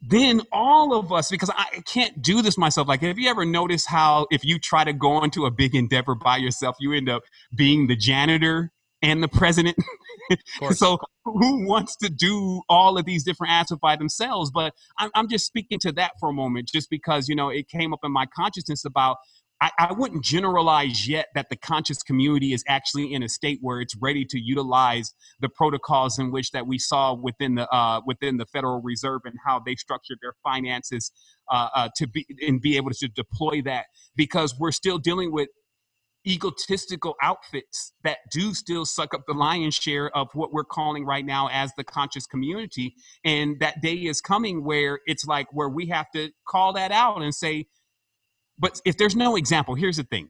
then all of us, because I can't do this myself. Like, have you ever noticed how if you try to go into a big endeavor by yourself, you end up being the janitor and the president? so, who wants to do all of these different aspects by themselves? But I'm, I'm just speaking to that for a moment, just because, you know, it came up in my consciousness about I, I, wouldn't generalize yet that the conscious community is actually in a state where it's ready to utilize the protocols in which that we saw within the uh, within the Federal Reserve and how they structured their finances uh, uh, to be and be able to deploy that because we're still dealing with egotistical outfits that do still suck up the lion's share of what we're calling right now as the conscious community. And that day is coming where it's like where we have to call that out and say but if there's no example, here's the thing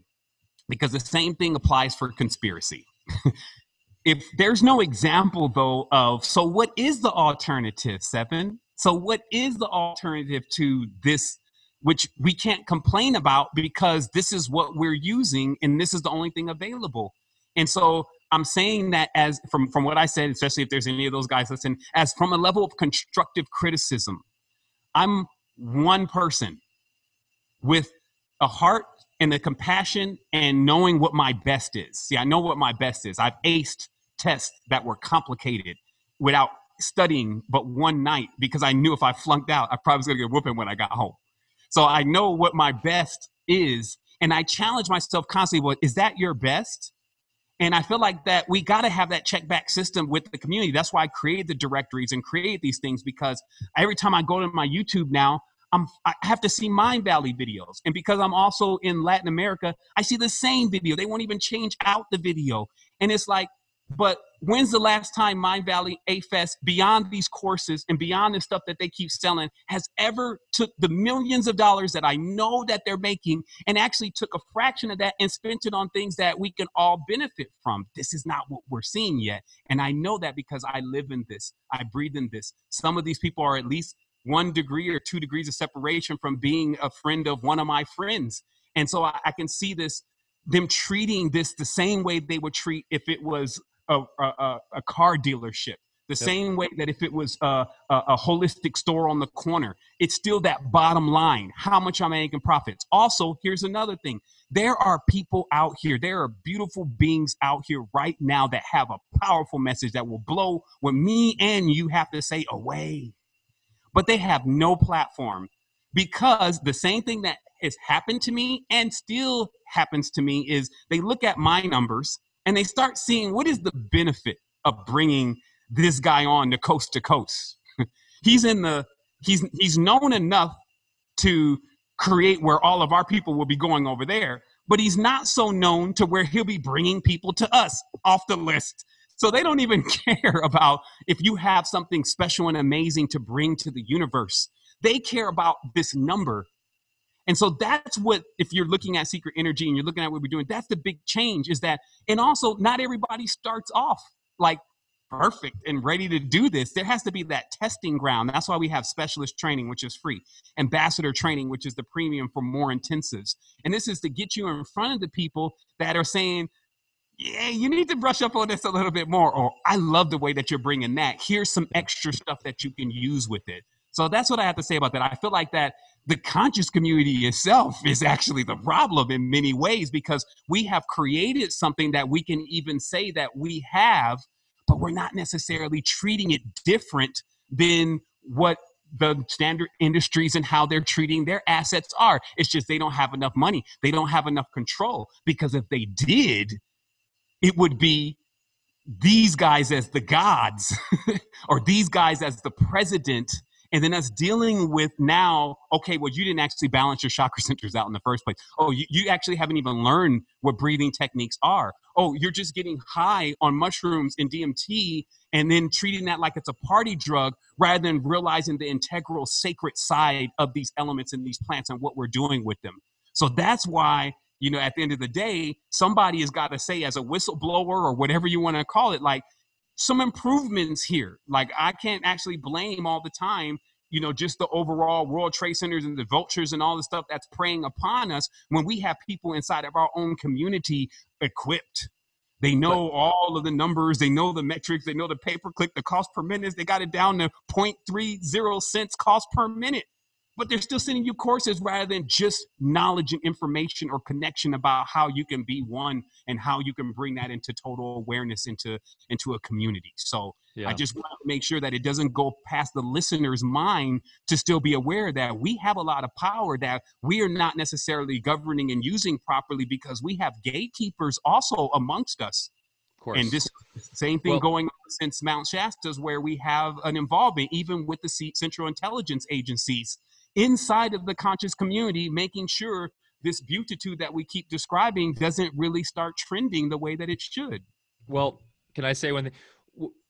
because the same thing applies for conspiracy. if there's no example, though, of so what is the alternative, Sevan? So, what is the alternative to this, which we can't complain about because this is what we're using and this is the only thing available? And so, I'm saying that as from, from what I said, especially if there's any of those guys listen, as from a level of constructive criticism, I'm one person with a heart and the compassion and knowing what my best is. See, I know what my best is. I've aced tests that were complicated without studying but one night because I knew if I flunked out, I probably was gonna get whooping when I got home. So I know what my best is. And I challenge myself constantly, well, is that your best? And I feel like that we got to have that check back system with the community. That's why I created the directories and create these things because every time I go to my YouTube now, I'm, I have to see Mindvalley videos. And because I'm also in Latin America, I see the same video. They won't even change out the video. And it's like, but when's the last time Mindvalley A-Fest, beyond these courses and beyond the stuff that they keep selling, has ever took the millions of dollars that I know that they're making and actually took a fraction of that and spent it on things that we can all benefit from? This is not what we're seeing yet. And I know that because I live in this, I breathe in this. Some of these people are at least one degree or two degrees of separation from being a friend of one of my friends. And so I, I can see this, them treating this the same way they would treat if it was a, a, a car dealership. The yep. same way that if it was a, a, a, holistic store on the corner, it's still that bottom line. How much I'm making profits. Also, here's another thing. There are people out here, there are beautiful beings out here right now that have a powerful message that will blow what me and you have to say away but they have no platform because the same thing that has happened to me and still happens to me is they look at my numbers and they start seeing what is the benefit of bringing this guy on to coast to coast. he's in the he's he's known enough to create where all of our people will be going over there, but he's not so known to where he'll be bringing people to us off the list so they don't even care about if you have something special and amazing to bring to the universe. They care about this number. And so that's what, if you're looking at secret energy and you're looking at what we're doing, that's the big change is that, and also not everybody starts off like perfect and ready to do this. There has to be that testing ground. That's why we have specialist training, which is free, ambassador training, which is the premium for more intensives. And this is to get you in front of the people that are saying, yeah, you need to brush up on this a little bit more. Or I love the way that you're bringing that. Here's some extra stuff that you can use with it. So that's what I have to say about that. I feel like that the conscious community itself is actually the problem in many ways because we have created something that we can even say that we have, but we're not necessarily treating it different than what the standard industries and how they're treating their assets are. It's just they don't have enough money. They don't have enough control because if they did, it would be these guys as the gods or these guys as the president. And then us dealing with now okay well you didn't actually balance your chakra centers out in the first place. Oh you, you actually haven't even learned what breathing techniques are. Oh you're just getting high on mushrooms and dmt and then treating that like it's a party drug rather than realizing the integral sacred side of these elements and these plants and what we're doing with them. So that's why you know at the end of the day somebody has got to say as a whistleblower or whatever you want to call it like some improvements here. Like I can't actually blame all the time, you know, just the overall World Trade Centers and the vultures and all the stuff that's preying upon us when we have people inside of our own community equipped. They know all of the numbers, they know the metrics, they know the pay per click, the cost per minute. They got it down to 0.30 cents cost per minute but they're still sending you courses rather than just knowledge and information or connection about how you can be one and how you can bring that into total awareness into into a community. So yeah. i just want to make sure that it doesn't go past the listener's mind to still be aware that we have a lot of power that we are not necessarily governing and using properly because we have gatekeepers also amongst us. And this same thing well, going on since Mount Shasta's, where we have an involvement, even with the Central Intelligence Agencies inside of the conscious community, making sure this beautitude that we keep describing doesn't really start trending the way that it should. Well, can I say one thing?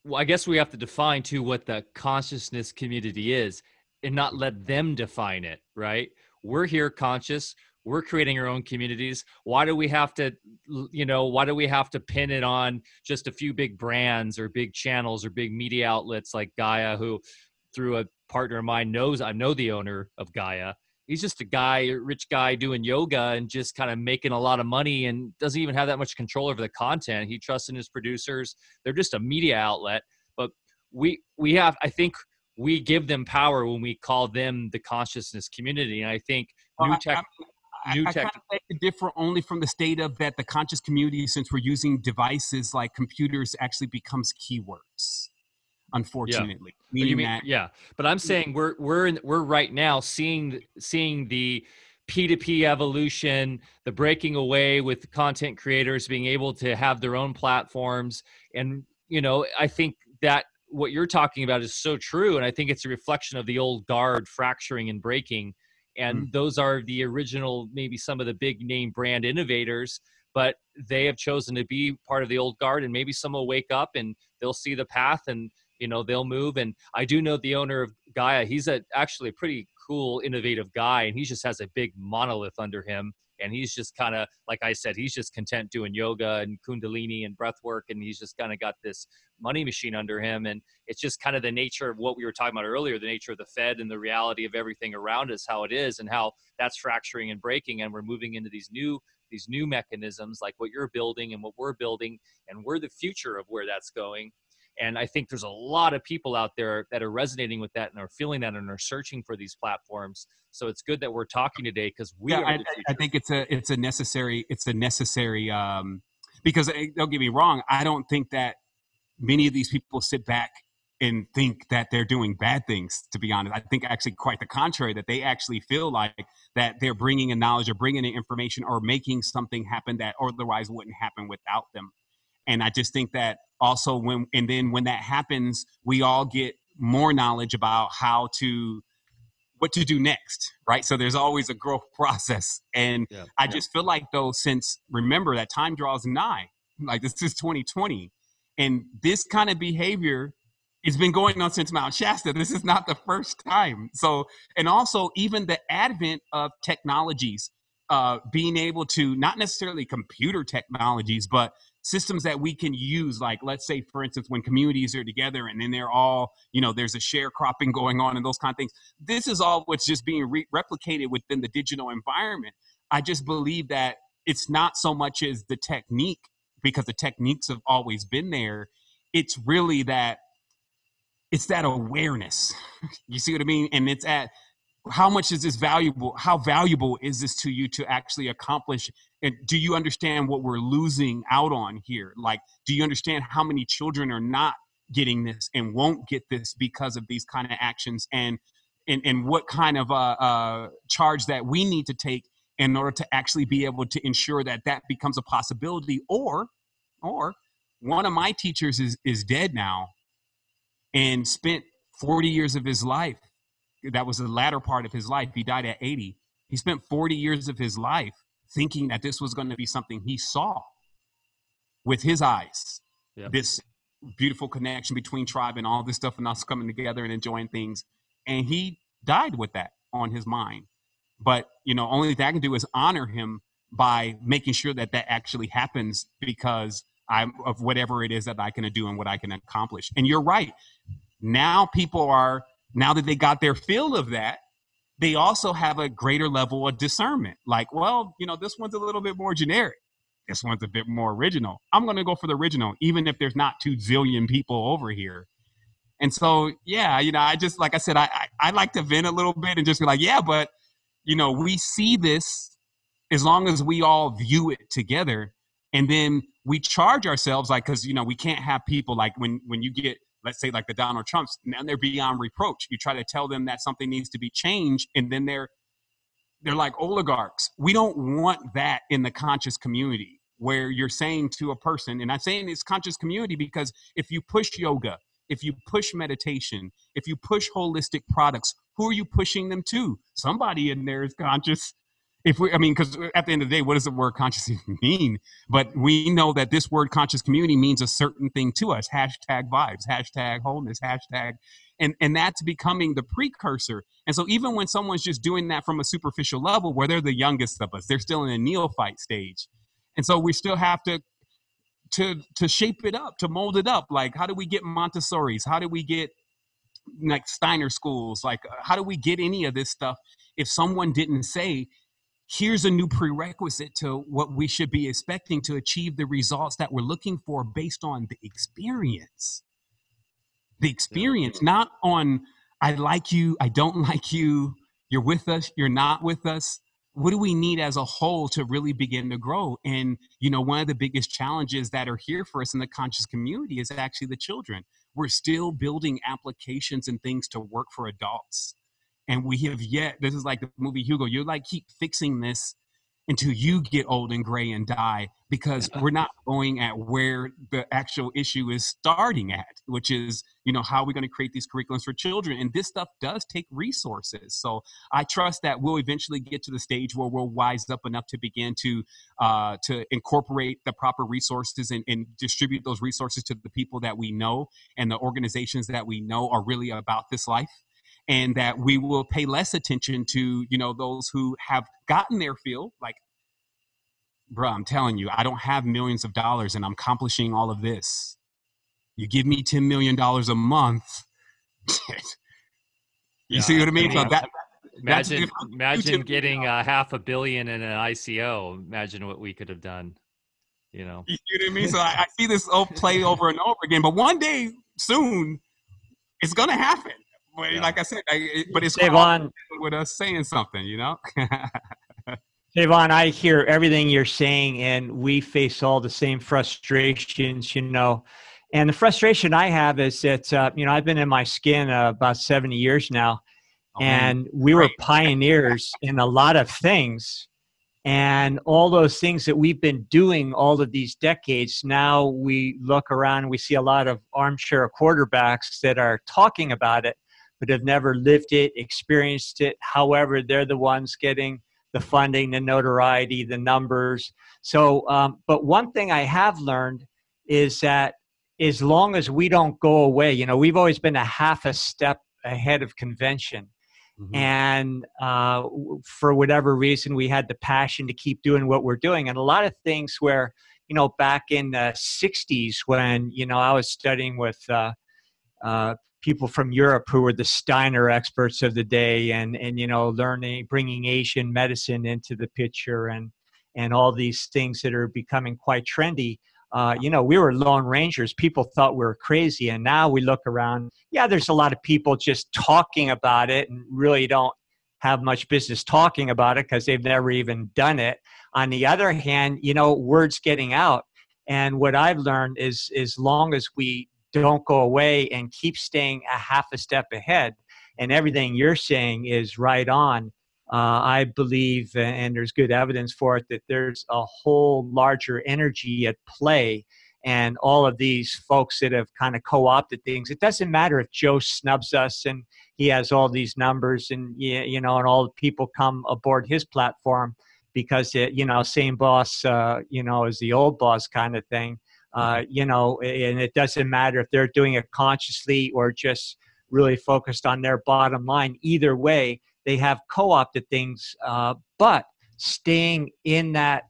Well, I guess we have to define too what the consciousness community is and not let them define it, right? We're here conscious. We're creating our own communities. Why do we have to, you know, why do we have to pin it on just a few big brands or big channels or big media outlets like Gaia, who through a partner of mine knows I know the owner of Gaia. He's just a guy, a rich guy doing yoga and just kind of making a lot of money and doesn't even have that much control over the content. He trusts in his producers. They're just a media outlet. But we we have I think we give them power when we call them the consciousness community. And I think new tech I, new I, tech I differ only from the state of that the conscious community, since we're using devices like computers, actually becomes keywords unfortunately. Yeah. Meaning mean, that, yeah, but I'm saying we're we're in, we're right now seeing seeing the P2P evolution, the breaking away with content creators being able to have their own platforms, and you know, I think that what you're talking about is so true, and I think it's a reflection of the old guard fracturing and breaking. And mm. those are the original, maybe some of the big name brand innovators but they have chosen to be part of the old guard and maybe some will wake up and they'll see the path and you know they'll move and i do know the owner of gaia he's a actually a pretty cool innovative guy and he just has a big monolith under him and he's just kind of like i said he's just content doing yoga and kundalini and breath work and he's just kind of got this money machine under him and it's just kind of the nature of what we were talking about earlier the nature of the fed and the reality of everything around us how it is and how that's fracturing and breaking and we're moving into these new these new mechanisms like what you're building and what we're building and we're the future of where that's going and I think there's a lot of people out there that are resonating with that and are feeling that and are searching for these platforms. So it's good that we're talking today because we. Yeah, I, I, think it's a it's a necessary it's a necessary um, because eh, don't get me wrong. I don't think that many of these people sit back and think that they're doing bad things to be honest i think actually quite the contrary that they actually feel like that they're bringing in knowledge or bringing in information or making something happen that otherwise wouldn't happen without them and i just think that also when and then when that happens we all get more knowledge about how to what to do next right? So there's always a growth process. And yeah, i yeah. just feel like though since remember that time draws nigh. Like this is 2020 and this kind of behavior has been going on since mount shasta. This is not the first time. So and also even the advent of technologies uh, being able to not necessarily computer technologies but systems that we can use like let's say for instance when communities are together and then they're all you know there's a sharecropping going on and those kind of things this is all what's just being re- replicated within the digital environment. I just believe that it's not so much as the technique because the techniques have always been there. It's really that it's that awareness. You see what i mean? And it's at how much is this valuable how valuable is this to you to actually accomplish and do you understand what we're losing out on here like do you understand how many children are not getting this and won't get this because of these kind of actions and and, and what kind of uh, uh, charge that we need to take in order to actually be able to ensure that that becomes a possibility or or one of my teachers is is dead now and spent 40 years of his life that was the latter part of his life. He died at 80. He spent 40 years of his life thinking that this was going to be something he saw with his eyes. Yep. This beautiful connection between tribe and all this stuff and us coming together and enjoying things. And he died with that on his mind. But, you know, only thing I can do is honor him by making sure that that actually happens because I'm of whatever it is that I can do and what I can accomplish. And you're right. Now people are now that they got their feel of that, they also have a greater level of discernment. Like, well, you know, this one's a little bit more generic. This one's a bit more original. I'm going to go for the original, even if there's not two zillion people over here. And so, yeah, you know, I just, like I said, I, I, I like to vent a little bit and just be like, yeah, but, you know, we see this as long as we all view it together and then we charge ourselves like because you know we can't have people like when when you get let's say like the Donald Trumps, now they're beyond reproach. You try to tell them that something needs to be changed, and then they're they're like oligarchs. We don't want that in the conscious community where you're saying to a person, and I'm saying it's conscious community because if you push yoga, if you push meditation, if you push holistic products, who are you pushing them to? Somebody in there is conscious if we, I mean, because uh, at the end of the day, what does the word conscious mean? But we know that this word conscious community means a certain thing to us. Hashtag vibes, hashtag wholeness, hashtag, and and that's becoming the precursor. And so even when someone's just doing that from a superficial level, where they're the youngest of us, they're still in a neophyte stage, and so we still have to to to shape it up, to mold it up. Like, how do we get Montessori's? How do we get like Steiner schools? Like, uh, how do we get any of this stuff if someone didn't say here's a new prerequisite to what we should be expecting to achieve the results that we're looking for based on the experience. The experience, yeah. not on I like you, I don't like you, you're with us, you're not with us. What do we need as a whole to really begin to grow? And, you know, one of the biggest challenges that are here for us in the conscious community is actually the children. We're still building applications and things to work for adults and we have yet this is like the movie hugo you like keep fixing this until you get old and gray and die because we're not going at where the actual issue is starting at which is you know how are we going to create these curriculums for children? And this stuff does take resources. So i trust that we'll eventually get to the stage where we'll wise up enough to begin to uh, to incorporate the proper resources and, and distribute those resources to the people that we know and the organizations that we know are really about this life and that we will pay less attention to you know those who have gotten their feel like bro i'm telling you i don't have millions of dollars and i'm accomplishing all of this. You give me 10 million dollars a month. You yeah, see what i mean, so that imagine imagine getting a half a billion in an ico imagine what we could have done you know? You know what i mean? So I, I see this play over and over again but one day soon it's gonna happen but yeah. like I said, I, but it's Davon, with us saying something, you know. Sevan, I hear everything you're saying, and we face all the same frustrations, you know. And the frustration I have is that, uh, you know, I've been in my skin uh, about 70 years now, oh, and we were pioneers in a lot of things. And all those things that we've been doing all of these decades, now we look around and we see a lot of armchair quarterbacks that are talking about it but have never lived it, experienced it. However, they're the ones getting the funding, the notoriety, the numbers. So, um, but one thing I have learned is that as long as we don't go away, you know, we've always been a half a step ahead of convention. Mm-hmm. And uh, for whatever reason, we had the passion to keep doing what we're doing. And a lot of things where, you know, back in the 60s when, you know, I was studying with uh, uh, people from Europe who were the Steiner experts of the day, and and you know, learning, bringing Asian medicine into the picture, and and all these things that are becoming quite trendy. Uh, you know, we were lone rangers. People thought we were crazy, and now we look around. Yeah, there's a lot of people just talking about it, and really don't have much business talking about it because they've never even done it. On the other hand, you know, words getting out. And what I've learned is, as long as we don't go away and keep staying a half a step ahead. And everything you're saying is right on. Uh, I believe, and there's good evidence for it, that there's a whole larger energy at play. and all of these folks that have kind of co-opted things. It doesn't matter if Joe snubs us and he has all these numbers and you know and all the people come aboard his platform because it you know same boss uh, you know as the old boss kind of thing. Uh, you know, and it doesn't matter if they're doing it consciously or just really focused on their bottom line. Either way, they have co-opted things, uh, but staying in that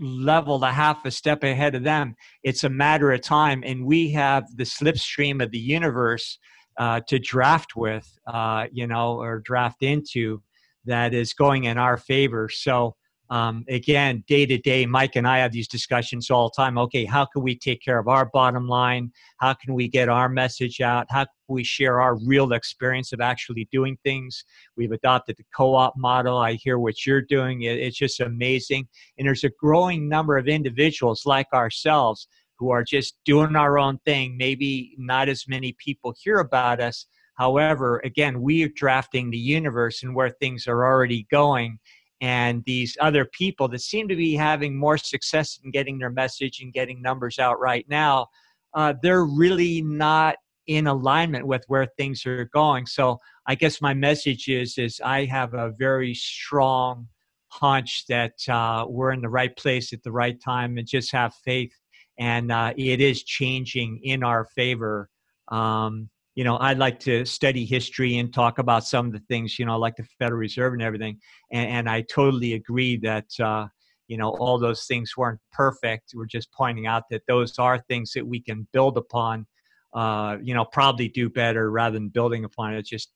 level a half a step ahead of them. It's a matter of time, and we have the slipstream of the universe uh, to draft with, uh, you know, or draft into that is going in our favor. So um, again, day to day, Mike and I have these discussions all the time. Okay, how can we take care of our bottom line? How can we get our message out? How can we share our real experience of actually doing things? We've adopted the co op model. I hear what you're doing, it's just amazing. And there's a growing number of individuals like ourselves who are just doing our own thing. Maybe not as many people hear about us. However, again, we are drafting the universe and where things are already going and these other people that seem to be having more success in getting their message and getting numbers out right now, uh, they're really not in alignment with where things are going. So I guess my message is is I have a very strong hunch that uh, we're in the right place at the right time and just have faith and uh, it is changing in our favor. Um, you know, I'd like to study history and talk about some of the things, you know, like the Federal Reserve and everything. And, and I totally agree that, uh, you know, all those things weren't perfect. We're just pointing out that those are things that we can build upon, uh, you know, probably do better rather than building upon it. Just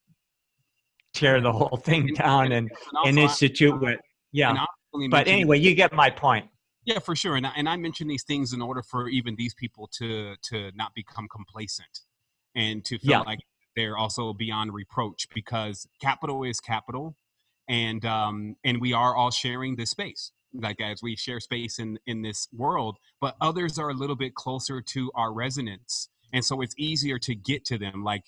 tear the whole thing down and, and institute with, yeah. But anyway, you get my point. Yeah, for sure. And I, and I mention these things in order for even these people to to not become complacent and to feel yeah. like they're also beyond reproach because capital is capital and um and we are all sharing this space like as we share space in in this world but others are a little bit closer to our resonance. And so it's easier to get to them like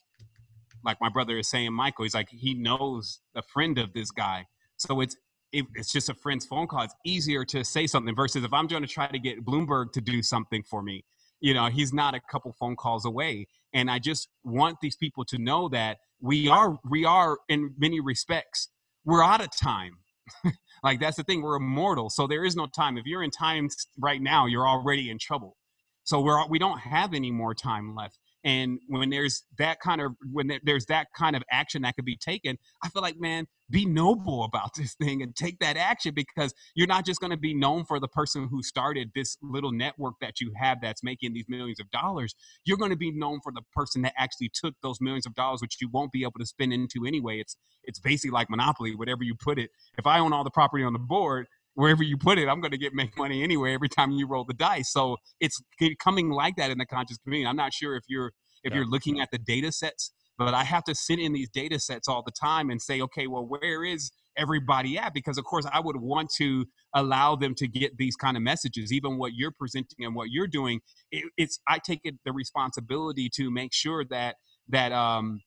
like my brother is saying michael he's like he knows a friend of this guy. So it's it, it's just a friend's phone call. It's easier to say something versus if i'm going to try to get bloomberg to do something for me you know he's not a couple phone calls away. And i just want these people to know that we are we are in many respects we're out of time. Like that's the thing we're immortal. So there is no time. If you're in time right now you're already in trouble. So we're we don't have any more time left and when there's that kind of when there's that kind of action that could be taken i feel like man be noble about this thing and take that action because you're not just going to be known for the person who started this little network that you have that's making these millions of dollars. You're going to be known for the person that actually took those millions of dollars which you won't be able to spend into anyway. It's it's basically like monopoly whatever you put it. If i own all the property on the board wherever you put it, I'm going to get make money anyway every time you roll the dice. So it's coming like that in the conscious community. I'm not sure if you're if yeah. you're looking at the data sets, but I have to sit in these data sets all the time and say, okay, well, where is everybody at? Because of course, I would want to allow them to get these kind of messages, even what you're presenting and what you're doing. It, it's I take it the responsibility to make sure that that um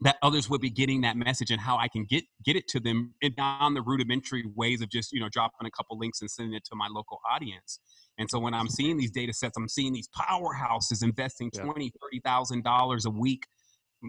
that others will be getting that message and how I can get get it to them on the rudimentary ways of just you know dropping a couple links and sending it to my local audience. And so when I'm seeing these data sets, I'm seeing these powerhouses investing yeah. twenty, thirty thousand dollars a week,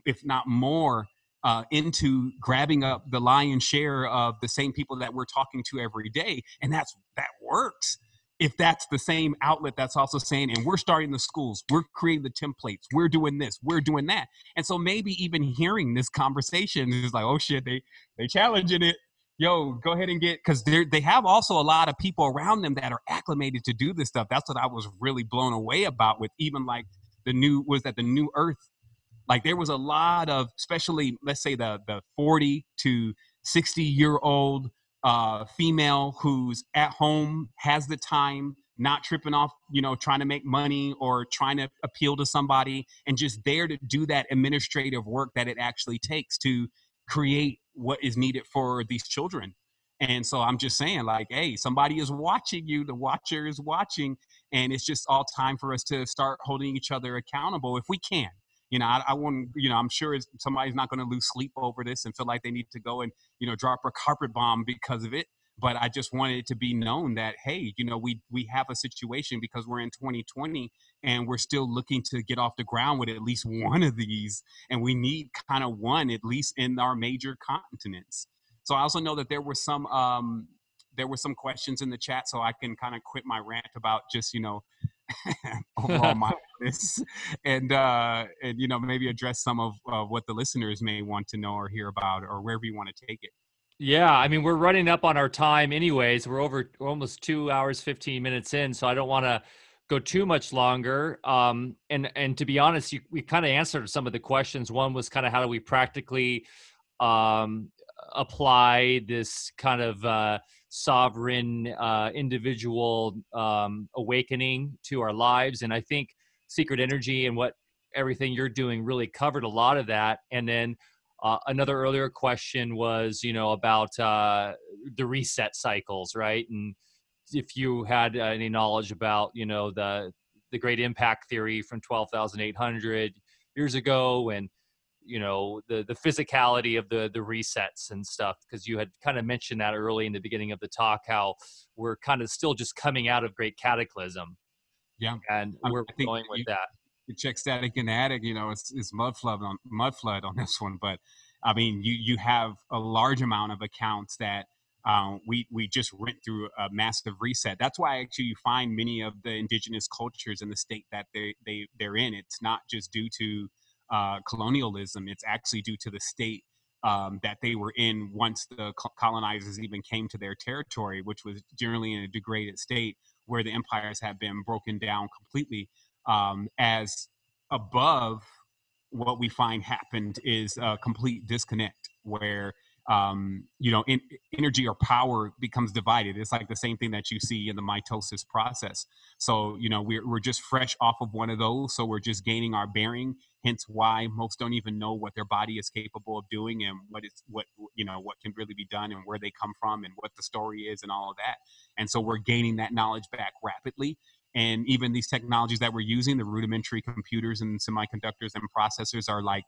if not more, uh, into grabbing up the lion's share of the same people that we're talking to every day, and that's that works if that's the same outlet that's also saying, and we're starting the schools, we're creating the templates, we're doing this, we're doing that. And so maybe even hearing this conversation is like, oh shit, they they challenging it. Yo, go ahead and get because they they have also a lot of people around them that are acclimated to do this stuff. That's what I was really blown away about with even like the new was that the new earth. Like there was a lot of, especially let's say the the 40 to 60 year old uh, female who's at home, has the time, not tripping off, you know, trying to make money or trying to appeal to somebody, and just there to do that administrative work that it actually takes to create what is needed for these children. And so I'm just saying, like, hey, somebody is watching you. The watcher is watching, and it's just all time for us to start holding each other accountable if we can you know, I, I want, you know, I'm sure somebody's not going to lose sleep over this and feel like they need to go and, you know, drop a carpet bomb because of it. but I just wanted it to be known that hey, you know, we we have a situation because we're in 2020 and we're still looking to get off the ground with at least one of these, and we need kind of one at least in our major continents. So I also know that there were some um, there were some questions in the chat, so I can kind of quit my rant about just you know overall mindfulness and uh, and you know maybe address some of uh, what the listeners may want to know or hear about or wherever you want to take it. Yeah, I mean we're running up on our time anyways. We're over we're almost two hours fifteen minutes in, so I don't want to go too much longer. Um, and and to be honest, you, we kind of answered some of the questions. One was kind of how do we practically um, apply this kind of uh, sovereign uh, individual um, awakening to our lives, and I think secret energy and what everything you're doing really covered a lot of that. And then uh, another earlier question was, you know, about uh, the reset cycles, right? And if you had any knowledge about, you know, the the great impact theory from 12,800 years ago, and you know the the physicality of the the resets and stuff, because you had kind of mentioned that early in the beginning of the talk, how we're kind of still just coming out of great cataclysm. Yeah, and we're going with you, that you check static and attic, you know, it's, it's mud flood on mud flood on this one. But I mean, you you have a large amount of accounts that um, we we just went through a massive reset. That's why actually you find many of the indigenous cultures in the state that they they they're in. It's not just due to uh, colonialism. It's actually due to the state um, that they were in once the colonizers even came to their territory, which was generally in a degraded state where the empires have been broken down completely um, as above what we find happened is a complete disconnect where um, you know in, energy or power becomes divided. It's like the same thing that you see in the mitosis process. So you know we're, we're just fresh off of one of those so we're just gaining our bearing hence why most don't even know what their body is capable of doing and what is what you know what can really be done and where they come from and what the story is and all of that. And so we're gaining that knowledge back rapidly. And even these technologies that we're using the rudimentary computers and semiconductors and processors are like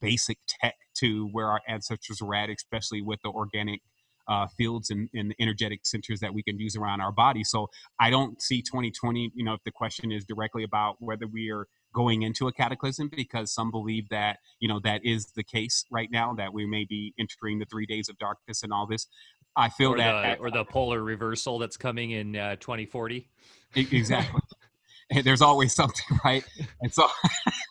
basic tech to where our ancestors were at especially with the organic uh, fields and, and energetic centers that we can use around our body. So i don't see 2020 you know if the question is directly about whether we are going into a cataclysm because some believe that you know that is the case right now that we may be entering the three days of darkness and all this. I feel or that the, or the polar reversal that's coming in uh, 2040 exactly there's always something right? And so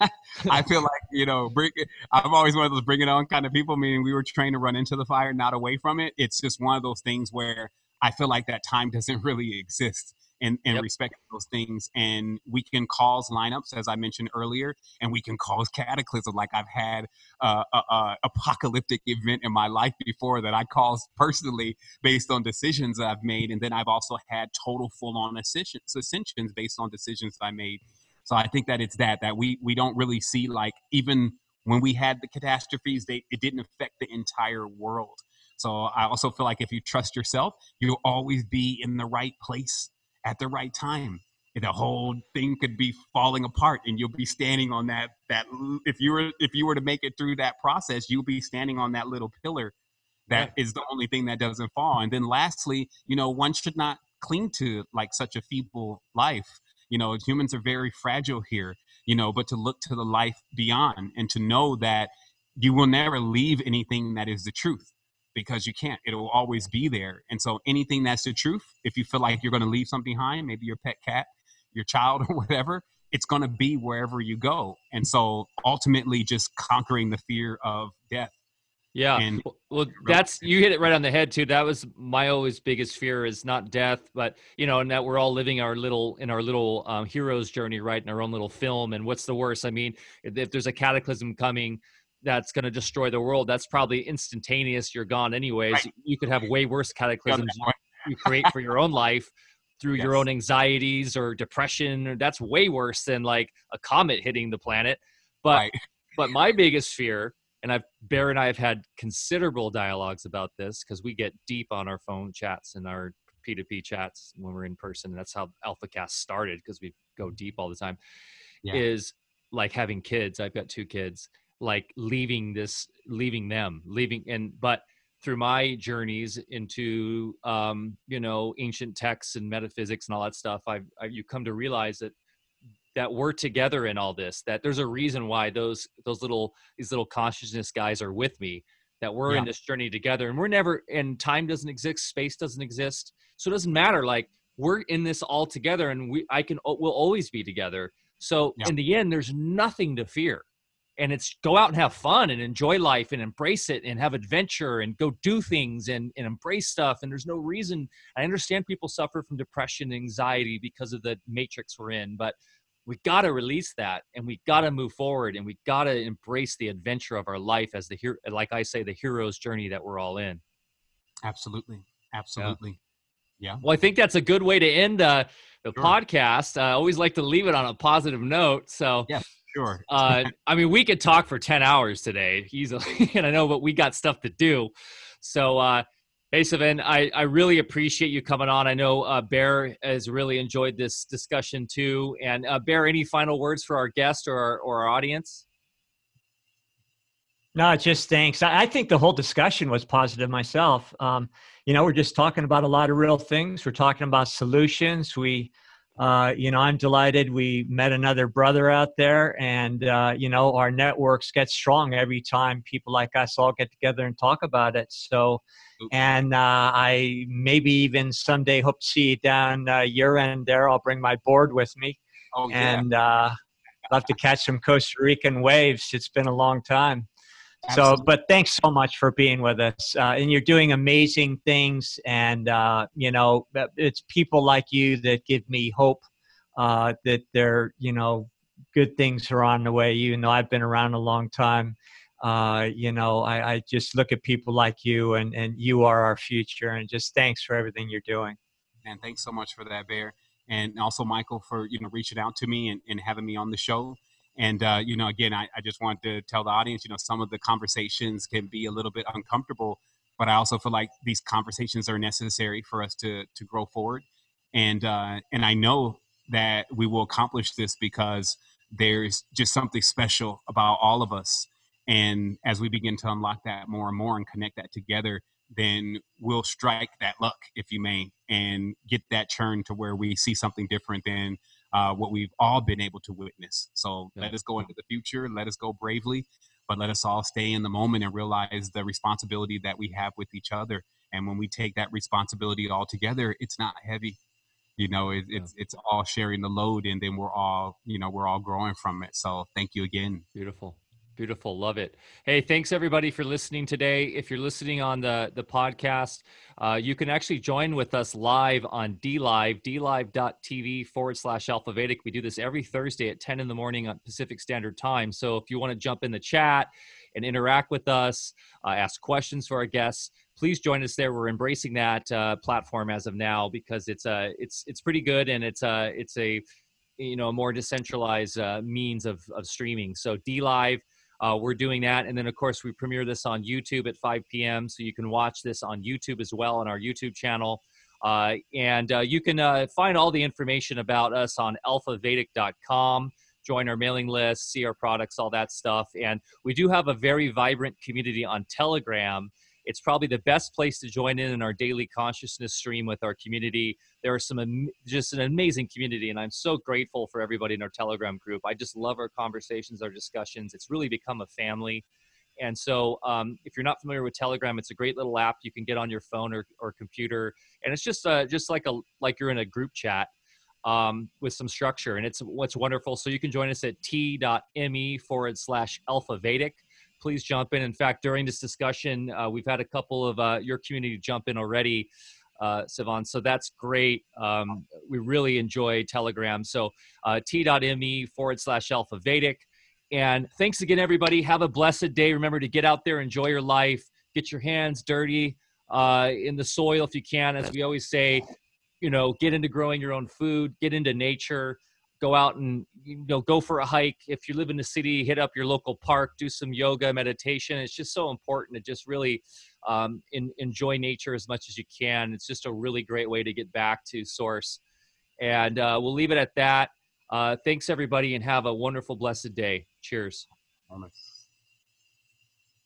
i feel like you know bring, i'm always one of those bring it on kind of people meaning we were trained to run into the fire not away from it. It's just one of those things where i feel like that time doesn't really exist and, and yep. respect those things. And we can cause lineups, as I mentioned earlier, and we can cause cataclysm. Like I've had uh, a, a, apocalyptic event in my life before that I caused personally based on decisions that I've made, and then I've also had total full-on ascensions based on decisions I made. So I think that it's that that we we don't really see like even when we had the catastrophes, they it didn't affect the entire world. So I also feel like if you trust yourself, you'll always be in the right place at the right time. The whole thing could be falling apart and you'll be standing on that that if you were if you were to make it through that process you'll be standing on that little pillar That yeah. is the only thing that doesn't fall. And then lastly you know one should not cling to like such a feeble life. You know humans are very fragile here you know but to look to the life beyond and to know that you will never leave anything that is the truth because you can't. It'll always be there. And so anything that's the truth, if you feel like you're going to leave something behind, maybe your pet cat, your child or whatever, it's going to be wherever you go. And so ultimately just conquering the fear of death. Yeah. And well, that's you hit it right on the head too. That was my always biggest fear is not death, but you know, and that we're all living our little in our little um, hero's journey, right, in our own little film. And what's the worst? I mean, if, if there's a cataclysm coming, that's going to destroy the world, that's probably instantaneous. You're gone anyways. Right. You could have way worse cataclysms you create for your own life through yes. your own anxieties or depression. That's way worse than like a comet hitting the planet. But right. but my biggest fear, and I've Bear and I have had considerable dialogues about this because we get deep on our phone chats and our P2P chats when we're in person. That's how AlphaCast started because we go deep all the time. Yeah. Is like having kids. I've got two kids like leaving this leaving them leaving and but through my journeys into um, you know ancient texts and metaphysics and all that stuff i've I, you come to realize that that we're together in all this that there's a reason why those those little these little consciousness guys are with me that we're yeah. in this journey together and we're never and time doesn't exist space doesn't exist so it doesn't matter like we're in this all together and we i can we'll always be together so yeah. in the end there's nothing to fear and it's go out and have fun and enjoy life and embrace it and have adventure and go do things and, and embrace stuff. And there's no reason i understand people suffer from depression and anxiety because of the matrix we're in but we got to release that and we got to move forward and we got to embrace the adventure of our life as the hero like i say the hero's journey that we're all in. Absolutely. Absolutely. Yeah, yeah. well i think that's a good way to end uh, the sure. podcast. I always like to leave it on a positive note so yeah sure uh, i mean we could talk for 10 hours today easily and i know but we got stuff to do so uh Hey, Sevan, I, I really appreciate you coming on. I know uh, Bear has really enjoyed this discussion too. And uh, Bear, any final words for our guest or our, or our audience? No, just thanks. I, I think the whole discussion was positive myself. Um, you know, we're just talking about a lot of real things. We're talking about solutions. We, uh, you know, I'm delighted we met another brother out there, and uh, you know, our networks get strong every time people like us all get together and talk about it. So, and uh, I maybe even someday hope to see you down uh, year end there. I'll bring my board with me, oh, yeah. and uh, love to catch some Costa Rican waves. It's been a long time. Absolutely. So, but thanks so much for being with us. Uh, and you're doing amazing things. And, uh, you know, it's people like you that give me hope uh, that there, you know, good things are on the way. even though I've been around a long time. Uh, you know, I, I just look at people like you and, and you are our future. And just thanks for everything you're doing. And thanks so much for that, Bear. And also, Michael, for, you know, reaching out to me and, and having me on the show. And, uh, you know, again, I, I just want to tell the audience, you know, some of the conversations can be a little bit uncomfortable, but I also feel like these conversations are necessary for us to, to grow forward. And, uh, and I know that we will accomplish this because there's just something special about all of us. And as we begin to unlock that more and more and connect that together, then we'll strike that luck, if you may, and get that churn to where we see something different than uh, what we've all been able to witness. So yeah. let us go into the future, let us go bravely, but let us all stay in the moment and realize the responsibility that we have with each other. And when we take that responsibility all together, it's not heavy. You know, it, it's it's all sharing the load, and then we're all you know we're all growing from it. So thank you again. Beautiful. Beautiful. Love it. Hey, thanks everybody for listening today. If you're listening on the, the podcast, uh, you can actually join with us live on DLive, dlive.tv forward slash Alpha Vedic. We do this every Thursday at 10 in the morning on Pacific Standard Time. So if you want to jump in the chat and interact with us, uh, ask questions for our guests, please join us there. We're embracing that uh, platform as of now because it's uh, it's it's pretty good and it's uh, it's a you know a more decentralized uh, means of, of streaming. So DLive uh, we're doing that. And then, of course, we premiere this on YouTube at 5 p.m. So you can watch this on YouTube as well on our YouTube channel. Uh, and uh, you can uh, find all the information about us on alphavedic.com. Join our mailing list, see our products, all that stuff. And we do have a very vibrant community on Telegram it's probably the best place to join in in our daily consciousness stream with our community. There are some just an amazing community, and I'm so grateful for everybody in our Telegram group. I just love our conversations, our discussions. It's really become a family. And so, um, if you're not familiar with Telegram, it's a great little app you can get on your phone or, or computer, and it's just uh, just like a like you're in a group chat um, with some structure, and it's what's wonderful. So you can join us at t.me forward slash alpha Vedic please jump in. In fact, during this discussion, uh, we've had a couple of uh, your community jump in already, uh, Sevan. So that's great. Um, we really enjoy Telegram. So uh, t.me forward slash alpha Vedic. And thanks again, everybody. Have a blessed day. Remember to get out there, enjoy your life, get your hands dirty uh, in the soil if you can. As we always say, you know, get into growing your own food, get into nature go out and you know go for a hike. If you live in the city hit up your local park do some yoga meditation. It's just so important to just really um, in, enjoy nature as much as you can. It's just a really great way to get back to source. And uh, we'll leave it at that. Uh, thanks everybody and have a wonderful blessed day. Cheers. Promise.